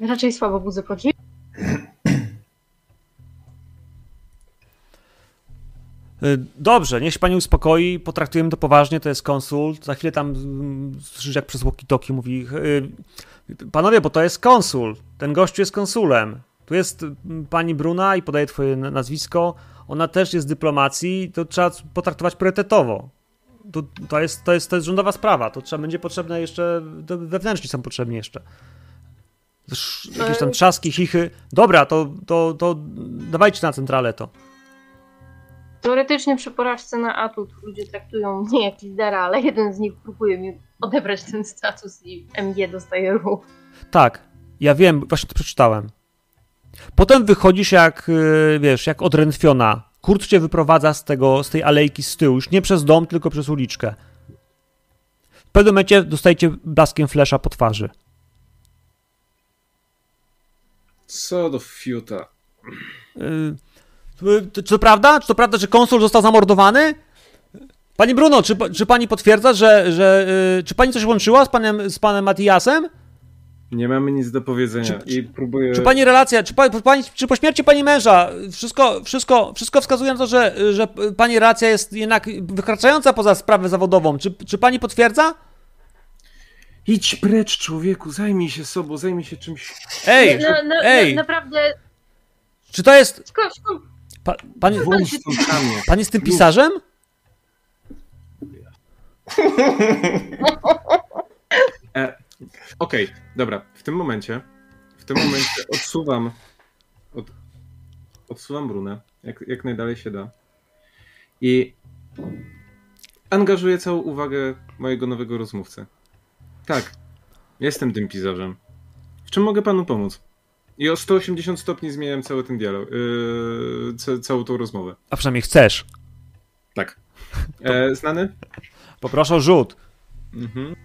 Raczej słabo budzę podziw. Dobrze, niech się pani uspokoi, potraktujemy to poważnie, to jest konsul. Za chwilę tam mm, słyszysz, jak przez walkie-talkie mówi y, panowie, bo to jest konsul, ten gościu jest konsulem. Tu jest mm, pani Bruna i podaje twoje nazwisko, ona też jest dyplomacji, to trzeba potraktować priorytetowo. To, to, jest, to, jest, to jest rządowa sprawa, to trzeba będzie potrzebne jeszcze, wewnętrzni są potrzebni jeszcze. Sz- Jakieś tam trzaski, chichy. Dobra, to, to, to dawajcie na centralę to. Teoretycznie przy porażce na atut ludzie traktują mnie jak lidera, ale jeden z nich próbuje mi odebrać ten status i MG dostaje ruch. Tak, ja wiem, właśnie to przeczytałem. Potem wychodzisz jak, y, wiesz, jak odrętwiona Kurt cię wyprowadza z, tego, z tej alejki z tyłu, już nie przez dom, tylko przez uliczkę. W pewnym momencie dostajecie blaskiem flesza po twarzy. Co do fiuta. Yy, czy to prawda? Czy to prawda, że konsul został zamordowany? Pani Bruno, czy, czy pani potwierdza, że, że yy, czy pani coś łączyła z panem, z panem Matiasem? Nie mamy nic do powiedzenia Czy- i próbuję... Czy pani relacja, czy, pa, pani, czy po śmierci pani męża, wszystko, wszystko, wszystko wskazuje na to, że, że pani relacja jest jednak wykraczająca poza sprawę zawodową. Czy, czy pani potwierdza? Idź precz, człowieku, zajmij się sobą, zajmij się czymś. Ej, No, no, ej, no, naprawdę, czy to jest, skąd, skąd pa, stąd kamień. pan jest tym pisarzem? E, Okej, dobra. W tym momencie, w tym momencie odsuwam, od, odsuwam runę, jak, jak najdalej się da. I angażuję całą uwagę mojego nowego rozmówcy. Tak, jestem tym pisarzem. W czym mogę panu pomóc? I o 180 stopni zmieniam cały ten dialog, yy, ca, całą tą rozmowę. A przynajmniej chcesz. Tak. E, znany? Poproszę o rzut. Mhm.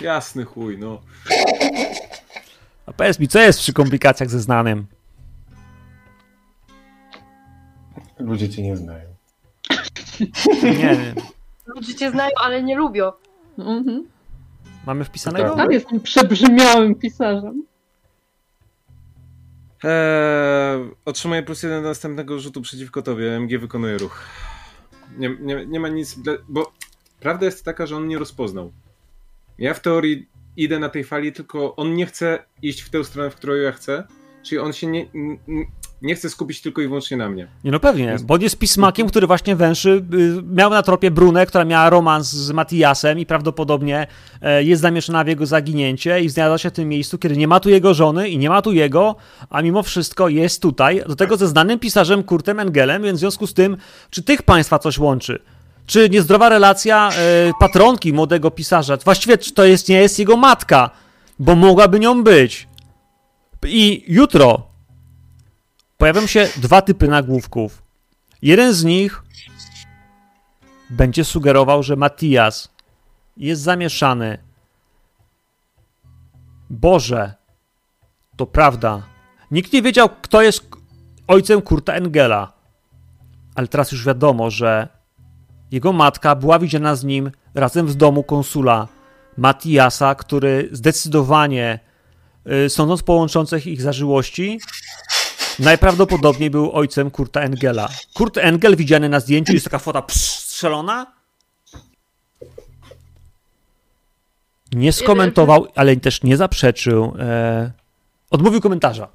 Jasny chuj, no. A powiedz mi, co jest przy komplikacjach ze znanym? Ludzie cię nie znają. Nie, nie. ludzie cię znają, ale nie lubią. Mhm. Mamy wpisanego? Tak, jestem przebrzmiałym pisarzem. Eee, otrzymuję plus jeden do następnego rzutu przeciwko tobie. MG wykonuje ruch. Nie, nie, nie ma nic. Dla, bo prawda jest taka, że on nie rozpoznał. Ja w teorii idę na tej fali, tylko on nie chce iść w tę stronę, w którą ja chcę. Czyli on się nie, nie chce skupić tylko i wyłącznie na mnie. Nie no pewnie, bo on jest pismakiem, który właśnie węszy, y, miał na tropie Brunę, która miała romans z Matiasem i prawdopodobnie e, jest zamieszana w jego zaginięcie i znalazła się w tym miejscu, kiedy nie ma tu jego żony i nie ma tu jego, a mimo wszystko jest tutaj, do tego ze znanym pisarzem Kurtem Engelem, więc w związku z tym, czy tych państwa coś łączy? Czy niezdrowa relacja e, patronki młodego pisarza, właściwie czy to jest, nie jest jego matka, bo mogłaby nią być. I jutro pojawią się dwa typy nagłówków. Jeden z nich będzie sugerował, że Matias jest zamieszany. Boże, to prawda. Nikt nie wiedział, kto jest ojcem Kurta Engela. Ale teraz już wiadomo, że jego matka była widziana z nim razem w domu konsula Matiasa, który zdecydowanie, y, sądząc po łączących ich zażyłości, najprawdopodobniej był ojcem Kurta Engela. Kurt Engel widziany na zdjęciu, jest taka fota strzelona. Nie skomentował, ale też nie zaprzeczył. E, odmówił komentarza.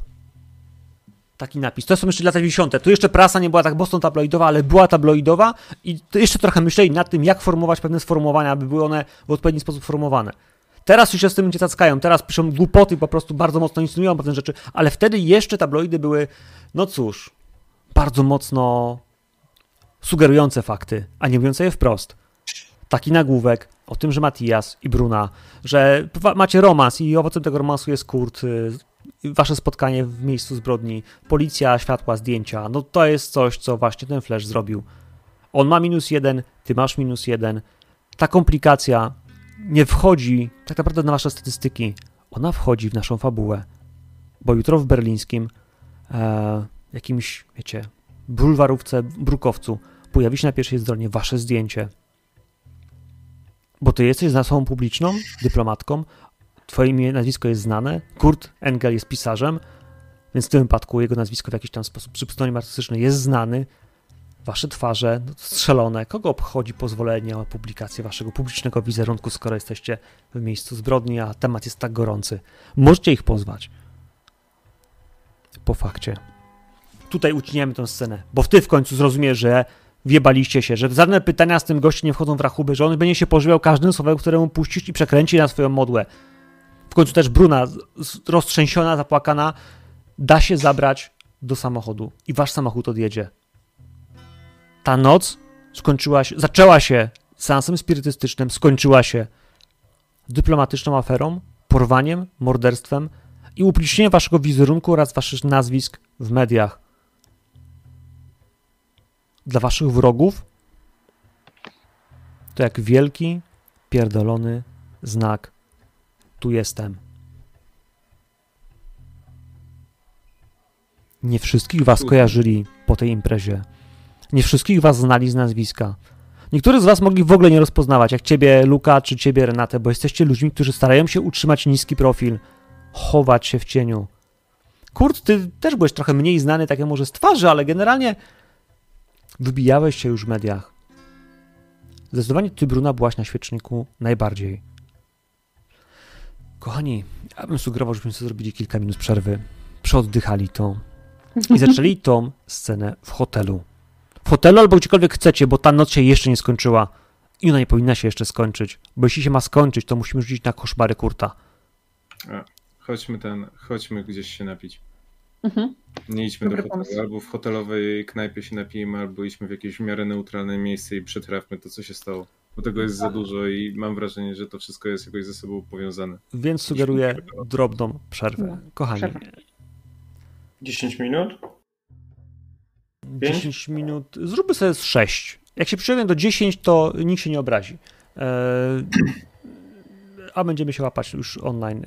Taki napis. To są jeszcze lata 90. Tu jeszcze prasa nie była tak mocno tabloidowa, ale była tabloidowa i jeszcze trochę myśleli nad tym, jak formułować pewne sformułowania, aby były one w odpowiedni sposób formułowane. Teraz już się z tym nie cackają, teraz piszą głupoty, po prostu bardzo mocno insynuują pewne rzeczy, ale wtedy jeszcze tabloidy były, no cóż, bardzo mocno sugerujące fakty, a nie mówiące je wprost. Taki nagłówek o tym, że Matias i Bruna, że macie romans i owocem tego romansu jest Kurt, y, wasze spotkanie w miejscu zbrodni, policja, światła, zdjęcia, no to jest coś, co właśnie ten Flash zrobił. On ma minus jeden, ty masz minus jeden. Ta komplikacja nie wchodzi tak naprawdę na wasze statystyki. Ona wchodzi w naszą fabułę. Bo jutro w berlińskim e, jakimś, wiecie, bulwarówce, brukowcu pojawi się na pierwszej stronie wasze zdjęcie. Bo ty jesteś osobą publiczną, dyplomatką, twoje imię, nazwisko jest znane, Kurt Engel jest pisarzem, więc w tym wypadku jego nazwisko w jakiś tam sposób przy pseudonim artystyczny jest znany, wasze twarze no, strzelone. Kogo obchodzi pozwolenie o publikację waszego publicznego wizerunku, skoro jesteście w miejscu zbrodni, a temat jest tak gorący? Możecie ich pozwać. Po fakcie. Tutaj uciniamy tę scenę, bo ty w końcu zrozumiesz, że wiebaliście się, że żadne pytania z tym gościem nie wchodzą w rachubę, że on będzie się pożywiał każdym słowem, któremu puścisz i przekręci na swoją modłę. W końcu też Bruna, roztrzęsiona, zapłakana, da się zabrać do samochodu i wasz samochód odjedzie ta noc skończyła się, zaczęła się seansem spirytystycznym, skończyła się dyplomatyczną aferą, porwaniem, morderstwem i upublicznienie waszego wizerunku oraz waszych nazwisk w mediach dla waszych wrogów to jak wielki, pierdolony znak. Tu jestem. Nie wszystkich was kojarzyli po tej imprezie. Nie wszystkich was znali z nazwiska. Niektórzy z was mogli w ogóle nie rozpoznawać, jak ciebie Luka czy ciebie Renatę, bo jesteście ludźmi, którzy starają się utrzymać niski profil, chować się w cieniu. Kurt, ty też byłeś trochę mniej znany, takie może z twarzy, ale generalnie wybijałeś się już w mediach. Zdecydowanie ty, Bruna, byłaś na świeczniku najbardziej. Kochani, ja bym sugerował, żebyśmy sobie zrobili kilka minut przerwy, przeoddychali to i zaczęli [LAUGHS] tą scenę w hotelu. W hotelu albo gdziekolwiek chcecie, bo ta noc się jeszcze nie skończyła i ona nie powinna się jeszcze skończyć, bo jeśli się ma skończyć, to musimy rzucić na koszmary Kurta. Chodźmy ten, chodźmy gdzieś się napić. Mhm. Nie idźmy Dobry do hotelu. pomysł. Albo w hotelowej knajpie się napijmy, albo idźmy w jakieś w miarę neutralne miejsce i przetrawmy to, co się stało. Bo tego jest za dużo i mam wrażenie, że to wszystko jest jakoś ze sobą powiązane. Więc sugeruję drobną przerwę. No, Kochani, przerwa. 10 minut? Pięć? 10 minut, zróbmy sobie z 6. Jak się przyjdę do 10, to nikt się nie obrazi. Eee, a będziemy się łapać już online.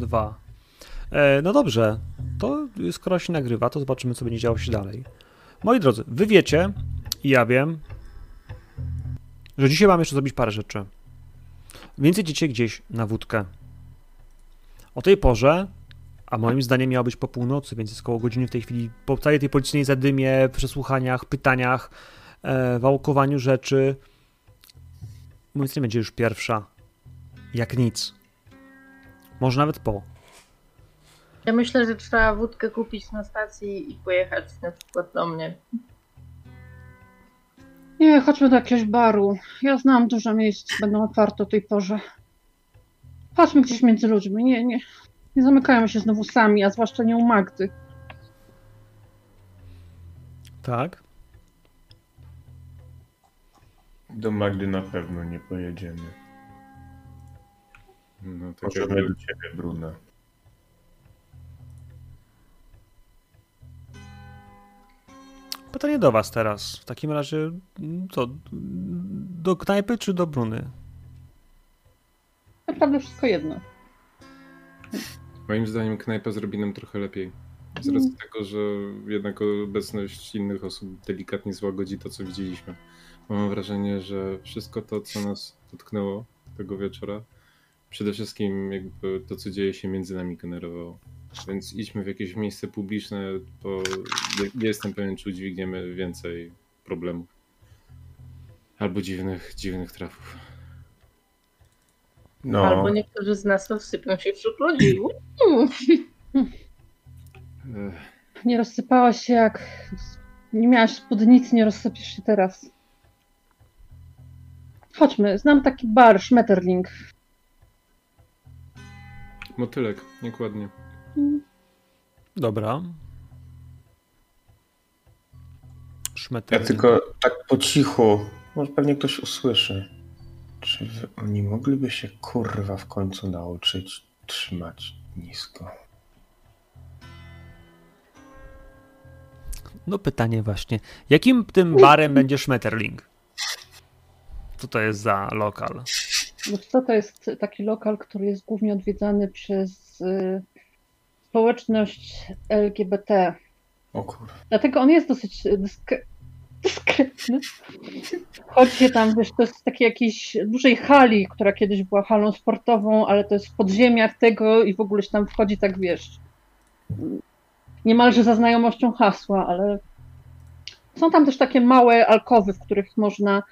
Dwa. E, no dobrze, to skoro się nagrywa, to zobaczymy, co będzie działo się dalej. Moi drodzy, wy wiecie i ja wiem, że dzisiaj mam jeszcze zrobić parę rzeczy. Więc jedziecie gdzieś na wódkę. O tej porze, a moim zdaniem miało być po północy, więc jest koło godziny w tej chwili, po całej tej policyjnej zadymie, przesłuchaniach, pytaniach, e, wałkowaniu rzeczy, mówiąc nie będzie już pierwsza. Jak nic. Może nawet po. Ja myślę, że trzeba wódkę kupić na stacji i pojechać na przykład do mnie. Nie, chodźmy do jakiegoś baru. Ja znam dużo miejsc, będą otwarte o tej porze. Chodźmy gdzieś między ludźmi. Nie, nie. Nie zamykają się znowu sami, a zwłaszcza nie u Magdy. Tak? Do Magdy na pewno nie pojedziemy. No, tak Możemy do ciebie, Bruna. Pytanie do was teraz. W takim razie, mm, co? Do knajpy czy do Bruny? Naprawdę wszystko jedno. moim zdaniem knajpa zrobi nam trochę lepiej. Z Mm. racji tego, że jednak obecność innych osób delikatnie złagodzi to, co widzieliśmy. Mam wrażenie, że wszystko to, co nas dotknęło tego wieczora, przede wszystkim jakby to, co dzieje się między nami generowało. Więc idźmy w jakieś miejsce publiczne, bo je- jestem pewien, czy udźwigniemy więcej problemów. Albo dziwnych, dziwnych trafów. No, Albo niektórzy z nas rozsypią się wśród ludzi. [CLEARS THROAT] [LAUGHS] Nie rozsypałaś się jak... Nie miałaś spódnicy, nie rozsypiesz się teraz. Chodźmy, znam taki bar, Schmetterling. Motylek, niekładnie. Dobra. ja Szmeter. tylko tak po cichu, może pewnie ktoś usłyszy. Czy wy, oni mogliby się kurwa w końcu nauczyć trzymać nisko? No pytanie właśnie. Jakim tym barem będzie Schmetterling? Co to jest za lokal? Wiesz co, to jest taki lokal, który jest głównie odwiedzany przez y, społeczność LGBT. O kurwa. Dlatego on jest dosyć dysk- dyskretny. Chodźcie tam, wiesz, to jest takiej jakiejś dużej hali, która kiedyś była halą sportową, ale to jest w podziemiach tego i w ogóle się tam wchodzi tak, wiesz, niemalże za znajomością hasła, ale są tam też takie małe alkowy, w których można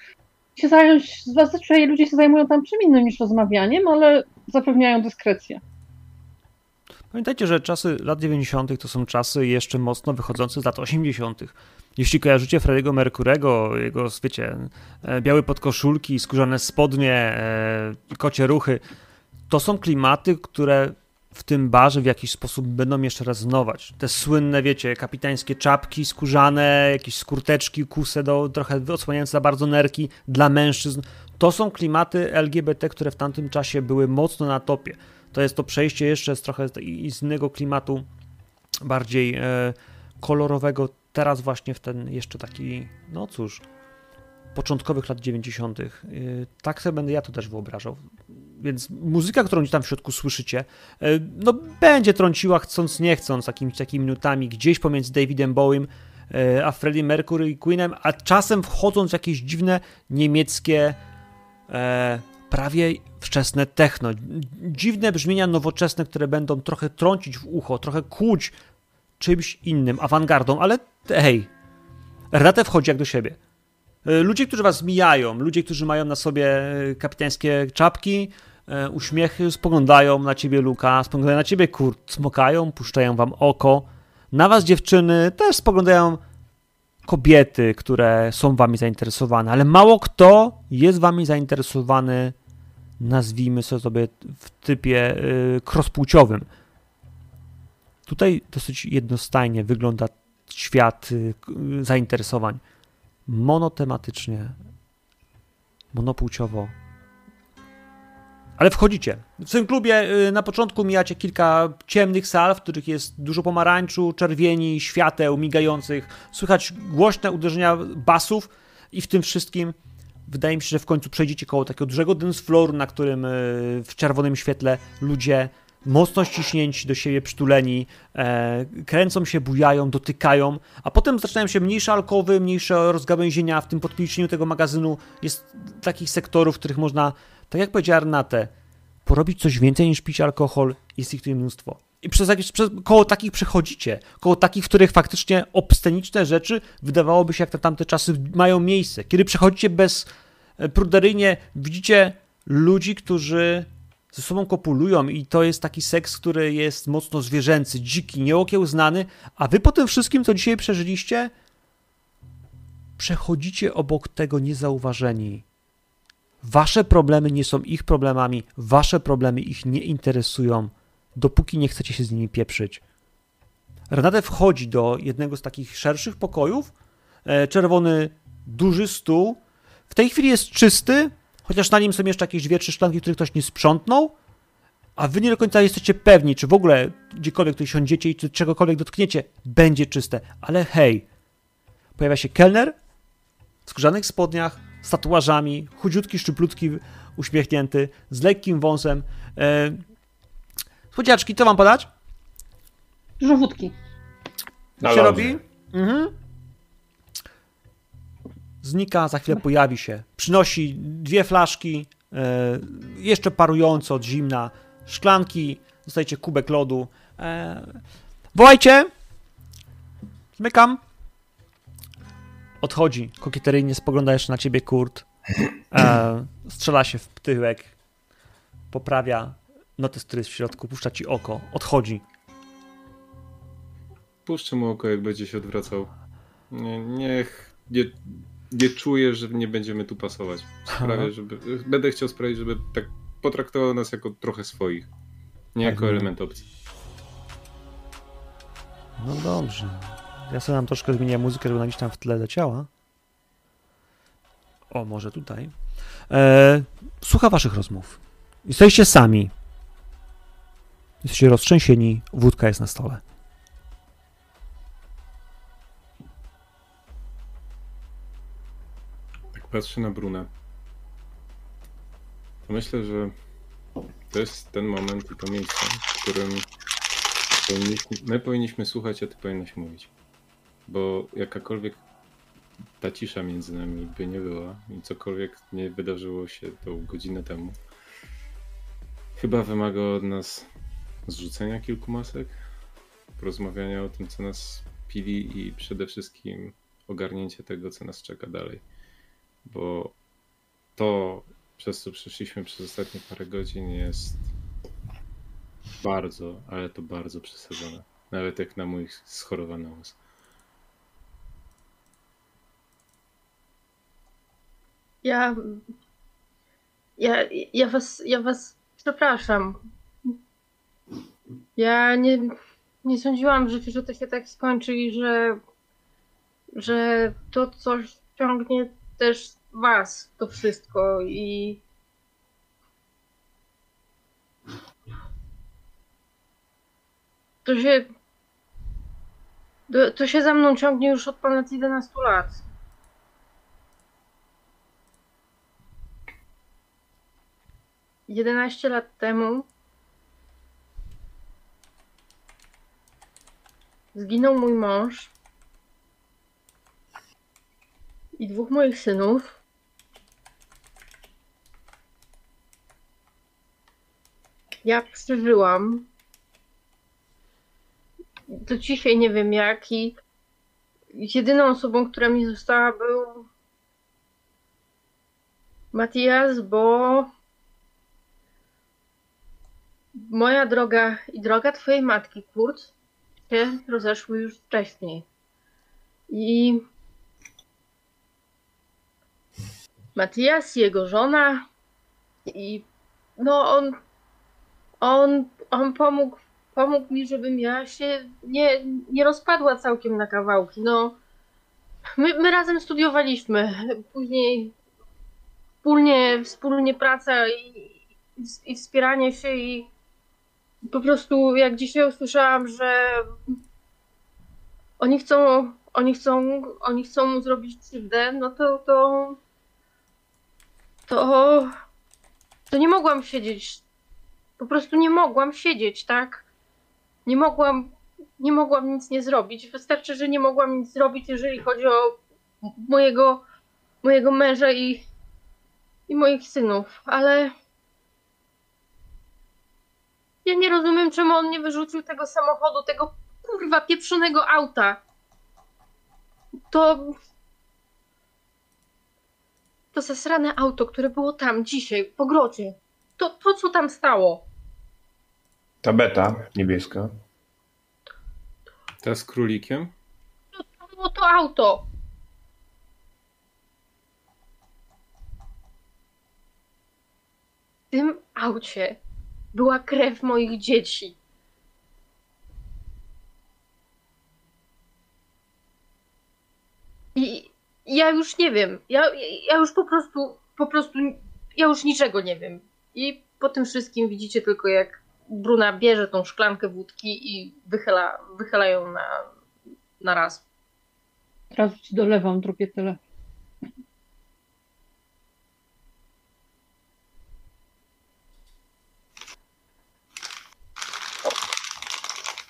się zająć, zazwyczaj ludzie się zajmują tam czym innym niż rozmawianiem, ale zapewniają dyskrecję. Pamiętajcie, że czasy lat 90. to są czasy jeszcze mocno wychodzące z lat 80. Jeśli kojarzycie Frediego Mercurego, jego, wiecie, e, białe podkoszulki, skórzane spodnie, e, kocie ruchy, to są klimaty, które w tym barze w jakiś sposób będą jeszcze rezonować. Te słynne, wiecie, kapitańskie czapki skórzane, jakieś skurteczki, kuse do, trochę odsłaniające za bardzo nerki dla mężczyzn. To są klimaty LGBT, które w tamtym czasie były mocno na topie. To jest to przejście jeszcze z trochę z innego klimatu, bardziej e, kolorowego, teraz właśnie w ten jeszcze taki, no cóż, początkowych lat 90. Y, tak sobie będę ja to też wyobrażał. Więc muzyka, którą tam w środku słyszycie, y, no będzie trąciła chcąc nie chcąc jakimiś takimi minutami gdzieś pomiędzy Davidem Bowiem y, a Freddie Mercury i Queenem, a czasem wchodząc w jakieś dziwne niemieckie e, prawie wczesne techno. Dziwne brzmienia nowoczesne, które będą trochę trącić w ucho, trochę kłuć czymś innym, awangardą, ale hej, Renate wchodzi jak do siebie. E, ludzie, którzy was mijają, ludzie, którzy mają na sobie e, kapitańskie czapki, e, uśmiechy, spoglądają na ciebie, Luka, spoglądają na ciebie, Kurt, smokają, puszczają wam oko. Na was, dziewczyny, też spoglądają kobiety, które są wami zainteresowane, ale mało kto jest wami zainteresowany, nazwijmy sobie w typie crosspłciowym. Tutaj dosyć jednostajnie wygląda świat zainteresowań monotematycznie, monopłciowo. Ale wchodzicie. W tym klubie y, na początku mijacie kilka ciemnych sal, w których jest dużo pomarańczu, czerwieni, świateł migających. Słychać głośne uderzenia basów i w tym wszystkim wydaje mi się, że w końcu przejdziecie koło takiego dużego dance floor, na którym y, w czerwonym świetle ludzie mocno ściśnięci do siebie, przytuleni, e, kręcą się, bujają, dotykają, a potem zaczynają się mniejsze alkowy, mniejsze rozgałęzienia. W tym podpięciu tego magazynu jest takich sektorów, w których można, tak jak powiedziała Renate, porobić coś więcej niż pić alkohol. Jest ich tu mnóstwo. I przez jakieś, przez, koło takich przechodzicie, koło takich, w których faktycznie obsceniczne rzeczy wydawałoby się, jak te tamte czasy mają miejsce. Kiedy przechodzicie bez e, pruderyjnie, widzicie ludzi, którzy ze sobą kopulują i to jest taki seks, który jest mocno zwierzęcy, dziki, nieokiełznany, a wy po tym wszystkim, co dzisiaj przeżyliście, przechodzicie obok tego niezauważeni. Wasze problemy nie są ich problemami, wasze problemy ich nie interesują, dopóki nie chcecie się z nimi pieprzyć. Renate wchodzi do jednego z takich szerszych pokojów, e, czerwony, duży stół. W tej chwili jest czysty, chociaż na nim są jeszcze jakieś dwie, trzy szklanki, których ktoś nie sprzątnął, a wy nie do końca jesteście pewni, czy w ogóle gdziekolwiek tu siądziecie i czy czegokolwiek dotkniecie, będzie czyste. Ale hej, pojawia się kelner w skórzanych spodniach, z tatuażami, chudziutki, szczyplutki, uśmiechnięty, z lekkim wąsem. E... Słodziaczki, co wam podać? Dużo wódki. Co się robi? Mhm znika, za chwilę pojawi się. Przynosi dwie flaszki, e, jeszcze parujące od zimna, szklanki, dostajecie kubek lodu. E, wołajcie! Zmykam. Odchodzi, kokieteryjnie spogląda jeszcze na ciebie Kurt. E, strzela się w tyłek, poprawia notes, który jest w środku, puszcza ci oko, odchodzi. Puszczę mu oko, jak będzie się odwracał. Nie, niech nie, nie czuję, że nie będziemy tu pasować. Sprawię, żeby, będę chciał sprawić, żeby tak potraktował nas jako trochę swoich, nie jako mhm. element opcji. No dobrze. Ja sobie nam troszkę zmienię muzykę, żeby ona gdzieś tam w tle leciała. O, może tutaj. E, słucha waszych rozmów. Jesteście sami. Jesteście roztrzęsieni, wódka jest na stole. Patrzę na Brunę, myślę, że to jest ten moment i to miejsce, w którym powinniśmy, my powinniśmy słuchać, a ty powinnaś mówić. Bo jakakolwiek ta cisza między nami by nie była i cokolwiek nie wydarzyło się tą godzinę temu, chyba wymaga od nas zrzucenia kilku masek, porozmawiania o tym, co nas pili i przede wszystkim ogarnięcie tego, co nas czeka dalej. Bo to, przez co przeszliśmy przez ostatnie parę godzin, jest bardzo, ale to bardzo przesadzone. Nawet jak na mój schorowany umysł. Ja. Ja, ja was. Ja was przepraszam. Ja nie, nie sądziłam życiu, że to się tak skończy i że. że to coś ciągnie też was, to wszystko i. To się. To, się za mną ciągnie już od ponad 11 lat. Jedenaście lat temu zginął mój mąż i dwóch moich synów. Ja przeżyłam. Do dzisiaj nie wiem jak i jedyną osobą, która mi została był Matias, bo moja droga i droga twojej matki, Kurt, się rozeszły już wcześniej. I Matias, jego żona i no on on, on pomógł, pomógł mi, żebym ja się nie, nie rozpadła całkiem na kawałki. No, my, my razem studiowaliśmy, później wspólnie, wspólnie praca i, i wspieranie się i po prostu jak dzisiaj usłyszałam, że oni chcą, oni chcą, oni chcą mu zrobić krzywdę, no to, to, to, to nie mogłam siedzieć. Po prostu nie mogłam siedzieć, tak? Nie mogłam, nie mogłam nic nie zrobić. Wystarczy, że nie mogłam nic zrobić, jeżeli chodzi o mojego, mojego męża i, i moich synów, ale ja nie rozumiem, czemu on nie wyrzucił tego samochodu, tego kurwa pieprzonego auta. To. To zasrane auto, które było tam dzisiaj, w pogrodzie. To, to co tam stało. Ta beta niebieska. Ta z królikiem? To, to było to auto. W tym aucie była krew moich dzieci. I ja już nie wiem. Ja, ja już po prostu, po prostu, ja już niczego nie wiem. I po tym wszystkim widzicie tylko jak Bruna bierze tą szklankę wódki i wychyla, wychyla ją na, na raz. Teraz ci dolewam drugie tyle.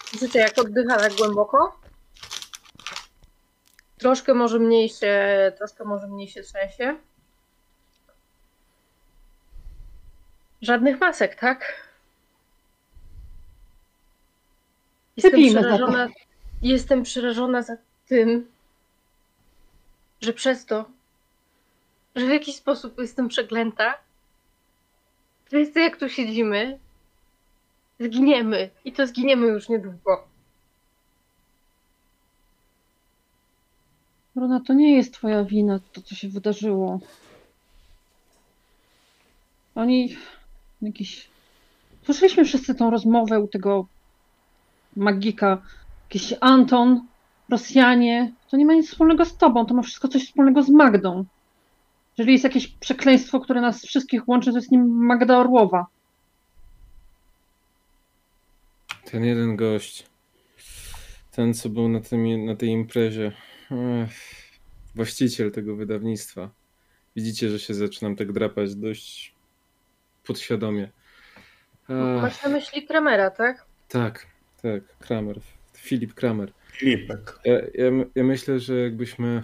Słyszycie, jak oddycha tak głęboko? Troszkę może mniej się, troszkę może mniej się trzęsie. Żadnych masek, tak? Jestem Wypijmy przerażona, jestem przerażona za tym, że przez to, że w jakiś sposób jestem przeklęta, wszyscy jak tu siedzimy, zginiemy. I to zginiemy już niedługo. Bruna, to nie jest twoja wina, to co się wydarzyło. Oni jakiś... Słyszeliśmy wszyscy tą rozmowę u tego magika. Jakiś Anton, Rosjanie. To nie ma nic wspólnego z tobą, to ma wszystko coś wspólnego z Magdą. Jeżeli jest jakieś przekleństwo, które nas wszystkich łączy, to jest nim Magda Orłowa. Ten jeden gość. Ten, co był na, tym, na tej imprezie. Ech, właściciel tego wydawnictwa. Widzicie, że się zaczynam tak drapać dość podświadomie. Ech, Masz na myśli Kramera, tak? tak, tak, Kramer. Filip Kramer. Filipek. Ja, ja, ja myślę, że jakbyśmy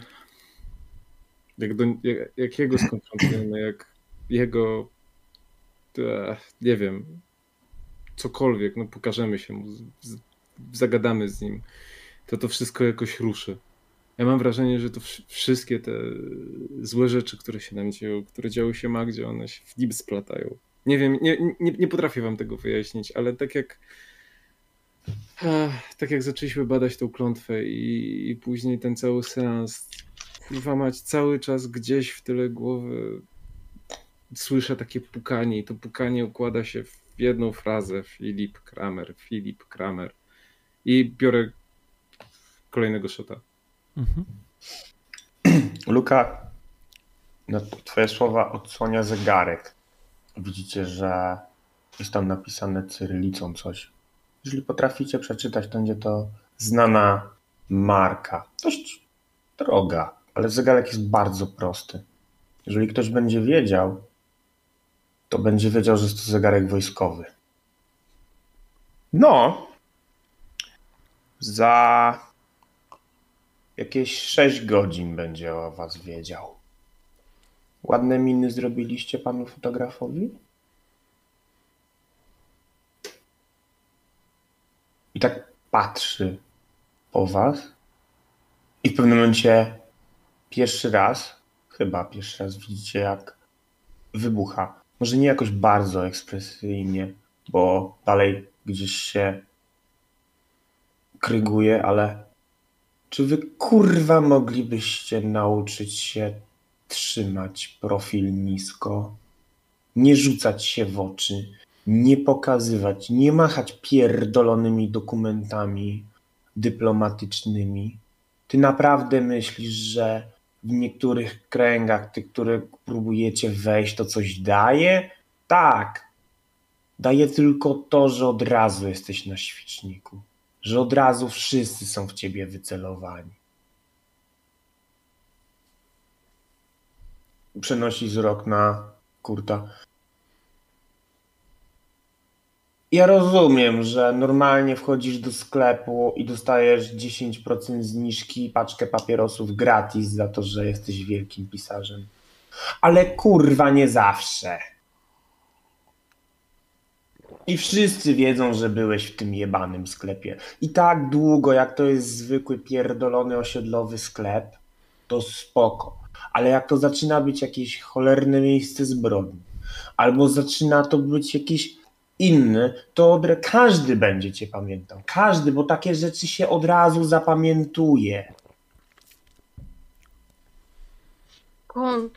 Jak, do, jak, jak jego skonfrontujemy, jak jego, e, nie wiem, cokolwiek, no pokażemy się mu, z, zagadamy z nim, to to wszystko jakoś ruszy. Ja mam wrażenie, że to wszystkie te złe rzeczy, które się nam dzieją, które działy się Magdzie, one się w nim splatają. Nie wiem, nie, nie, nie potrafię wam tego wyjaśnić, ale tak jak tak jak zaczęliśmy badać tą klątwę i, i później ten cały seans, kurwa mać, cały czas gdzieś w tyle głowy słyszę takie pukanie i to pukanie układa się w jedną frazę Filip Kramer, Filip Kramer i biorę kolejnego shota. Mhm. Luka, na twoje słowa odsłania zegarek. Widzicie, że jest tam napisane cyrylicą coś. Jeżeli potraficie przeczytać, to będzie to znana marka. Dość droga, ale zegarek jest bardzo prosty. Jeżeli ktoś będzie wiedział, to będzie wiedział, że jest to zegarek wojskowy. No, za jakieś 6 godzin będzie o was wiedział. Ładne miny zrobiliście panu fotografowi? I tak patrzy po was i w pewnym momencie pierwszy raz, chyba pierwszy raz widzicie jak wybucha. Może nie jakoś bardzo ekspresyjnie, bo dalej gdzieś się kryguje, ale czy wy kurwa moglibyście nauczyć się trzymać profil nisko, nie rzucać się w oczy, nie pokazywać, nie machać pierdolonymi dokumentami dyplomatycznymi. Ty naprawdę myślisz, że w niektórych kręgach, tych, które próbujecie wejść, to coś daje? Tak. Daje tylko to, że od razu jesteś na świeczniku, że od razu wszyscy są w ciebie wycelowani. Przenosi wzrok na Kurta. Ja rozumiem, że normalnie wchodzisz do sklepu i dostajesz 10% zniżki i paczkę papierosów gratis za to, że jesteś wielkim pisarzem. Ale kurwa nie zawsze. I wszyscy wiedzą, że byłeś w tym jebanym sklepie. I tak długo, jak to jest zwykły pierdolony osiedlowy sklep, to spoko. Ale jak to zaczyna być jakieś cholerne miejsce zbrodni, albo zaczyna to być jakieś inny, to każdy będzie cię pamiętał. Każdy, bo takie rzeczy się od razu zapamiętuje. Skąd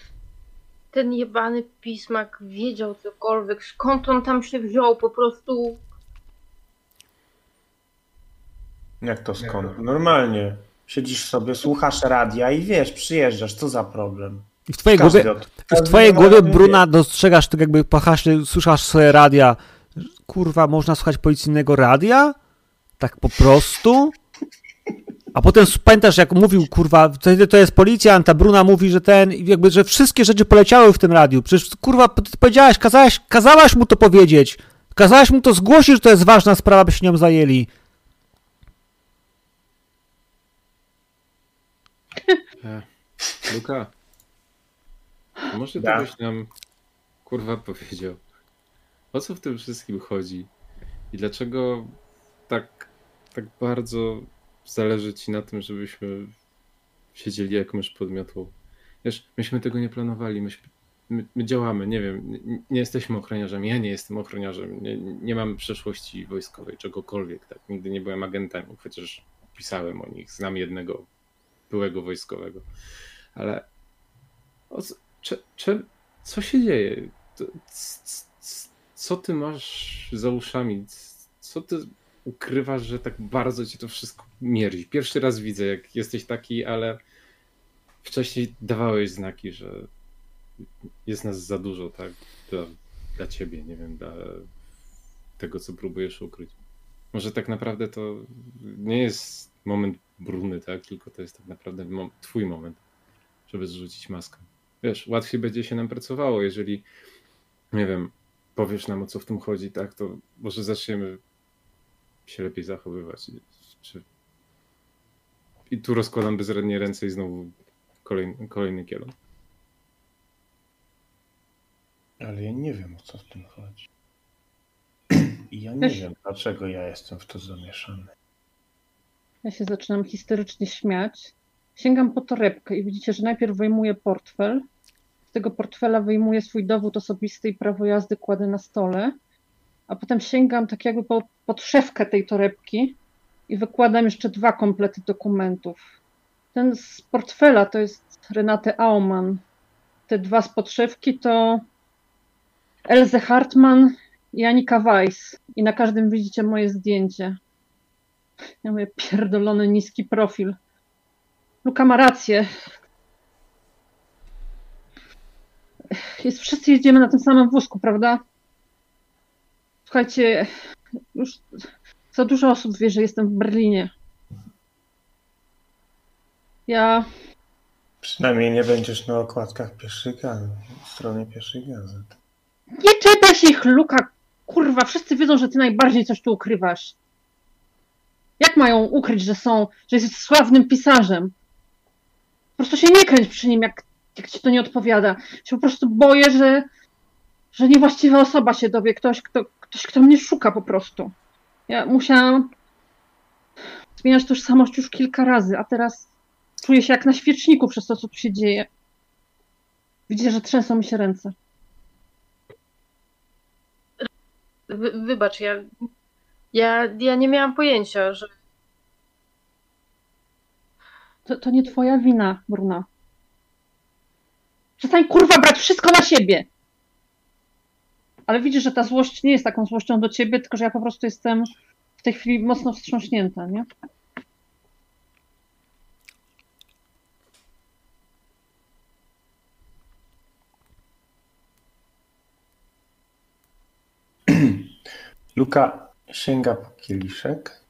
ten jebany pismak wiedział cokolwiek? Skąd on tam się wziął? Po prostu. Jak to skąd? Normalnie. Siedzisz sobie, słuchasz radia i wiesz, przyjeżdżasz, co za problem. I w twojej głowie, od, w twojej głowie Bruna, dostrzegasz tak jakby pachasz, słuchasz sobie radia kurwa, można słuchać policyjnego radia? Tak po prostu? A potem pamiętasz, jak mówił, kurwa, to, to jest policjant, a Bruna mówi, że ten, jakby, że wszystkie rzeczy poleciały w tym radiu. Przecież, kurwa, ty powiedziałaś, kazałaś, kazałaś mu to powiedzieć. Kazałaś mu to zgłosić, że to jest ważna sprawa, by się nią zajęli. E, Luka, może to byś nam, kurwa, powiedział o co w tym wszystkim chodzi? I dlaczego tak, tak bardzo zależy ci na tym, żebyśmy siedzieli jak mysz pod? Wiesz, myśmy tego nie planowali, myśmy, my, my, działamy, nie wiem, nie, nie, jesteśmy ochroniarzami, ja nie jestem ochroniarzem, nie, nie mam przeszłości wojskowej, czegokolwiek, tak, nigdy nie byłem agentem, chociaż pisałem o nich, znam jednego byłego wojskowego, ale o, cze, cze, co się dzieje? Co ty masz za uszami? Co ty ukrywasz, że tak bardzo ci to wszystko mierzi? Pierwszy raz widzę, jak jesteś taki, ale wcześniej dawałeś znaki, że jest nas za dużo, tak? Dla, dla ciebie, nie wiem, dla tego, co próbujesz ukryć. Może tak naprawdę to nie jest moment bruny, tak? Tylko to jest tak naprawdę twój moment, żeby zrzucić maskę. Wiesz, łatwiej będzie się nam pracowało, jeżeli, nie wiem, powiesz nam, o co w tym chodzi, tak, to może zaczniemy się lepiej zachowywać. Czy... I tu rozkładam bezradnie ręce i znowu kolejny, kolejny kielon. Ale ja nie wiem, o co w tym chodzi. I ja nie wiem, dlaczego ja jestem w to zamieszany. Ja się zaczynam historycznie śmiać. Sięgam po torebkę i widzicie, że najpierw wyjmuję portfel, tego portfela wyjmuję swój dowód osobisty i prawo jazdy kładę na stole. A potem sięgam tak jakby po, pod szewkę tej torebki i wykładam jeszcze dwa komplety dokumentów. Ten z portfela to jest Renate Aumann. Te dwa z podszewki to Elze Hartmann i Anika Weiss. I na każdym widzicie moje zdjęcie. Ja mówię, pierdolony niski profil. Luka ma rację. Jest, wszyscy jedziemy na tym samym wózku, prawda? Słuchajcie, już za dużo osób wie, że jestem w Berlinie. Ja Przynajmniej nie będziesz na okładkach pierwszych gazet, stronie pierwszych gazet. nie czepiaj się ich, Luka. Kurwa, wszyscy wiedzą, że ty najbardziej coś tu ukrywasz. Jak mają ukryć, że są, że jesteś sławnym pisarzem? Po prostu się nie kręć przy nim, jak, jak ci to nie odpowiada. Się po prostu boję, że, że niewłaściwa osoba się dowie, ktoś kto, ktoś, kto mnie szuka po prostu. Ja musiałam zmieniać tożsamość już kilka razy, a teraz czuję się jak na świeczniku przez to, co tu się dzieje. Widzę, że trzęsą mi się ręce. Wy, wybacz, ja, ja, ja nie miałam pojęcia, że To, to nie twoja wina, Bruna. Przestań kurwa brać wszystko na siebie. Ale widzisz, że ta złość nie jest taką złością do ciebie, tylko że ja po prostu jestem w tej chwili mocno wstrząśnięta, nie? Luka sięga po kieliszek,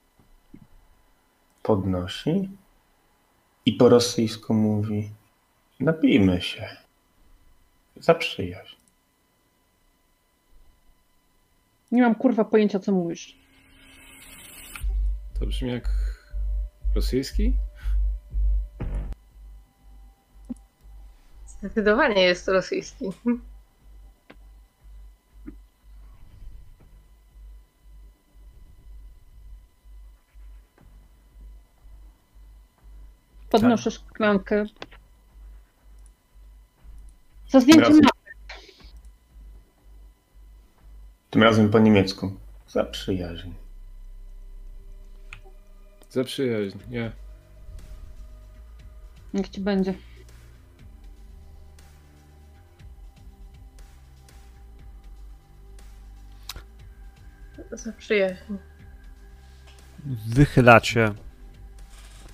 podnosi i po rosyjsku mówi: Napijmy się. Za przyjaźń. Nie mam kurwa pojęcia, co mówisz. To brzmi jak rosyjski? zdecydowanie jest rosyjski. Podnoszę szklankę. Za zdjęciem Razem. Tym razem po niemiecku. Za przyjaźń. Za przyjaźń, nie. Niech ci będzie. Za przyjaźń. Wychylacie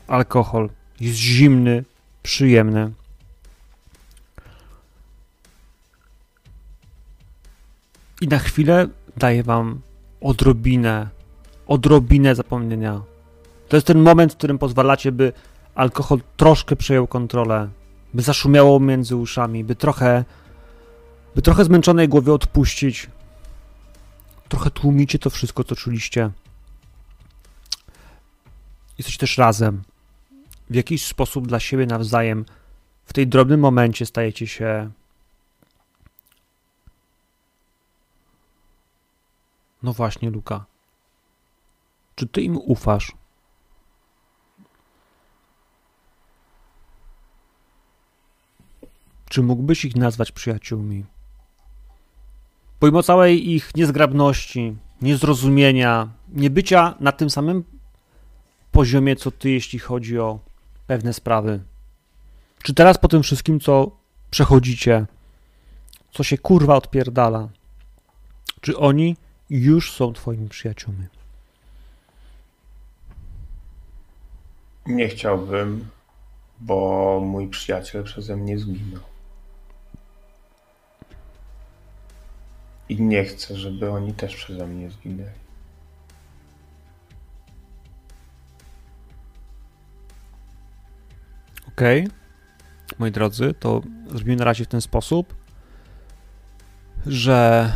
alkohol. Jest zimny, przyjemny. I na chwilę daje wam odrobinę, odrobinę zapomnienia. To jest ten moment, w którym pozwalacie, by alkohol troszkę przejął kontrolę, by zaszumiało między uszami, by trochę, by trochę zmęczonej głowie odpuścić. Trochę tłumicie to wszystko, co czuliście. Jesteście też razem. W jakiś sposób dla siebie nawzajem. W tej drobnym momencie stajecie się. No właśnie, Luka. Czy ty im ufasz? Czy mógłbyś ich nazwać przyjaciółmi? Pomimo całej ich niezgrabności, niezrozumienia, niebycia na tym samym poziomie co ty, jeśli chodzi o pewne sprawy. Czy teraz po tym wszystkim, co przechodzicie, co się kurwa odpierdala, czy oni już są twoimi przyjaciółmi? Nie chciałbym, bo mój przyjaciel przeze mnie zginął. I nie chcę, żeby oni też przeze mnie zginęli. Okej, moi drodzy, to zrobimy na razie w ten sposób, że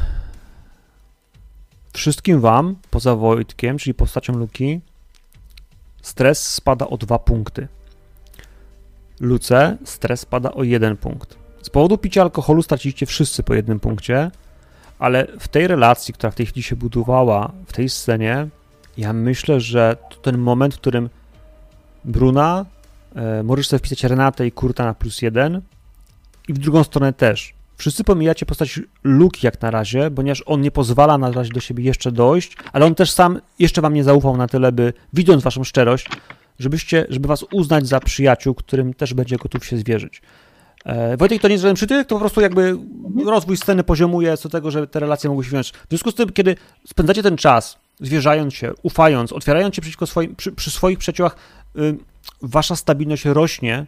wszystkim wam, poza Wojtkiem, czyli postacią Luki, stres spada o dwa punkty. Luce stres spada o jeden punkt. Z powodu picia alkoholu straciliście wszyscy po jednym punkcie, ale w tej relacji, która w tej chwili się budowała, w tej scenie, ja myślę, że to ten moment, w którym Bruna, e, możesz sobie wpisać Renatę i Kurta na plus jeden i w drugą stronę też. Wszyscy pomijacie postać Luki jak na razie, ponieważ on nie pozwala na razie do siebie jeszcze dojść, ale on też sam jeszcze wam nie zaufał na tyle, by widząc waszą szczerość, żebyście, żeby was uznać za przyjaciół, którym też będzie gotów się zwierzyć. E, Wojtek to nie jest żaden przytyk, to po prostu jakby rozwój sceny poziomuje co tego, że te relacje mogły się wziąć. W związku z tym, kiedy spędzacie ten czas, zwierzając się, ufając, otwierając się przeciwko swoim, przy, przy swoich przyjaciołach, y, wasza stabilność rośnie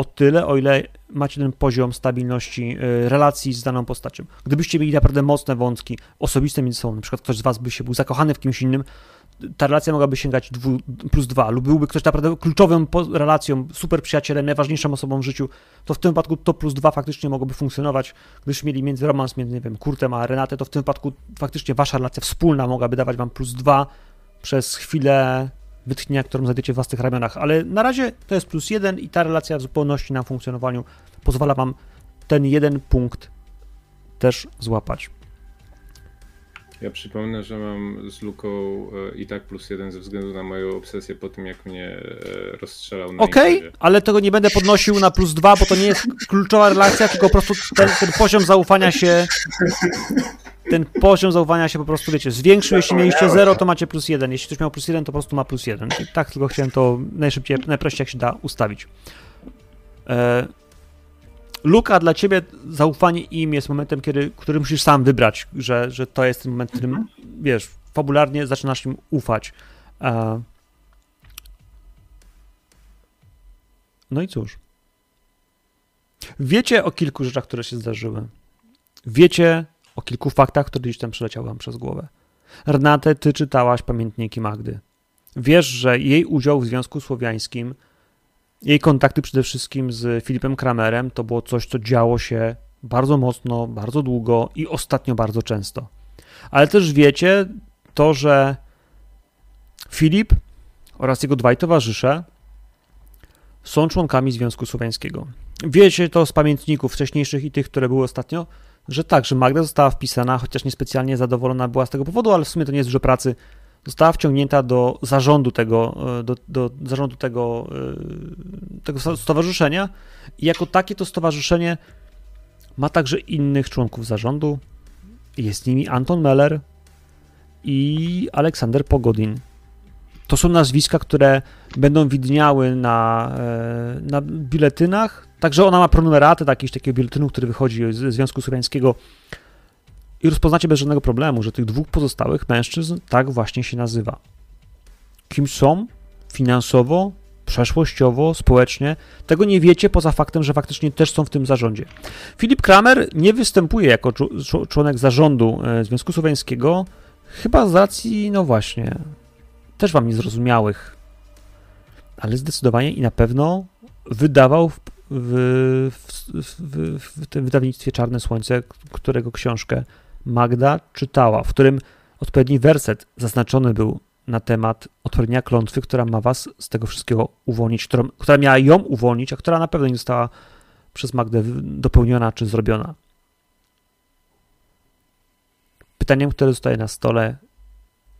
o tyle, o ile macie ten poziom stabilności y, relacji z daną postacią. Gdybyście mieli naprawdę mocne wątki osobiste między sobą, na przykład ktoś z was by się był zakochany w kimś innym, ta relacja mogłaby sięgać dwu, plus dwa, lub byłby ktoś naprawdę kluczową relacją, super przyjacielem, najważniejszą osobą w życiu, to w tym wypadku to plus dwa faktycznie mogłoby funkcjonować. Gdybyście mieli między romans między, nie wiem, Kurtem a Renatę, to w tym wypadku faktycznie wasza relacja wspólna mogłaby dawać wam plus dwa przez chwilę wytchnienia, którą znajdziecie w własnych ramionach, ale na razie to jest plus jeden i ta relacja w zupełności na funkcjonowaniu pozwala wam ten jeden punkt też złapać. Ja przypomnę, że mam z Luką e, i tak plus jeden ze względu na moją obsesję po tym, jak mnie e, rozstrzelał na Okej, imprezie. ale tego nie będę podnosił na plus dwa, bo to nie jest kluczowa relacja, tylko po prostu ten, ten poziom zaufania się. Ten poziom zaufania się po prostu, wiecie, zwiększył. Jeśli mieliście 0, to macie plus 1. Jeśli ktoś miał plus 1, to po prostu ma plus 1. I tak tylko chciałem to najszybciej, najprościej jak się da ustawić. Luka, dla ciebie zaufanie im jest momentem, kiedy, który musisz sam wybrać, że, że to jest ten moment, w którym, wiesz, fabularnie zaczynasz im ufać. E, No i cóż. Wiecie o kilku rzeczach, które się zdarzyły. Wiecie o kilku faktach, które gdzieś tam przeleciały wam przez głowę. Renate, ty czytałaś pamiętniki Magdy. Wiesz, że jej udział w Związku Słowiańskim, jej kontakty przede wszystkim z Filipem Kramerem, to było coś, co działo się bardzo mocno, bardzo długo i ostatnio bardzo często. Ale też wiecie to, że Filip oraz jego dwaj towarzysze są członkami Związku Słowiańskiego. Wiecie to z pamiętników wcześniejszych i tych, które były ostatnio, że tak, że Magda została wpisana, chociaż niespecjalnie zadowolona była z tego powodu, ale w sumie to nie jest dużo pracy. Została wciągnięta do zarządu tego, e, do, do zarządu tego, e, tego stowarzyszenia i jako takie to stowarzyszenie ma także innych członków zarządu. Jest nimi Anton Meller i Aleksander Pogodin. To są nazwiska, które będą widniały na, e, na biletynach. Także ona ma pronumeraty takiego, takiego biletynu, który wychodzi ze Związku Słowiańskiego i rozpoznacie bez żadnego problemu, że tych dwóch pozostałych mężczyzn tak właśnie się nazywa. Kim są finansowo, przeszłościowo, społecznie, tego nie wiecie poza faktem, że faktycznie też są w tym zarządzie. Filip Kramer nie występuje jako członek zarządu e, Związku Słowiańskiego, chyba z racji, no właśnie, też wam niezrozumiałych, ale zdecydowanie i na pewno wydawał w, w, w, w tym wydawnictwie Czarne Słońce, którego książkę Magda czytała, w którym odpowiedni werset zaznaczony był na temat odpowiednia klątwy, która ma was z tego wszystkiego uwolnić, która, która miała ją uwolnić, a która na pewno nie została przez Magdę dopełniona czy zrobiona. Pytaniem, które zostaje na stole,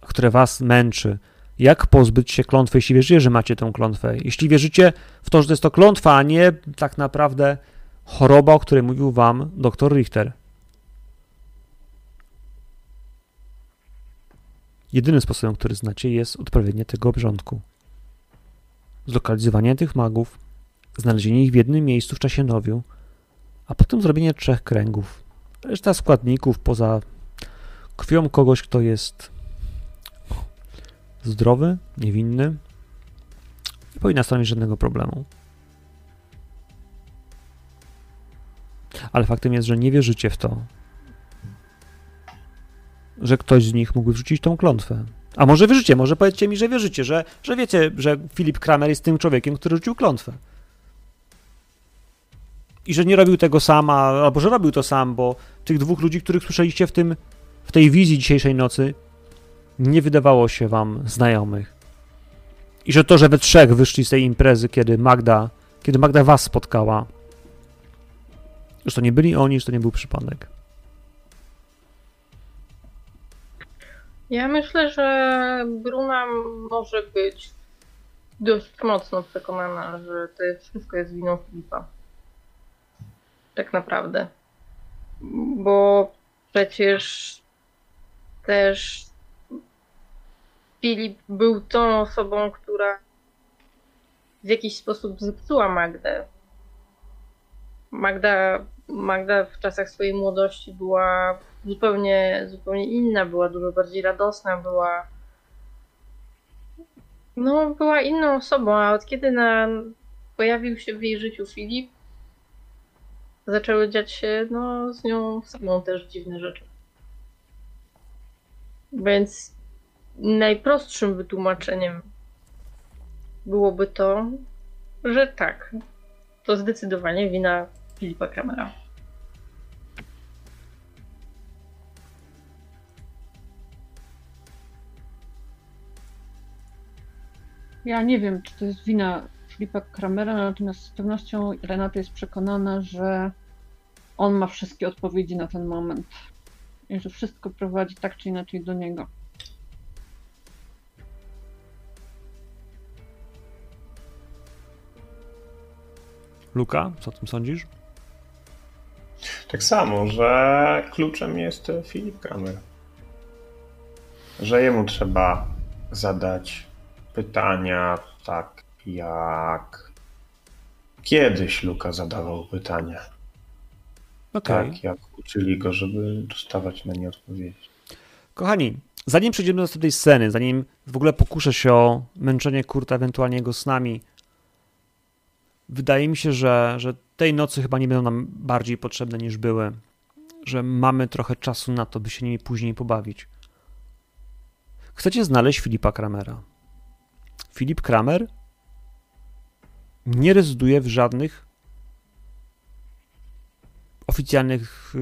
które was męczy, jak pozbyć się klątwy, jeśli wierzycie, że macie tę klątwę. Jeśli wierzycie w to, że to jest to klątwa, a nie tak naprawdę choroba, o której mówił wam dr Richter. Jedynym sposobem, który znacie, jest odpowiednie tego obrządku. Zlokalizowanie tych magów, znalezienie ich w jednym miejscu w czasie nowiu, a potem zrobienie trzech kręgów. Reszta składników poza krwią kogoś, kto jest zdrowy, niewinny, nie powinna stanowić żadnego problemu. Ale faktem jest, że nie wierzycie w to, że ktoś z nich mógłby wrzucić tą klątwę. A może wierzycie, może powiedzcie mi, że wierzycie, że, że wiecie, że Filip Kramer jest tym człowiekiem, który rzucił klątwę. I że nie robił tego sam, albo że robił to sam, bo tych dwóch ludzi, których słyszeliście w tym, w tej wizji dzisiejszej nocy, nie wydawało się wam znajomych. I że to, że we trzech wyszli z tej imprezy, kiedy Magda, kiedy Magda was spotkała, Że to nie byli oni, że to nie był przypadek. Ja myślę, że Bruna może być dość mocno przekonana, że to wszystko jest winą Filipa. Tak naprawdę. Bo przecież też Filip był tą osobą, która w jakiś sposób zepsuła Magdę. Magda, Magda w czasach swojej młodości była zupełnie, zupełnie inna, była dużo bardziej radosna, była no, była inną osobą, a od kiedy na, pojawił się w jej życiu Filip, zaczęły dziać się no, z nią samą też dziwne rzeczy. Więc najprostszym wytłumaczeniem byłoby to, że tak, to zdecydowanie wina Filipa Kramera. Ja nie wiem, czy to jest wina Filipa Kramera, natomiast z pewnością Renata jest przekonana, że on ma wszystkie odpowiedzi na ten moment. I że wszystko prowadzi tak czy inaczej do niego. Luka, co o tym sądzisz? Tak samo, że kluczem jest Filip Kramer. Że jemu trzeba zadać pytania tak jak kiedyś Luka zadawał pytania. Okay. Tak jak uczyli go, żeby dostawać na nie odpowiedzi. Kochani, zanim przejdziemy do następnej sceny, zanim w ogóle pokuszę się o męczenie Kurta, ewentualnie jego snami, wydaje mi się, że, że tej nocy chyba nie będą nam bardziej potrzebne niż były. Że mamy trochę czasu na to, by się nimi później pobawić. Chcecie znaleźć Filipa Kramera. Filip Kramer nie rezyduje w żadnych oficjalnych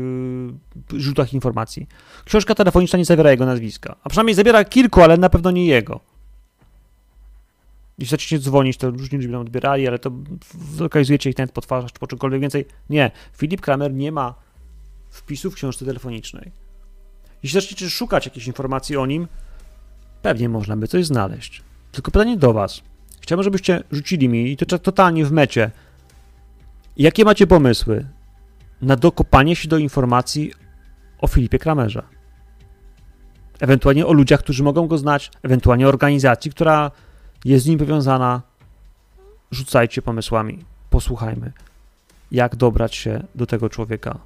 yy, źródłach informacji. Książka telefoniczna nie zawiera jego nazwiska, a przynajmniej zawiera kilku, ale na pewno nie jego. Jeśli zaczniecie dzwonić, to różni ludzie będą odbierali, ale to zlokalizujecie ich nawet po twarzach czy po czymkolwiek więcej. Nie, Filip Kramer nie ma wpisu w książce telefonicznej. Jeśli zaczniecie szukać jakichś informacji o nim, pewnie można by coś znaleźć. Tylko pytanie do Was. Chciałbym, żebyście rzucili mi, i to totalnie w mecie, jakie macie pomysły na dokopanie się do informacji o Filipie Kramerze? Ewentualnie o ludziach, którzy mogą go znać, ewentualnie o organizacji, która jest z nim powiązana. Rzucajcie pomysłami, posłuchajmy, jak dobrać się do tego człowieka.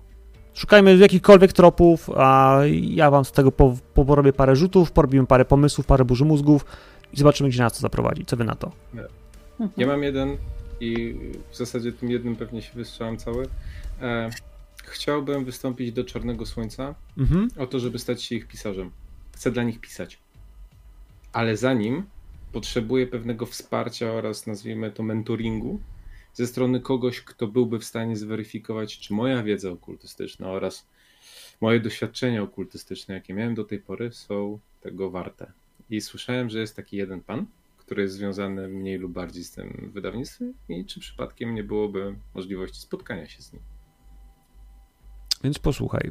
Szukajmy jakichkolwiek tropów, a ja wam z tego po, porobię parę rzutów, porobimy parę pomysłów, parę burzy mózgów i zobaczymy, gdzie nas to zaprowadzi. Co wy na to? Ja mam jeden i w zasadzie tym jednym pewnie się wystrzelam cały. E, chciałbym wystąpić do Czarnego Słońca mhm. o to, żeby stać się ich pisarzem. Chcę dla nich pisać. Ale zanim potrzebuję pewnego wsparcia oraz nazwijmy to mentoringu ze strony kogoś, kto byłby w stanie zweryfikować, czy moja wiedza okultystyczna oraz moje doświadczenia okultystyczne, jakie miałem do tej pory, są tego warte. I słyszałem, że jest taki jeden pan, który jest związany mniej lub bardziej z tym wydawnictwem i czy przypadkiem nie byłoby możliwości spotkania się z nim. Więc posłuchaj.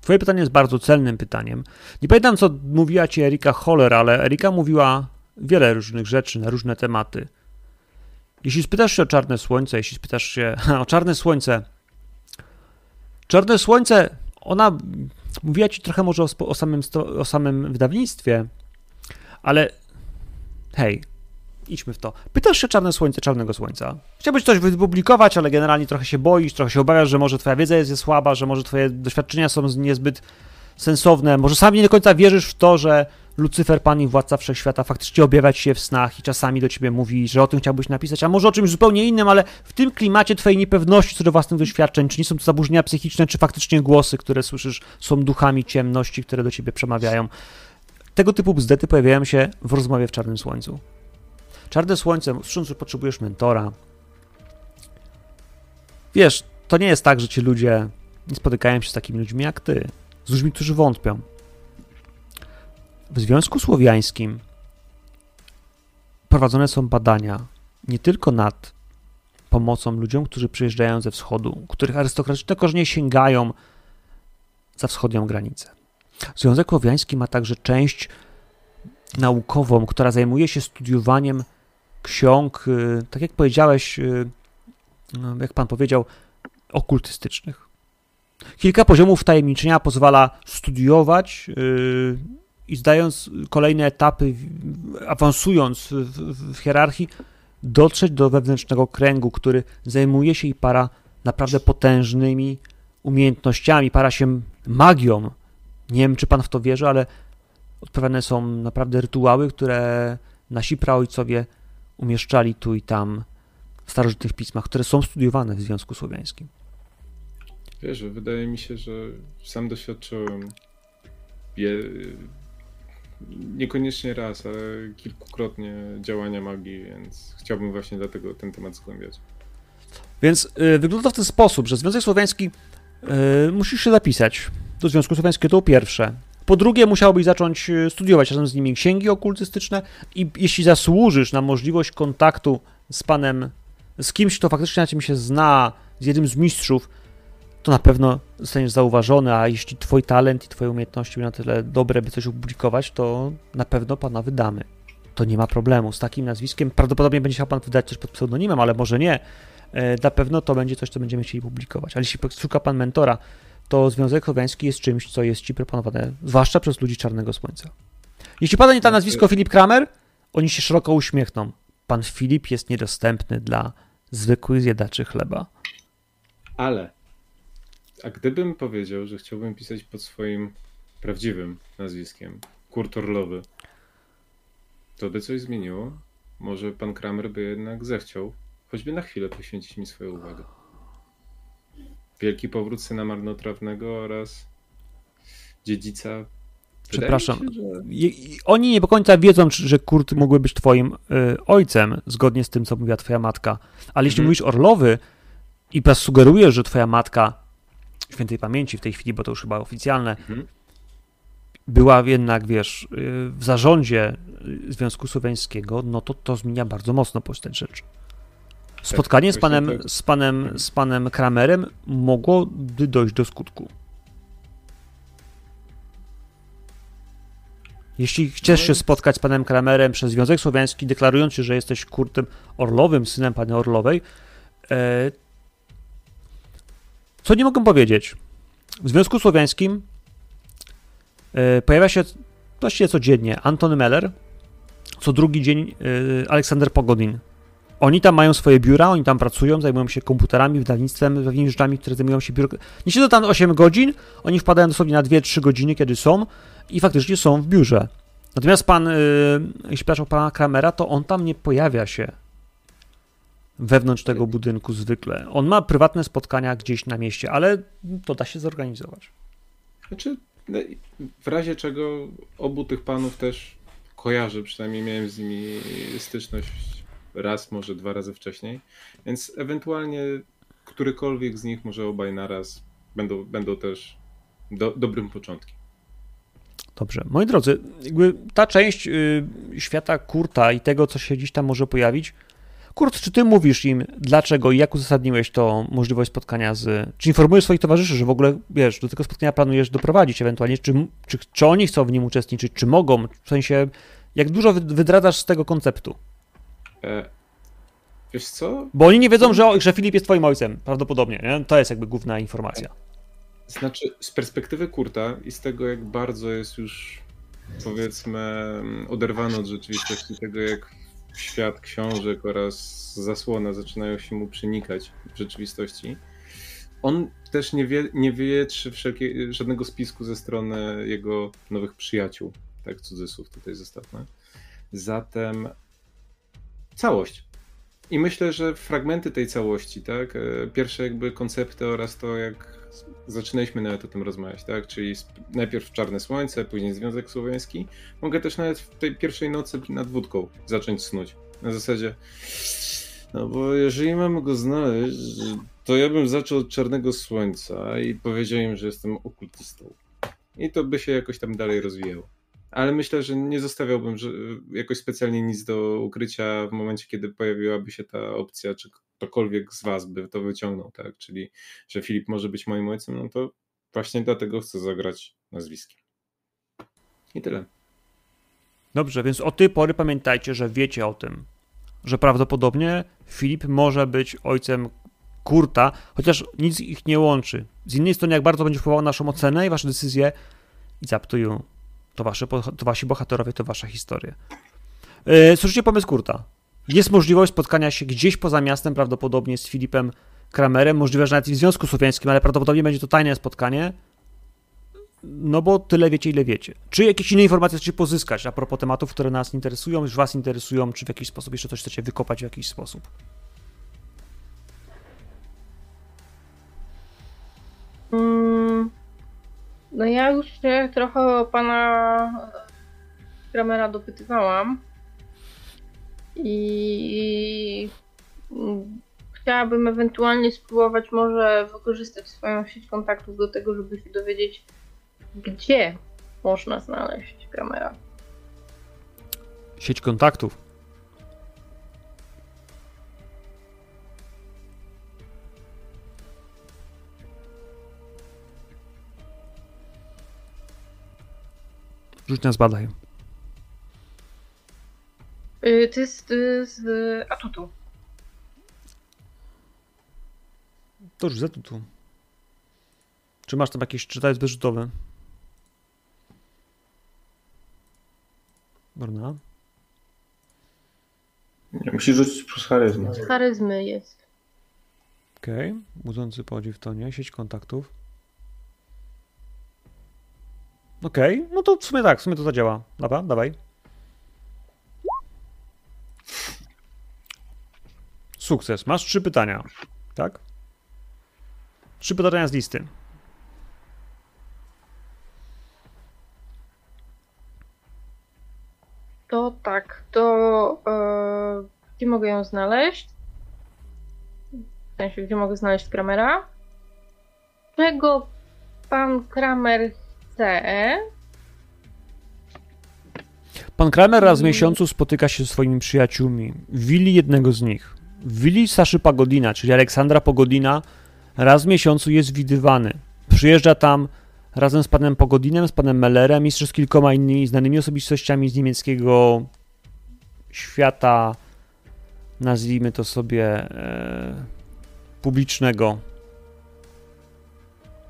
Twoje pytanie jest bardzo celnym pytaniem. Nie pamiętam, co mówiła ci Erika Holler, ale Erika mówiła wiele różnych rzeczy na różne tematy. Jeśli spytasz się o Czarne Słońce, jeśli spytasz się [LAUGHS] o Czarne Słońce, Czarne Słońce, ona mówiła ci trochę może o, o, samym, o samym wydawnictwie, ale hej, idźmy w to. Pytasz się Czarne Słońce, Czarnego Słońca. Chciałbyś coś wypublikować, ale generalnie trochę się boisz, trochę się obawiasz, że może twoja wiedza jest słaba, że może twoje doświadczenia są niezbyt sensowne, może sam nie do końca wierzysz w to, że Lucyfer, Pan i Władca Wszechświata faktycznie objawia ci się w snach i czasami do ciebie mówi, że o tym chciałbyś napisać, a może o czymś zupełnie innym, ale w tym klimacie twojej niepewności co do własnych doświadczeń, czy nie są to zaburzenia psychiczne, czy faktycznie głosy, które słyszysz, są duchami ciemności, które do ciebie przemawiają. Tego typu bzdety pojawiają się w rozmowie w Czarnym Słońcu. Czarne Słońce, słysząc, że potrzebujesz mentora. Wiesz, to nie jest tak, że ci ludzie nie spotykają się z takimi ludźmi jak ty, z ludźmi, którzy wątpią. W Związku Słowiańskim prowadzone są badania nie tylko nad pomocą ludziom, którzy przyjeżdżają ze wschodu, których arystokratyczne korzenie sięgają za wschodnią granicę. Związek Słowiański ma także część naukową, która zajmuje się studiowaniem ksiąg, y, tak jak powiedziałeś, y, no, jak pan powiedział, okultystycznych. Kilka poziomów tajemniczenia pozwala studiować yy, i zdając kolejne etapy, awansując w, w, hierarchii, dotrzeć do wewnętrznego kręgu, który zajmuje się i para naprawdę potężnymi umiejętnościami, para się magią. Nie wiem, czy pan w to wierzy, ale odprawiane są naprawdę rytuały, które nasi praojcowie umieszczali tu i tam w starożytnych pismach, które są studiowane w Związku Słowiańskim. Wiesz, wydaje mi się, że sam doświadczyłem niekoniecznie raz, ale kilkukrotnie działania magii, więc chciałbym właśnie dlatego ten temat zgłębiać. Więc y, wygląda to w ten sposób, że Związek Słowiański y, musisz się zapisać do Związku Słowiańskiego, to pierwsze. Po drugie, musiałbyś zacząć y, studiować razem z nimi księgi okultystyczne i jeśli zasłużysz na możliwość kontaktu z panem, z kimś, kto faktycznie na czym się zna, z jednym z mistrzów, to na pewno zostaniesz zauważony, a jeśli twój talent i twoje umiejętności będą na tyle dobre, by coś opublikować, to na pewno pana wydamy. To nie ma problemu. Z takim nazwiskiem prawdopodobnie będzie chciał pan wydać coś pod pseudonimem, ale może nie. E, na pewno to będzie coś, co będziemy chcieli publikować. Ale jeśli szuka pan mentora, to Związek Słowiański jest czymś, co jest ci proponowane, zwłaszcza przez ludzi Czarnego Słońca. Jeśli pada nie ta nazwisko Filip Kramer, oni się szeroko uśmiechną. Pan Filip jest niedostępny dla zwykłych zjadaczy chleba. Ale a gdybym powiedział, że chciałbym pisać pod swoim prawdziwym nazwiskiem, Kurt Orlowy, to by coś zmieniło? Może pan Kramer by jednak zechciał, choćby na chwilę poświęcić mi swoją uwagę. Wielki powrót syna marnotrawnego oraz dziedzica. Przepraszam. Się, że... Oni nie do końca wiedzą, że Kurt mógłby być twoim y, ojcem, zgodnie z tym, co mówiła twoja matka. Ale jeśli mhm. mówisz Orlowy i sugerujesz, że twoja matka świętej pamięci w tej chwili, bo to już chyba oficjalne, mhm. była jednak, wiesz, y, w zarządzie Związku Słowiańskiego, no to to zmienia bardzo mocno postać rzeczy. Tak, Spotkanie z panem, z, panem, mhm. z panem Kramerem mogłoby dojść do skutku. Jeśli chcesz no się spotkać z panem Kramerem przez Związek Słowiański, deklarując się, że jesteś kurtem Orlowym, synem pani Orlowej, e, co nie mogę powiedzieć? W Związku Słowiańskim yy, pojawia się właściwie codziennie Anton Meller, co drugi dzień yy, Aleksander Pogodin. Oni tam mają swoje biura, oni tam pracują, zajmują się komputerami, wydawnictwem, pewnymi rzeczami, które zajmują się biuro. Nie siedzą tam 8 godzin, oni wpadają dosłownie na 2-3 godziny, kiedy są i faktycznie są w biurze. Natomiast pan, yy, jeśli patrzą pana Kramera, to on tam nie pojawia się wewnątrz tego budynku zwykle. On ma prywatne spotkania gdzieś na mieście, ale to da się zorganizować. Znaczy, no w razie czego obu tych panów też kojarzę, przynajmniej miałem z nimi styczność raz, może dwa razy wcześniej, więc ewentualnie którykolwiek z nich, może obaj naraz, będą, będą też do, dobrym początkiem. Dobrze. Moi drodzy, jakby ta część y, świata Kurta i tego, co się dziś tam może pojawić, Kurt, czy ty mówisz im, dlaczego i jak uzasadniłeś to możliwość spotkania z. Czy informujesz swoich towarzyszy, że w ogóle wiesz, do tego spotkania planujesz doprowadzić ewentualnie, czy, czy, czy oni chcą w nim uczestniczyć, czy mogą? W sensie, jak dużo wydradzasz z tego konceptu? E, wiesz co? Bo oni nie wiedzą, że, że Filip jest twoim ojcem, prawdopodobnie. Nie? To jest jakby główna informacja. Znaczy, z perspektywy Kurta i z tego, jak bardzo jest już powiedzmy oderwany od rzeczywistości, tego jak świat książek oraz zasłona zaczynają się mu przenikać w rzeczywistości. On też nie wie, nie wietrzy wszelkie, żadnego spisku ze strony jego nowych przyjaciół, tak cudzysłów tutaj zostawmy. Zatem całość. I myślę, że fragmenty tej całości, tak, e, pierwsze jakby koncepty oraz to, jak zaczynaliśmy nawet o tym rozmawiać, tak? Czyli najpierw Czarne Słońce, później Związek Słowiański. Mogę też nawet w tej pierwszej nocy nad wódką zacząć snuć. Na zasadzie, no bo jeżeli mamy go znaleźć, to ja bym zaczął od Czarnego Słońca i powiedział im, że jestem okultystą. I to by się jakoś tam dalej rozwijało. Ale myślę, że nie zostawiałbym że jakoś specjalnie nic do ukrycia w momencie, kiedy pojawiłaby się ta opcja, czy ktokolwiek z Was by to wyciągnął, tak? Czyli, że Filip może być moim ojcem, no to właśnie dlatego chcę zagrać nazwiskiem. I tyle. Dobrze, więc od tej pory pamiętajcie, że wiecie o tym, że prawdopodobnie Filip może być ojcem Kurta, chociaż nic ich nie łączy. Z innej strony, jak bardzo będzie wpływało naszą ocenę i wasze decyzje, i up to you. To, wasze, to wasi bohaterowie, to wasza historia. Yy, słyszycie pomysł Kurta. Jest możliwość spotkania się gdzieś poza miastem, prawdopodobnie z Filipem Kramerem, możliwe, że nawet i w Związku Słowiańskim, ale prawdopodobnie będzie to tajne spotkanie, no bo tyle wiecie, ile wiecie. Czy jakieś inne informacje chcecie pozyskać a propos tematów, które nas interesują, już was interesują, czy w jakiś sposób jeszcze coś chcecie wykopać w jakiś sposób? Mm, no ja już się trochę pana Kramera dopytywałam i chciałabym ewentualnie spróbować może wykorzystać swoją sieć kontaktów do tego, żeby się dowiedzieć, gdzie można znaleźć Kramera. Sieć kontaktów. Rzuć nas badaj. Yy, to jest yy, z atutu. To już z atutu. Czy masz tam jakieś, czy to jest wyrzutowe? Borna? Nie, musisz rzucić przez charyzmę. Z charyzmy jest. Okej, okay. budzący podziw to nie, sieć kontaktów. Okej, okay. no to w sumie tak, w sumie to zadziała. Dobra, dawaj. Sukces. Masz trzy pytania, tak? Trzy pytania z listy. To tak, to yy, gdzie mogę ją znaleźć? W sensie, gdzie mogę znaleźć Kramera? Czego pan Kramer Pan Kramer raz w miesiącu spotyka się ze swoimi przyjaciółmi. W willi jednego z nich. W willi Saszy Pagodina, czyli Aleksandra Pogodina, raz w miesiącu jest widywany. Przyjeżdża tam razem z panem Pogodinem, z panem Mellerem i z kilkoma innymi znanymi osobistościami z niemieckiego świata, nazwijmy to sobie, e, publicznego.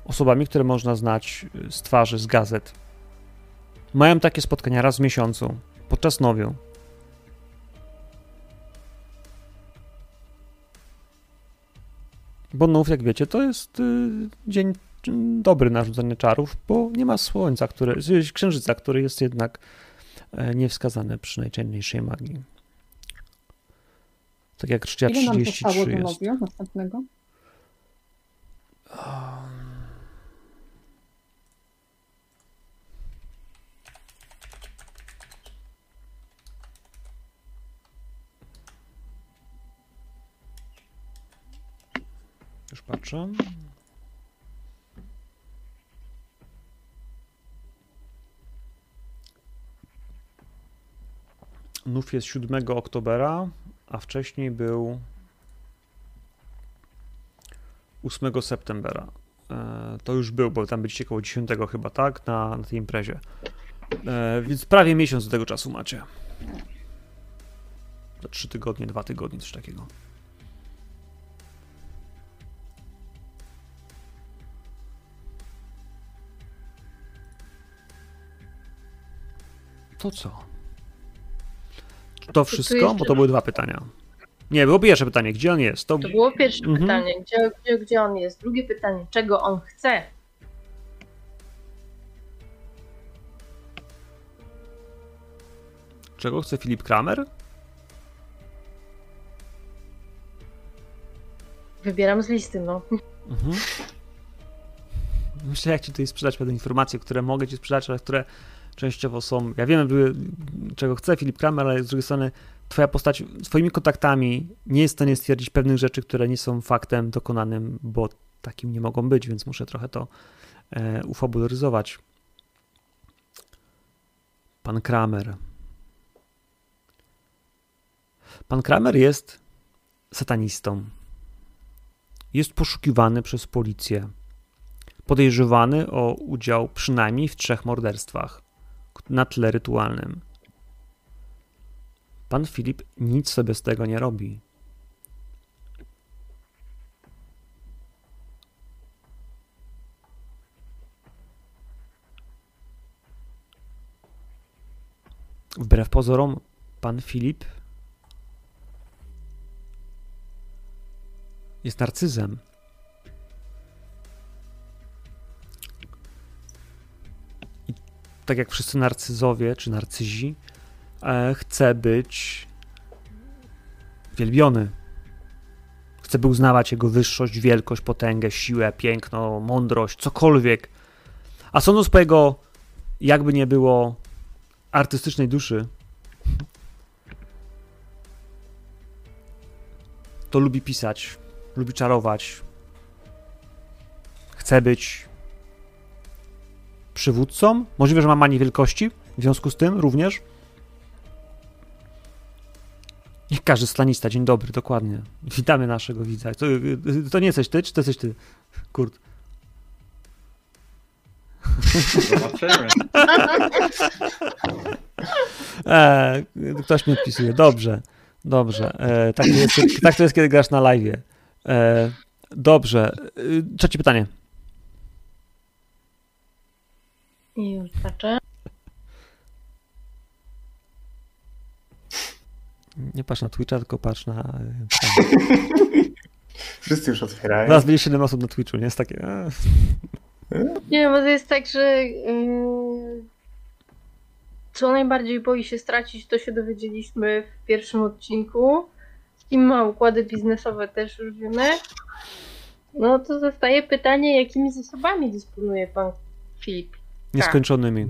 Osobami, które można znać z twarzy, z gazet. Mają takie spotkania raz w miesiącu, podczas nowiu. Bo nów, jak wiecie, to jest y, dzień dobry na rzucanie czarów, bo nie ma słońca, które, księżyca, który jest jednak e, niewskazany przy najciemniejszej magii. Tak jak trzcia 33 nam do jest. Następnego? Patrzę. Nów jest 7 oktobera, a wcześniej był 8 septembra. E, to już był, bo tam byliście około 10 chyba, tak? Na, na tej imprezie. E, więc prawie miesiąc do tego czasu macie. Za 3 tygodnie, 2 tygodnie, coś takiego. To co? To wszystko? Bo to były dwa pytania. Nie, było pierwsze pytanie, gdzie on jest? To, to było pierwsze mhm. pytanie, gdzie, gdzie, gdzie on jest? Drugie pytanie, czego on chce? Czego chce Filip Kramer? Wybieram z listy, no. Mhm. Myślę, jak ci tutaj sprzedać pewne informacje, które mogę ci sprzedać, ale które częściowo są. Ja wiem, czego chce Filip Kramer, ale z drugiej strony Twoja postać swoimi kontaktami nie jest w stanie stwierdzić pewnych rzeczy, które nie są faktem dokonanym, bo takim nie mogą być, więc muszę trochę to e, ufabularyzować. Pan Kramer. Pan Kramer jest satanistą. Jest poszukiwany przez policję. Podejrzewany o udział przynajmniej w trzech morderstwach na tle rytualnym. Pan Filip nic sobie z tego nie robi. Wbrew pozorom, pan Filip jest narcyzem. Tak jak wszyscy narcyzowie czy narcyzi, e, chce być wielbiony. Chce by uznawać jego wyższość, wielkość, potęgę, siłę, piękno, mądrość, cokolwiek. A sądząc po jego, jakby nie było, artystycznej duszy, to lubi pisać, lubi czarować, chce być przywódcą. Możliwe, że ma manię wielkości w związku z tym również. I każdy slanista, dzień dobry, dokładnie. Witamy naszego widza. To, to nie jesteś ty, czy to jesteś ty? Kurt. Zobaczymy. E, ktoś mi odpisuje. Dobrze, dobrze. E, tak, to jest, tak to jest, kiedy grasz na live. E, dobrze. E, trzecie pytanie. I już patrzę. Nie patrz na Twitcha, tylko patrz na. e, [LAUGHS] Wszyscy już otwierają. Zaraz będzie 7 osób na Twitchu, nie jest takie. e, Nie, bo to jest tak, że yy, co najbardziej boi się stracić, to się dowiedzieliśmy w pierwszym odcinku. Kim ma układy biznesowe też już wiemy. No to zostaje pytanie, jakimi zasobami dysponuje pan Filip. Nieskończonymi.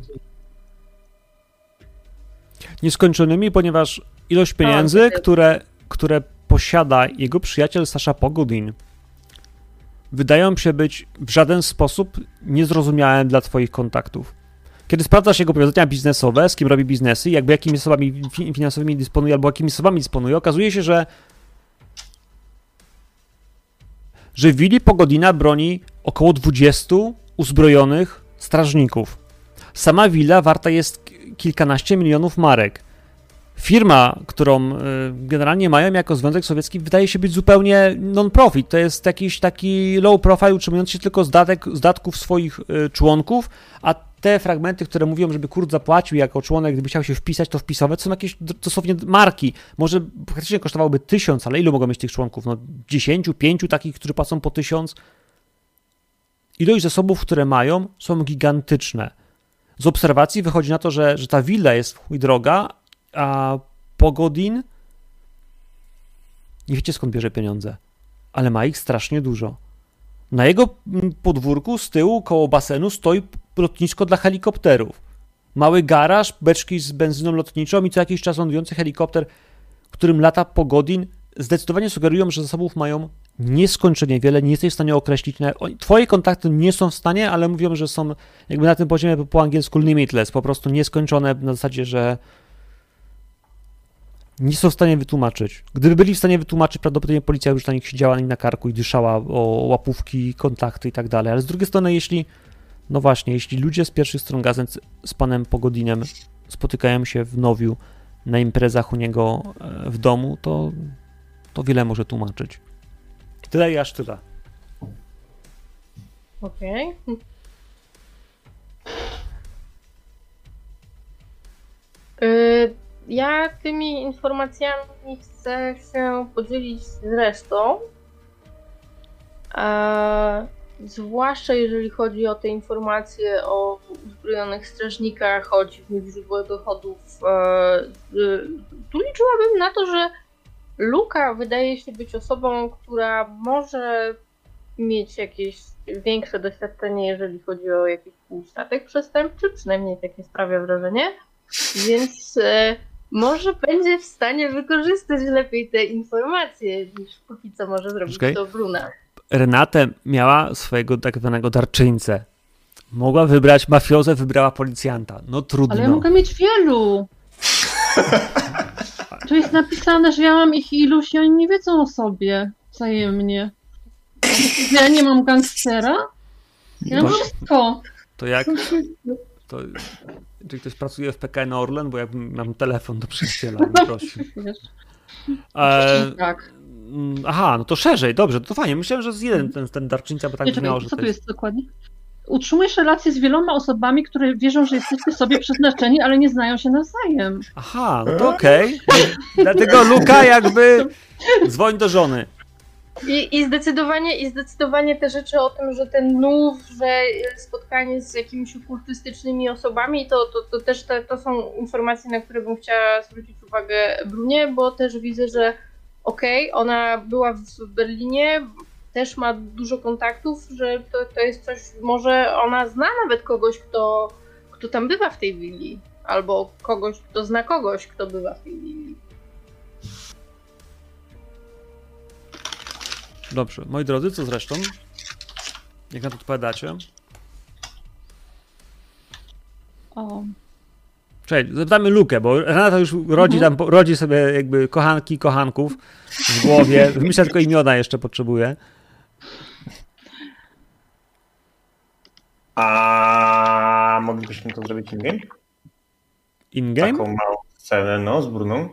Nieskończonymi, ponieważ ilość pieniędzy, wtedy- które, które posiada jego przyjaciel Sasha Pogodin, wydają się być w żaden sposób niezrozumiałe dla Twoich kontaktów. Kiedy sprawdzasz jego powiązania biznesowe, z kim robi biznesy, jakby jakimi zasobami fi- finansowymi dysponuje, albo jakimi zasobami dysponuje, okazuje się, że że Willy Pogodina broni około 20 uzbrojonych strażników. Sama willa warta jest kilkanaście milionów marek. Firma, którą y, generalnie mają jako Związek Sowiecki, wydaje się być zupełnie non-profit. To jest jakiś taki low profile, utrzymujący się tylko z, datków swoich y, członków, a te fragmenty, które mówią, żeby Kurt zapłacił jako członek, gdyby chciał się wpisać, to wpisowe, to są jakieś dosłownie marki. Może praktycznie kosztowałoby tysiąc, ale ilu mogą mieć tych członków? No 10, 5 takich, którzy płacą po tysiąc. Ilość zasobów, które mają, są gigantyczne. Z obserwacji wychodzi na to, że, że ta willa jest chuj droga, a Pogodin nie wiecie skąd bierze pieniądze, ale ma ich strasznie dużo. Na jego mm, podwórku z tyłu koło basenu stoi lotnisko dla helikopterów. Mały garaż, beczki z benzyną lotniczą i co jakiś czas lądujący helikopter, którym lata Pogodin, zdecydowanie sugerują, że zasobów mają nieskończenie wiele, nie jesteś w stanie określić. Twoje kontakty nie są w stanie, ale mówią, że są jakby na tym poziomie po angielsku limitless, po prostu nieskończone na zasadzie, że nie są w stanie wytłumaczyć. Gdyby byli w stanie wytłumaczyć, prawdopodobnie policja już na nich siedziała na karku i dyszała o łapówki, kontakty i tak dalej. Ale z drugiej strony, jeśli, no właśnie, jeśli ludzie z pierwszych stron gazet z panem Pogodinem spotykają się w Nowiu na imprezach u niego e, w domu, to, to wiele może tłumaczyć. Tyle i aż tyle. Okej. Y, Ja tymi informacjami chcę się podzielić z resztą. E, zwłaszcza jeżeli chodzi o te informacje o uzbrojonych strażnikach, o dziwnych źródłach dochodów. E, y, tu liczyłabym na to, że Luka wydaje się być osobą, która może mieć jakieś większe doświadczenie, jeżeli chodzi o jakiś półstatek przestępczy, przynajmniej takie sprawia wrażenie. Więc e, może będzie w stanie wykorzystać lepiej te informacje, niż póki co może zrobić Czekaj. to Bruna. Renate miała swojego tak zwanego darczyńcę. Mogła wybrać mafiozę, wybrała policjanta. No trudno. Ale ja mogę mieć wielu. [LAUGHS] Tu jest napisane, że ja mam ich iluś i oni nie wiedzą o sobie wzajemnie. Ja nie mam gangstera? Ja mam wszystko. To jak to, czy ktoś pracuje w PKN Orlen, bo ja mam telefon do przyjaciela, [LAUGHS] prosił. E, tak. mm, aha, no to szerzej, dobrze, to fajnie. Myślałem, że z jeden ten, ten darczyńca, bo tak Nie, brzmiało, że co to tu jest... jest dokładnie? Utrzymujesz relacje z wieloma osobami, które wierzą, że jesteście sobie przeznaczeni, ale nie znają się nawzajem. Aha, no to okej. Dlatego Luka jakby dzwoń do żony. I, I zdecydowanie, i zdecydowanie te rzeczy o tym, że ten nów, że spotkanie z jakimiś okultystycznymi osobami, to, to, to też te, to są informacje, na które bym chciała zwrócić uwagę Brunie, bo też widzę, że okej, ona była w Berlinie, też ma dużo kontaktów, że to, to jest coś, może ona zna nawet kogoś, kto, kto tam bywa w tej willi, albo kogoś, kto zna kogoś, kto bywa w tej willi. Dobrze, moi drodzy, co zresztą? Jak na to odpowiadacie? O, Cześć, zapytamy Lukę, bo Renata już rodzi tam, rodzi sobie jakby kochanki, kochanków w głowie. Myślę, tylko imiona jeszcze potrzebuje. A moglibyśmy to zrobić in-game? In-game? Taką małą scenę, no, z Bruną.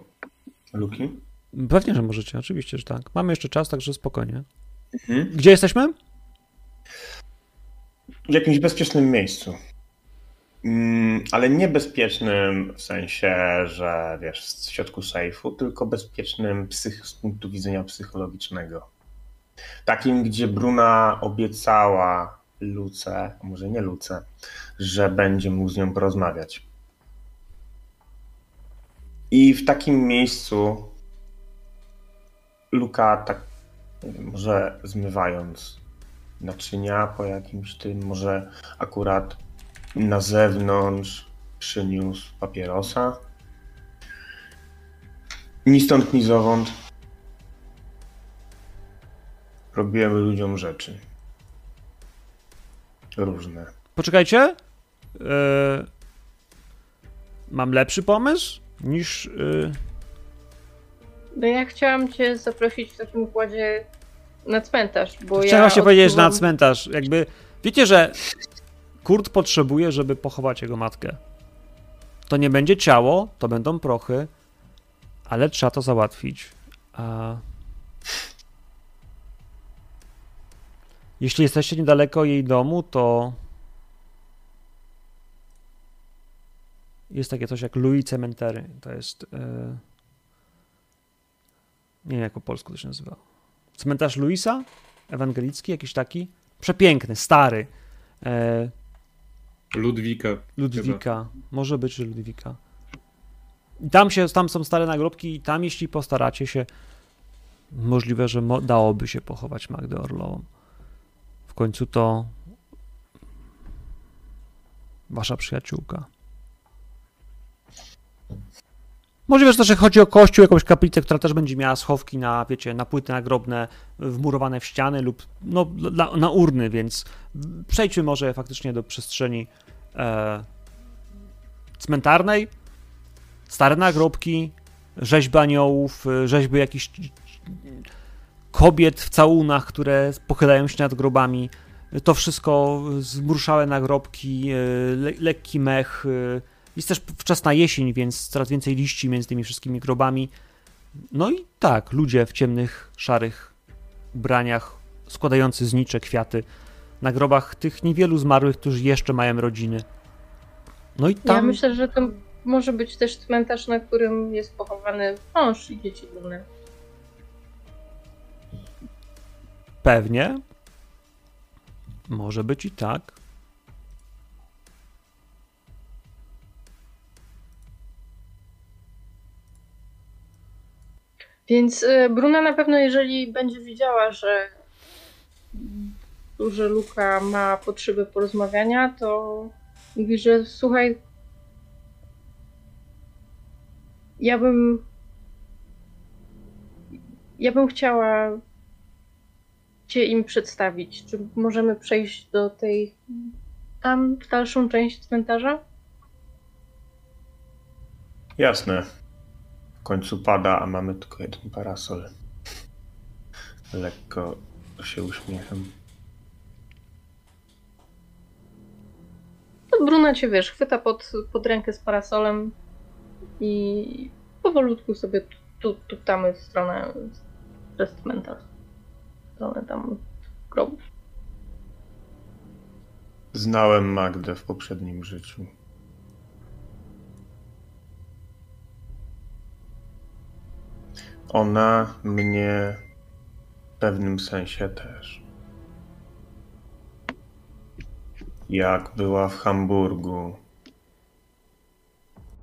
Luki. Pewnie, że możecie, oczywiście, że tak. Mamy jeszcze czas, także spokojnie. Mhm. Gdzie jesteśmy? W jakimś bezpiecznym miejscu. Mm, ale nie bezpiecznym w sensie, że wiesz, w środku sejfu, tylko bezpiecznym psych- z punktu widzenia psychologicznego. Takim, gdzie Bruna obiecała Luce, może nie Luce, że będzie mógł z nią porozmawiać. I w takim miejscu Luka tak może zmywając naczynia po jakimś tym, może akurat na zewnątrz przyniósł papierosa. Ni stąd, ni zowąd. Robiłem ludziom rzeczy. Różne. Poczekajcie. Yy, mam lepszy pomysł niż. Yy, No ja chciałam cię zaprosić w takim układzie na cmentarz, bo Chciałem ja właśnie powiedzieć, że na odczuwam- cmentarz. Jakby. Wiecie, że Kurt potrzebuje, żeby pochować jego matkę. To nie będzie ciało, to będą prochy, ale trzeba to załatwić. A... Jeśli jesteście niedaleko jej domu, to jest takie coś jak Louis Cementery. To jest. e, Nie wiem, jak po polsku to się nazywa. Cmentarz Luisa? Ewangelicki, jakiś taki? Przepiękny, stary. E, Ludwika. Ludwika. Może być, że Ludwika. I tam, się, tam są stare nagrobki i tam, jeśli postaracie się, możliwe, że mo- dałoby się pochować Magdę Orlową. W końcu to wasza przyjaciółka. Możliwe, że też chodzi o kościół, jakąś kaplicę, która też będzie miała schowki na, wiecie, na płyty nagrobne wmurowane w ściany lub no, na urny, więc przejdźmy może faktycznie do przestrzeni e, cmentarnej. Stare nagrobki, rzeźby aniołów, rzeźby jakichś kobiet w całunach, które pochylają się nad grobami. To wszystko zmruszałe nagrobki, e, le, lekki mech. e, Jest też wczesna jesień, więc coraz więcej liści między tymi wszystkimi grobami. No i tak, ludzie w ciemnych, szarych ubraniach, składający znicze kwiaty na grobach tych niewielu zmarłych, którzy jeszcze mają rodziny. No i tam Ja myślę, że to może być też cmentarz, na którym jest pochowany mąż i dzieci Bruny. Pewnie może być i tak. Więc y, Bruna na pewno, jeżeli będzie widziała, że, że Luka ma potrzebę porozmawiania, to mówi, że słuchaj, ja bym ja bym chciała cię im przedstawić. Czy możemy przejść do tej tam w dalszą część cmentarza? Jasne. W końcu pada, a mamy tylko jeden parasol. Lekko się uśmiecham. To Bruna cię, wiesz, chwyta pod, pod rękę z parasolem i powolutku sobie tu, tu, w stronę przez cmentarz. W stronę tam grobów. Znałem Magdę w poprzednim życiu. Ona mnie w pewnym sensie też. Jak była w Hamburgu,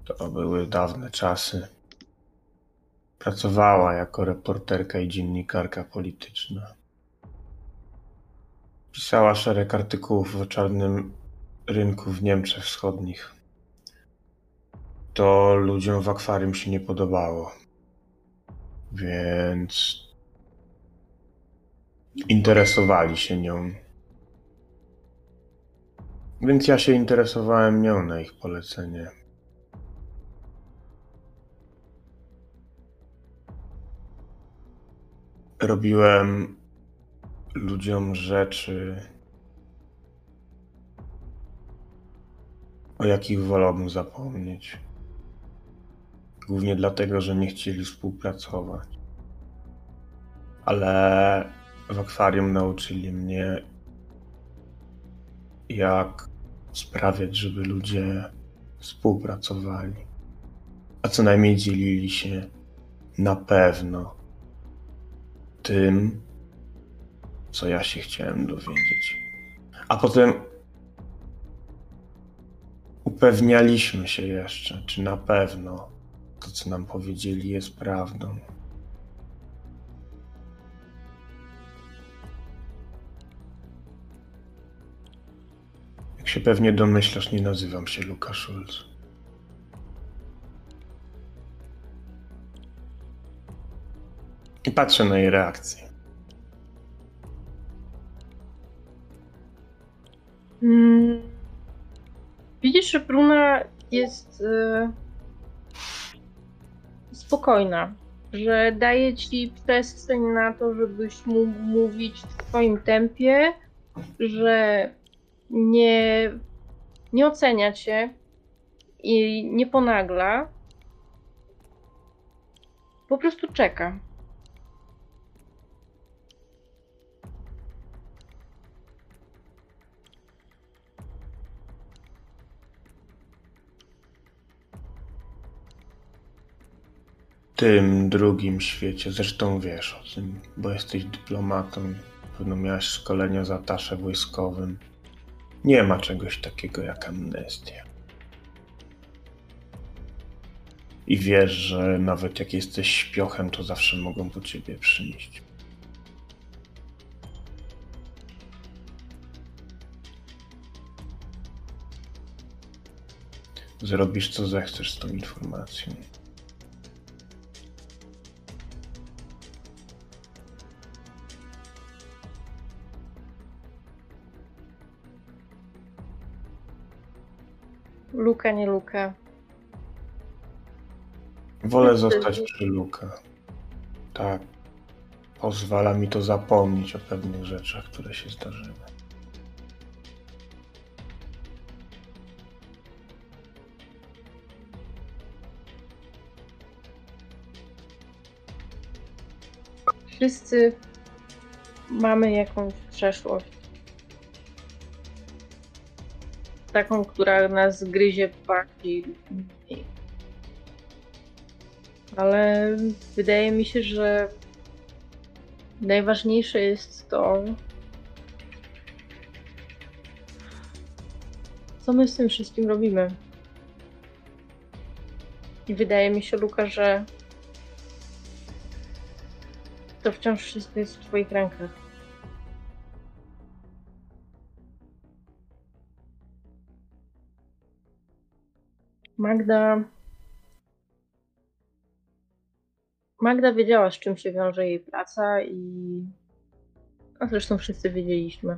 to były dawne czasy. Pracowała jako reporterka i dziennikarka polityczna. Pisała szereg artykułów o czarnym rynku w Niemczech Wschodnich. To ludziom w akwarium się nie podobało. Więc interesowali się nią. Więc ja się interesowałem nią na ich polecenie. Robiłem ludziom rzeczy, o jakich wolałbym zapomnieć. Głównie dlatego, że nie chcieli współpracować. Ale w akwarium nauczyli mnie, jak sprawiać, żeby ludzie współpracowali. A co najmniej dzielili się na pewno tym, co ja się chciałem dowiedzieć. A potem upewnialiśmy się jeszcze, czy na pewno to, co nam powiedzieli, jest prawdą. Jak się pewnie domyślasz, nie nazywam się Luka Schulz. I patrzę na jej reakcję. Mm. Widzisz, że Bruna jest y, spokojna, że daje ci przestrzeń na to, żebyś mógł mówić w swoim tempie, że nie, nie ocenia cię i nie ponagla. Po prostu czeka. Tym drugim świecie, zresztą wiesz o tym, bo jesteś dyplomatą, pewno miałeś szkolenia za atasze wojskowym. Nie ma czegoś takiego jak amnestia. I wiesz, że nawet jak jesteś śpiochem, to zawsze mogą po ciebie przyjść. Zrobisz co zechcesz z tą informacją. Luka, nie Luka. Wolę zostać przy Luka. Tak. Pozwala mi to zapomnieć o pewnych rzeczach, które się zdarzyły. Wszyscy mamy jakąś przeszłość. Taką, która nas gryzie bardziej. Ale wydaje mi się, że najważniejsze jest to, co my z tym wszystkim robimy. I wydaje mi się, Luka, że to wciąż wszystko jest w Twoich rękach. Magda. Magda wiedziała, z czym się wiąże jej praca i. A zresztą wszyscy wiedzieliśmy.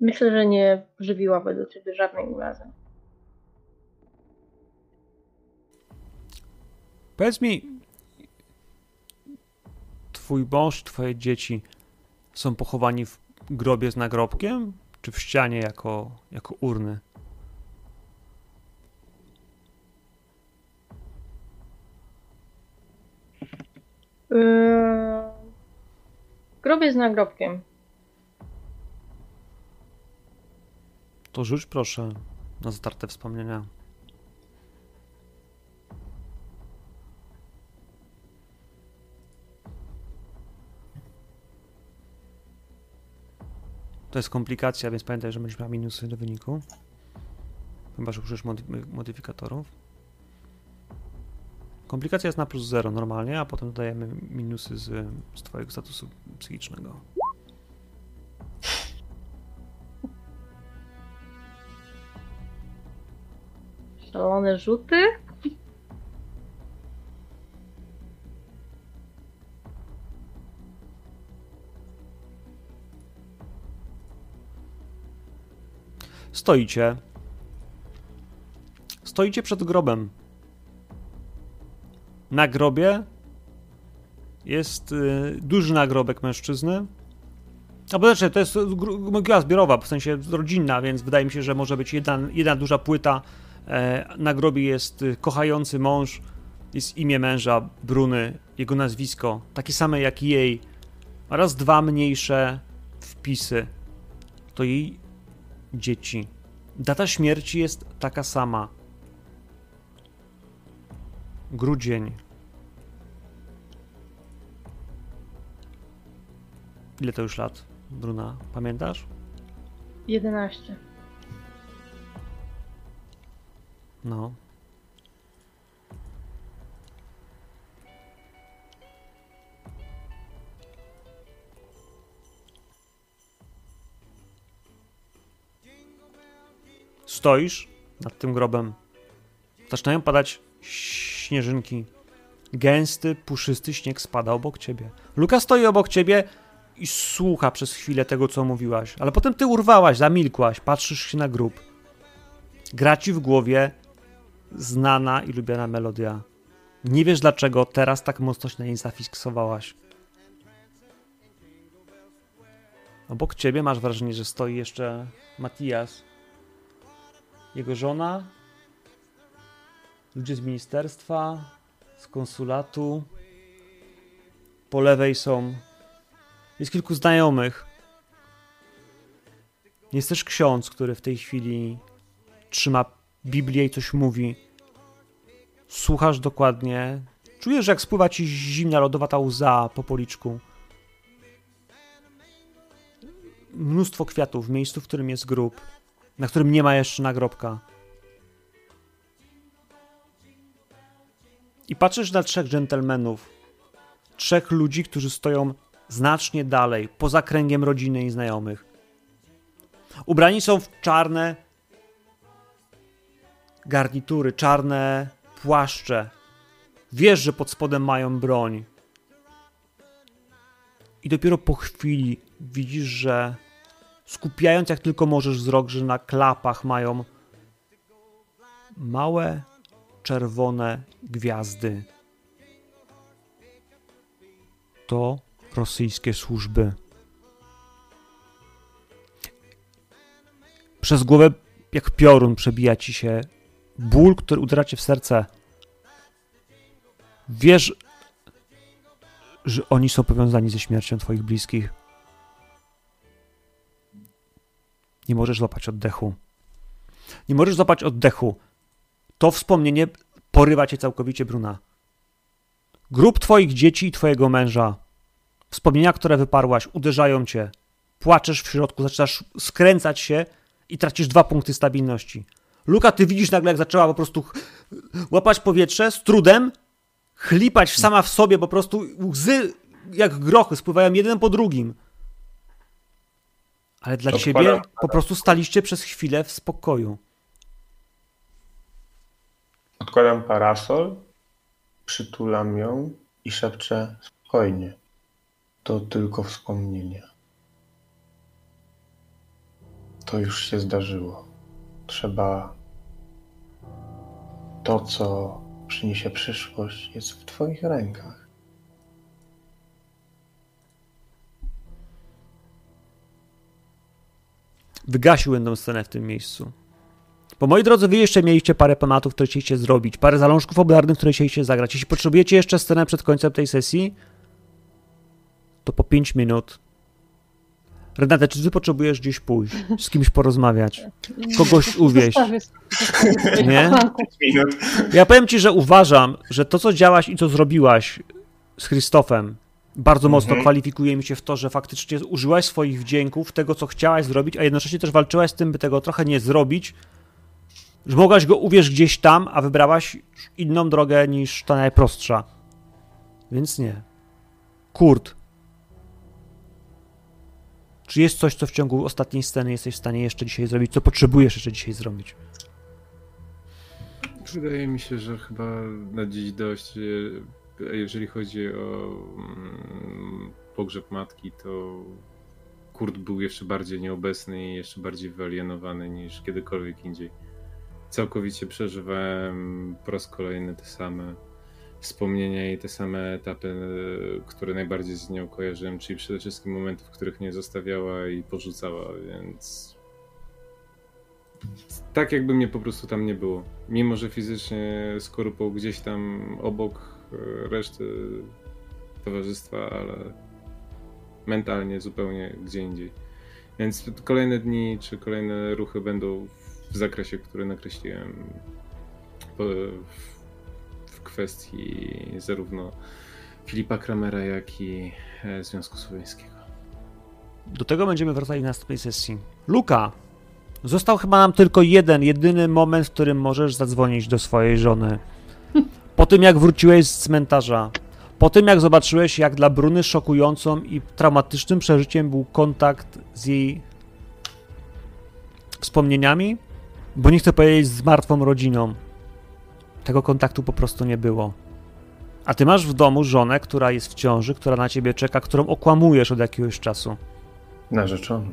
Myślę, że nie żywiłaby do ciebie żadnej urazy. Powiedz mi, twój mąż, twoje dzieci są pochowani w grobie z nagrobkiem, czy w ścianie jako, jako urny? Yy... Grobie z nagrobkiem. To rzuć proszę na zatarte wspomnienia. To jest komplikacja, więc pamiętaj, że będziesz miał minusy do wyniku. Chyba, że użyjesz modyfikatorów. Komplikacja jest na plus 0 normalnie, a potem dodajemy minusy z, z twojego statusu psychicznego. Szalone rzuty? Stoicie. Stoicie przed grobem. Na grobie jest y, duży nagrobek mężczyzny. A bo znaczy, to jest mogiła zbiorowa, w sensie rodzinna, więc wydaje mi się, że może być jedna, jedna duża płyta. E, na grobie jest y, kochający mąż, jest imię męża, Bruny, jego nazwisko, takie same jak jej, oraz dwa mniejsze wpisy. To jej dzieci. Data śmierci jest taka sama. Grudzień. Ile to już lat, Bruna? Pamiętasz? 11. No. Stoisz nad tym grobem. Zaczynają padać śnieżynki. Gęsty, puszysty śnieg spada obok ciebie. Luka stoi obok ciebie i słucha przez chwilę tego, co mówiłaś, ale potem ty urwałaś, zamilkłaś, patrzysz się na grób. Gra ci w głowie znana i lubiana melodia. Nie wiesz dlaczego teraz tak mocno się na niej zafiksowałaś. Obok ciebie masz wrażenie, że stoi jeszcze Matias, jego żona, ludzie z ministerstwa, z konsulatu. Po lewej są. Jest kilku znajomych. Jest też ksiądz, który w tej chwili trzyma Biblię i coś mówi. Słuchasz dokładnie. Czujesz, jak spływa ci zimna, lodowata łza po policzku. Mnóstwo kwiatów w miejscu, w którym jest grób, na którym nie ma jeszcze nagrobka. I patrzysz na trzech dżentelmenów, trzech ludzi, którzy stoją znacznie dalej, poza kręgiem rodziny i znajomych. Ubrani są w czarne garnitury, czarne płaszcze. Wiesz, że pod spodem mają broń. I dopiero po chwili widzisz, że skupiając jak tylko możesz wzrok, że na klapach mają małe czerwone gwiazdy. To rosyjskie służby. Przez głowę, jak piorun, przebija ci się ból, który uderza cię w serce. Wiesz, że oni są powiązani ze śmiercią twoich bliskich. Nie możesz złapać oddechu. Nie możesz złapać oddechu. To wspomnienie porywa cię całkowicie, Bruna. Grób twoich dzieci i twojego męża. Wspomnienia, które wyparłaś, uderzają cię. Płaczesz w środku, zaczynasz skręcać się i tracisz dwa punkty stabilności. Luka, ty widzisz nagle, jak zaczęła po prostu łapać powietrze z trudem, chlipać sama w sobie, po prostu łzy jak grochy spływają jeden po drugim. Ale dla ciebie po prostu staliście przez chwilę w spokoju. Odkładam parasol, przytulam ją i szepczę spokojnie. To tylko wspomnienie. To już się zdarzyło. Trzeba. To, co przyniesie przyszłość, jest w Twoich rękach. Wygasił będą scenę w tym miejscu. Bo moi drodzy, wy jeszcze mieliście parę tematów, które chcieliście zrobić, parę zalążków obularnych, które chcieliście zagrać. Jeśli potrzebujecie jeszcze scenę przed końcem tej sesji, to po 5 minut. Renata, czy ty potrzebujesz gdzieś pójść, z kimś porozmawiać, kogoś uwieść? Nie? Ja powiem ci, że uważam, że to, co działaś i co zrobiłaś z Krzysztofem, bardzo mocno Mhm. kwalifikuje mi się w to, że faktycznie użyłaś swoich wdzięków, tego, co chciałaś zrobić, a jednocześnie też walczyłaś z tym, by tego trochę nie zrobić, że mogłaś go uwierz gdzieś tam, a wybrałaś inną drogę niż ta najprostsza. Więc nie. Kurt. Czy jest coś, co w ciągu ostatniej sceny jesteś w stanie jeszcze dzisiaj zrobić, co potrzebujesz jeszcze dzisiaj zrobić? Wydaje mi się, że chyba na dziś dość, e, jeżeli chodzi o mm, pogrzeb matki, to Kurt był jeszcze bardziej nieobecny i jeszcze bardziej wyalienowany niż kiedykolwiek indziej. Całkowicie przeżywałem po raz kolejny te same wspomnienia i te same etapy, e, które najbardziej z nią kojarzyłem, czyli przede wszystkim momenty, w których mnie zostawiała i porzucała, więc tak jakby mnie po prostu tam nie było. Mimo, że fizycznie skorupą gdzieś tam obok reszty towarzystwa, ale mentalnie zupełnie gdzie indziej. Więc kolejne dni czy kolejne ruchy będą w zakresie, który nakreśliłem w kwestii zarówno Filipa Kramera, jak i e, Związku Słowiańskiego. Do tego będziemy wracali na następnej sesji. Luka, został chyba nam tylko jeden, jedyny moment, w którym możesz zadzwonić do swojej żony. Po tym, jak wróciłeś z cmentarza, po tym, jak zobaczyłeś, jak dla Bruny szokującą i traumatycznym przeżyciem był kontakt z jej wspomnieniami, bo nie chcę powiedzieć z martwą rodziną. Tego kontaktu po prostu nie było. A ty masz w domu żonę, która jest w ciąży, która na ciebie czeka, którą okłamujesz od jakiegoś czasu. Narzeczoną.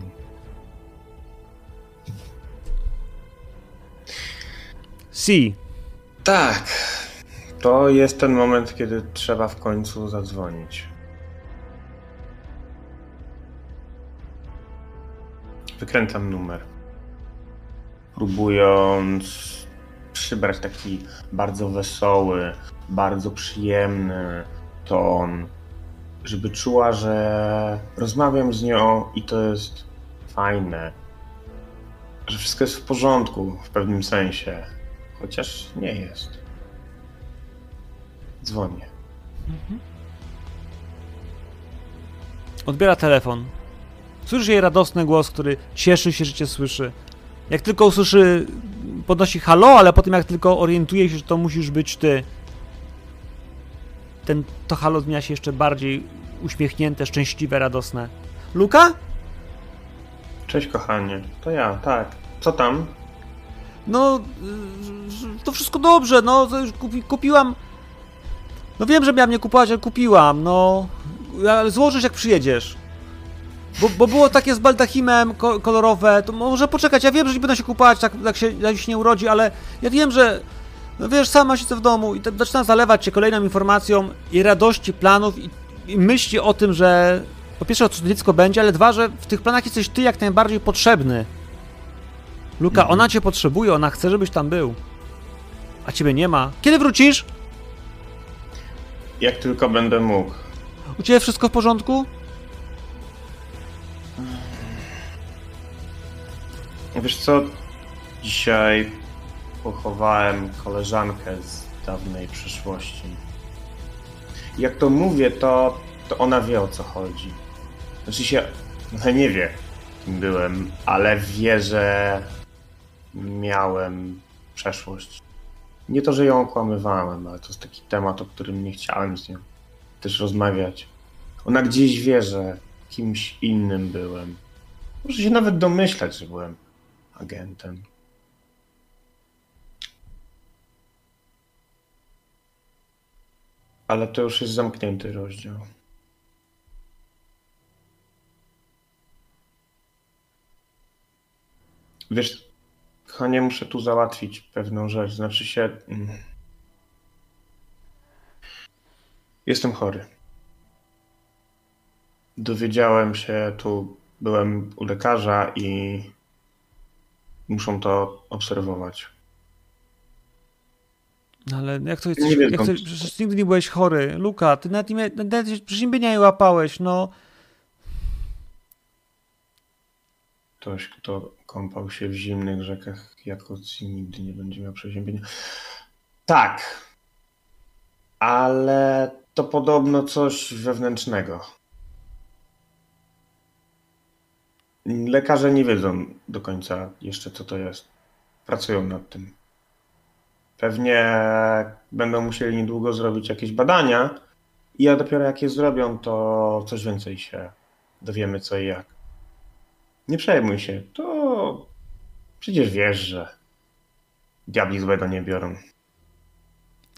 Si, Tak. To jest ten moment, kiedy trzeba w końcu zadzwonić. Wykręcam numer. Próbując przybrać taki bardzo wesoły, bardzo przyjemny ton, żeby czuła, że rozmawiam z nią i to jest fajne. Że wszystko jest w porządku w pewnym sensie. Chociaż nie jest. Dzwonię. odbiera telefon. Słyszysz jej radosny głos, który cieszy się, że cię słyszy. Jak tylko usłyszy, podnosi halo, ale potem jak tylko orientuje się, że to musisz być ty, ten, to halo zmienia się jeszcze bardziej uśmiechnięte, szczęśliwe, radosne. Luka? Cześć kochanie. To ja, tak. Co tam? No, y, to wszystko dobrze, no, kupi, kupiłam... No wiem, że miałam nie kupować, ale kupiłam, no. Ale złożysz jak przyjedziesz. Bo, bo było takie z baldachimem ko- kolorowe, to może poczekać, ja wiem, że nie będę się kupować, tak jak się, jak się nie urodzi, ale ja wiem, że... No wiesz, sama siedzę w domu i tak zaczynam zalewać cię kolejną informacją i radości planów i, i myśli o tym, że po pierwsze, co to dziecko będzie, ale dwa, że w tych planach jesteś ty jak najbardziej potrzebny. Luka, Mhm. ona cię potrzebuje, ona chce, żebyś tam był. A ciebie nie ma. Kiedy wrócisz? Jak tylko będę mógł. U ciebie wszystko w porządku? Wiesz co? Dzisiaj pochowałem koleżankę z dawnej przyszłości. Jak to mówię, to, to ona wie o co chodzi. Znaczy się, ona nie wie, kim byłem, ale wie, że miałem przeszłość. Nie to, że ją okłamywałem, ale to jest taki temat, o którym nie chciałem z nią też rozmawiać. Ona gdzieś wie, że kimś innym byłem. Może się nawet domyślać, że byłem agentem. Ale to już jest zamknięty rozdział. Wiesz, kochanie, muszę tu załatwić pewną rzecz. Znaczy się. mm, Jestem chory. Dowiedziałem się, tu byłem u lekarza i muszą to obserwować. No ale jak to wiem, jak to, przecież nigdy nie byłeś chory. Luka, ty nawet nie, nawet niby nie łapałeś, no. Ktoś, kto kąpał się w zimnych rzekach Jakocji, nigdy nie będzie miał przeziębienia. Tak, ale to podobno coś wewnętrznego. Lekarze nie wiedzą do końca jeszcze, co to jest. Pracują nad tym. Pewnie będą musieli niedługo zrobić jakieś badania, i a dopiero jak je zrobią, to coś więcej się dowiemy, co i jak. Nie przejmuj się, to przecież wiesz, że diabli złego nie biorą.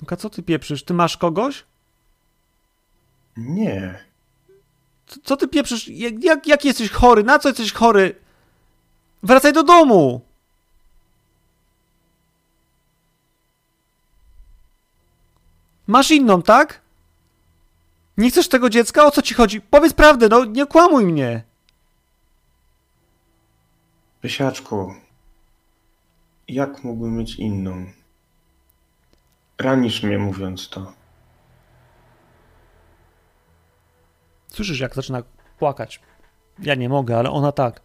Luka, co ty pieprzysz? Ty masz kogoś? Nie. Co, co ty pieprzysz? Jak, jak, jak jesteś chory? Na co jesteś chory? Wracaj do domu! Masz inną, tak? Nie chcesz tego dziecka? O co ci chodzi? Powiedz prawdę, no nie kłamuj mnie. Pysiaczku, jak mógłbym mieć inną? Ranisz mnie mówiąc to. Słyszysz, jak zaczyna płakać. Ja nie mogę, ale ona tak.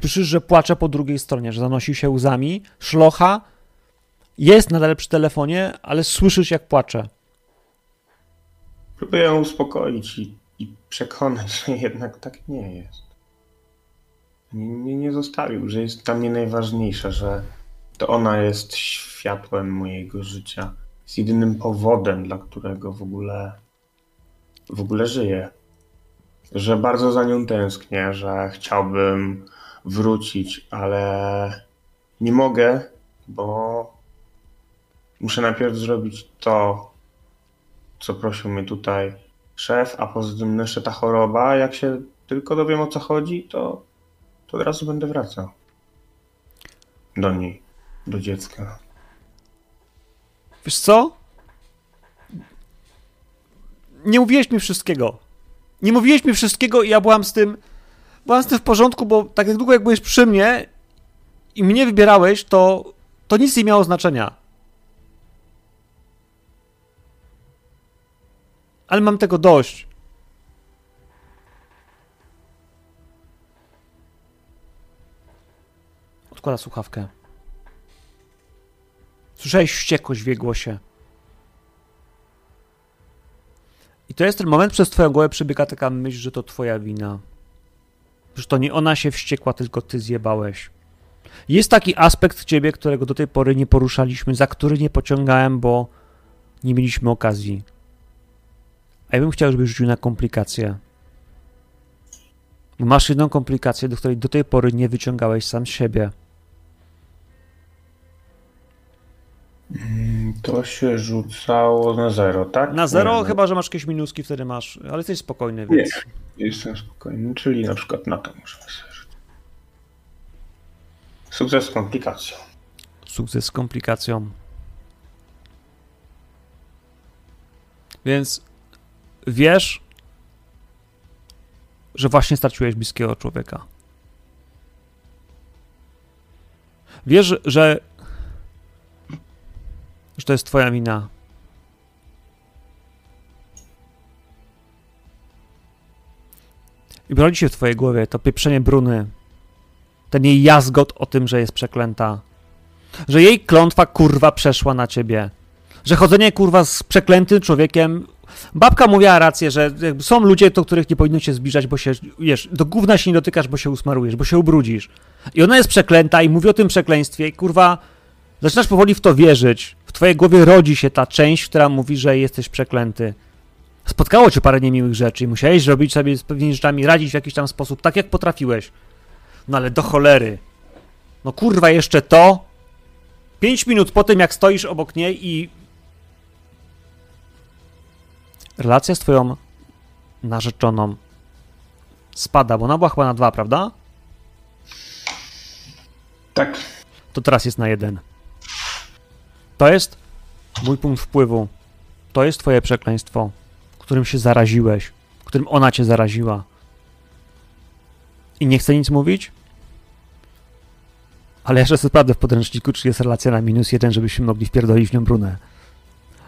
Słyszysz, że płacze po drugiej stronie, że zanosi się łzami, szlocha. Jest nadal przy telefonie, ale słyszysz, jak płacze. Próbuję ją uspokoić i, i przekonać, że jednak tak nie jest. Nie, nie, nie zostawił, że jest dla mnie najważniejsza, że to ona jest światłem mojego życia. Jest jedynym powodem, dla którego w ogóle w ogóle żyję. Że bardzo za nią tęsknię, że chciałbym wrócić, ale nie mogę, bo muszę najpierw zrobić to, co prosił mnie tutaj szef, a poza tym jeszcze ta choroba, jak się tylko dowiem o co chodzi, to, to od razu będę wracał. Do niej, do dziecka. Wiesz co? Nie mówiłeś mi wszystkiego. Nie mówiłeś mi wszystkiego i ja byłam z tym. Byłam z tym w porządku, bo tak jak długo jak byłeś przy mnie i mnie wybierałeś, to, to nic nie miało znaczenia. Ale mam tego dość. Odkłada słuchawkę. Słyszałeś wściekłość w jej głosie. I to jest ten moment, przez twoją głowę przebiega taka myśl, że to twoja wina. Że to nie ona się wściekła, tylko ty zjebałeś. Jest taki aspekt ciebie, którego do tej pory nie poruszaliśmy, za który nie pociągałem, bo nie mieliśmy okazji. A ja bym chciał, żebyś rzucił na komplikację. Masz jedną komplikację, do której do tej pory nie wyciągałeś sam siebie. To się rzucało na zero, tak? Na zero, Nie, chyba że masz jakieś minuski, wtedy masz, ale jesteś spokojny, Nie, więc. jestem spokojny, czyli na przykład na to możemy sobie rzucić. Sukces z komplikacją. Sukces z komplikacją. Więc wiesz, że właśnie straciłeś bliskiego człowieka. Wiesz, że, że to jest twoja wina. I broni się w twojej głowie to pieprzenie Bruny. Ten jej jazgot o tym, że jest przeklęta. Że jej klątwa kurwa przeszła na ciebie. Że chodzenie kurwa z przeklętym człowiekiem. Babka mówiła rację, że są ludzie, do których nie powinno się zbliżać, bo się, wiesz, do gówna się nie dotykasz, bo się usmarujesz, bo się ubrudzisz. I ona jest przeklęta i mówi o tym przekleństwie i kurwa zaczynasz powoli w to wierzyć. W twojej głowie rodzi się ta część, która mówi, że jesteś przeklęty. Spotkało cię parę niemiłych rzeczy i musiałeś robić sobie z pewnymi rzeczami, radzić w jakiś tam sposób, tak jak potrafiłeś. No ale do cholery. No kurwa, jeszcze to. Pięć minut po tym, jak stoisz obok niej i. Relacja z twoją narzeczoną spada, bo ona była chyba na dwa, prawda? Tak. To teraz jest na jeden. To jest mój punkt wpływu. To jest twoje przekleństwo, którym się zaraziłeś, którym ona cię zaraziła. I nie chcę nic mówić, ale jeszcze sprawdzę w podręczniku, czy jest relacja na minus jeden, żebyśmy mogli wpierdolić w nią brunę.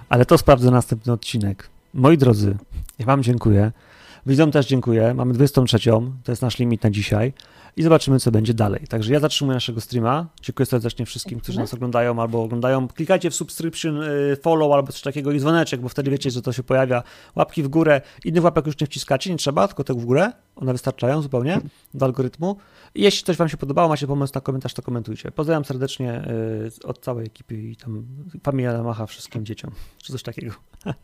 Ale to sprawdzę następny odcinek. Moi drodzy, ja wam dziękuję. Widzom też dziękuję. Mamy 23, to jest nasz limit na dzisiaj i zobaczymy, co będzie dalej. Także ja zatrzymuję naszego streama. Dziękuję serdecznie wszystkim, którzy nas oglądają albo oglądają. Klikajcie w subscription, y, follow albo coś takiego i dzwoneczek, bo wtedy wiecie, że to się pojawia. Łapki w górę. Innych łapek już nie wciskacie, nie trzeba, tylko te w górę. One wystarczają zupełnie do algorytmu. I jeśli coś wam się podobało, macie pomysł na komentarz, to komentujcie. Pozdrawiam serdecznie y, od całej ekipy i tam familia macha wszystkim dzieciom, czy coś takiego. [LAUGHS]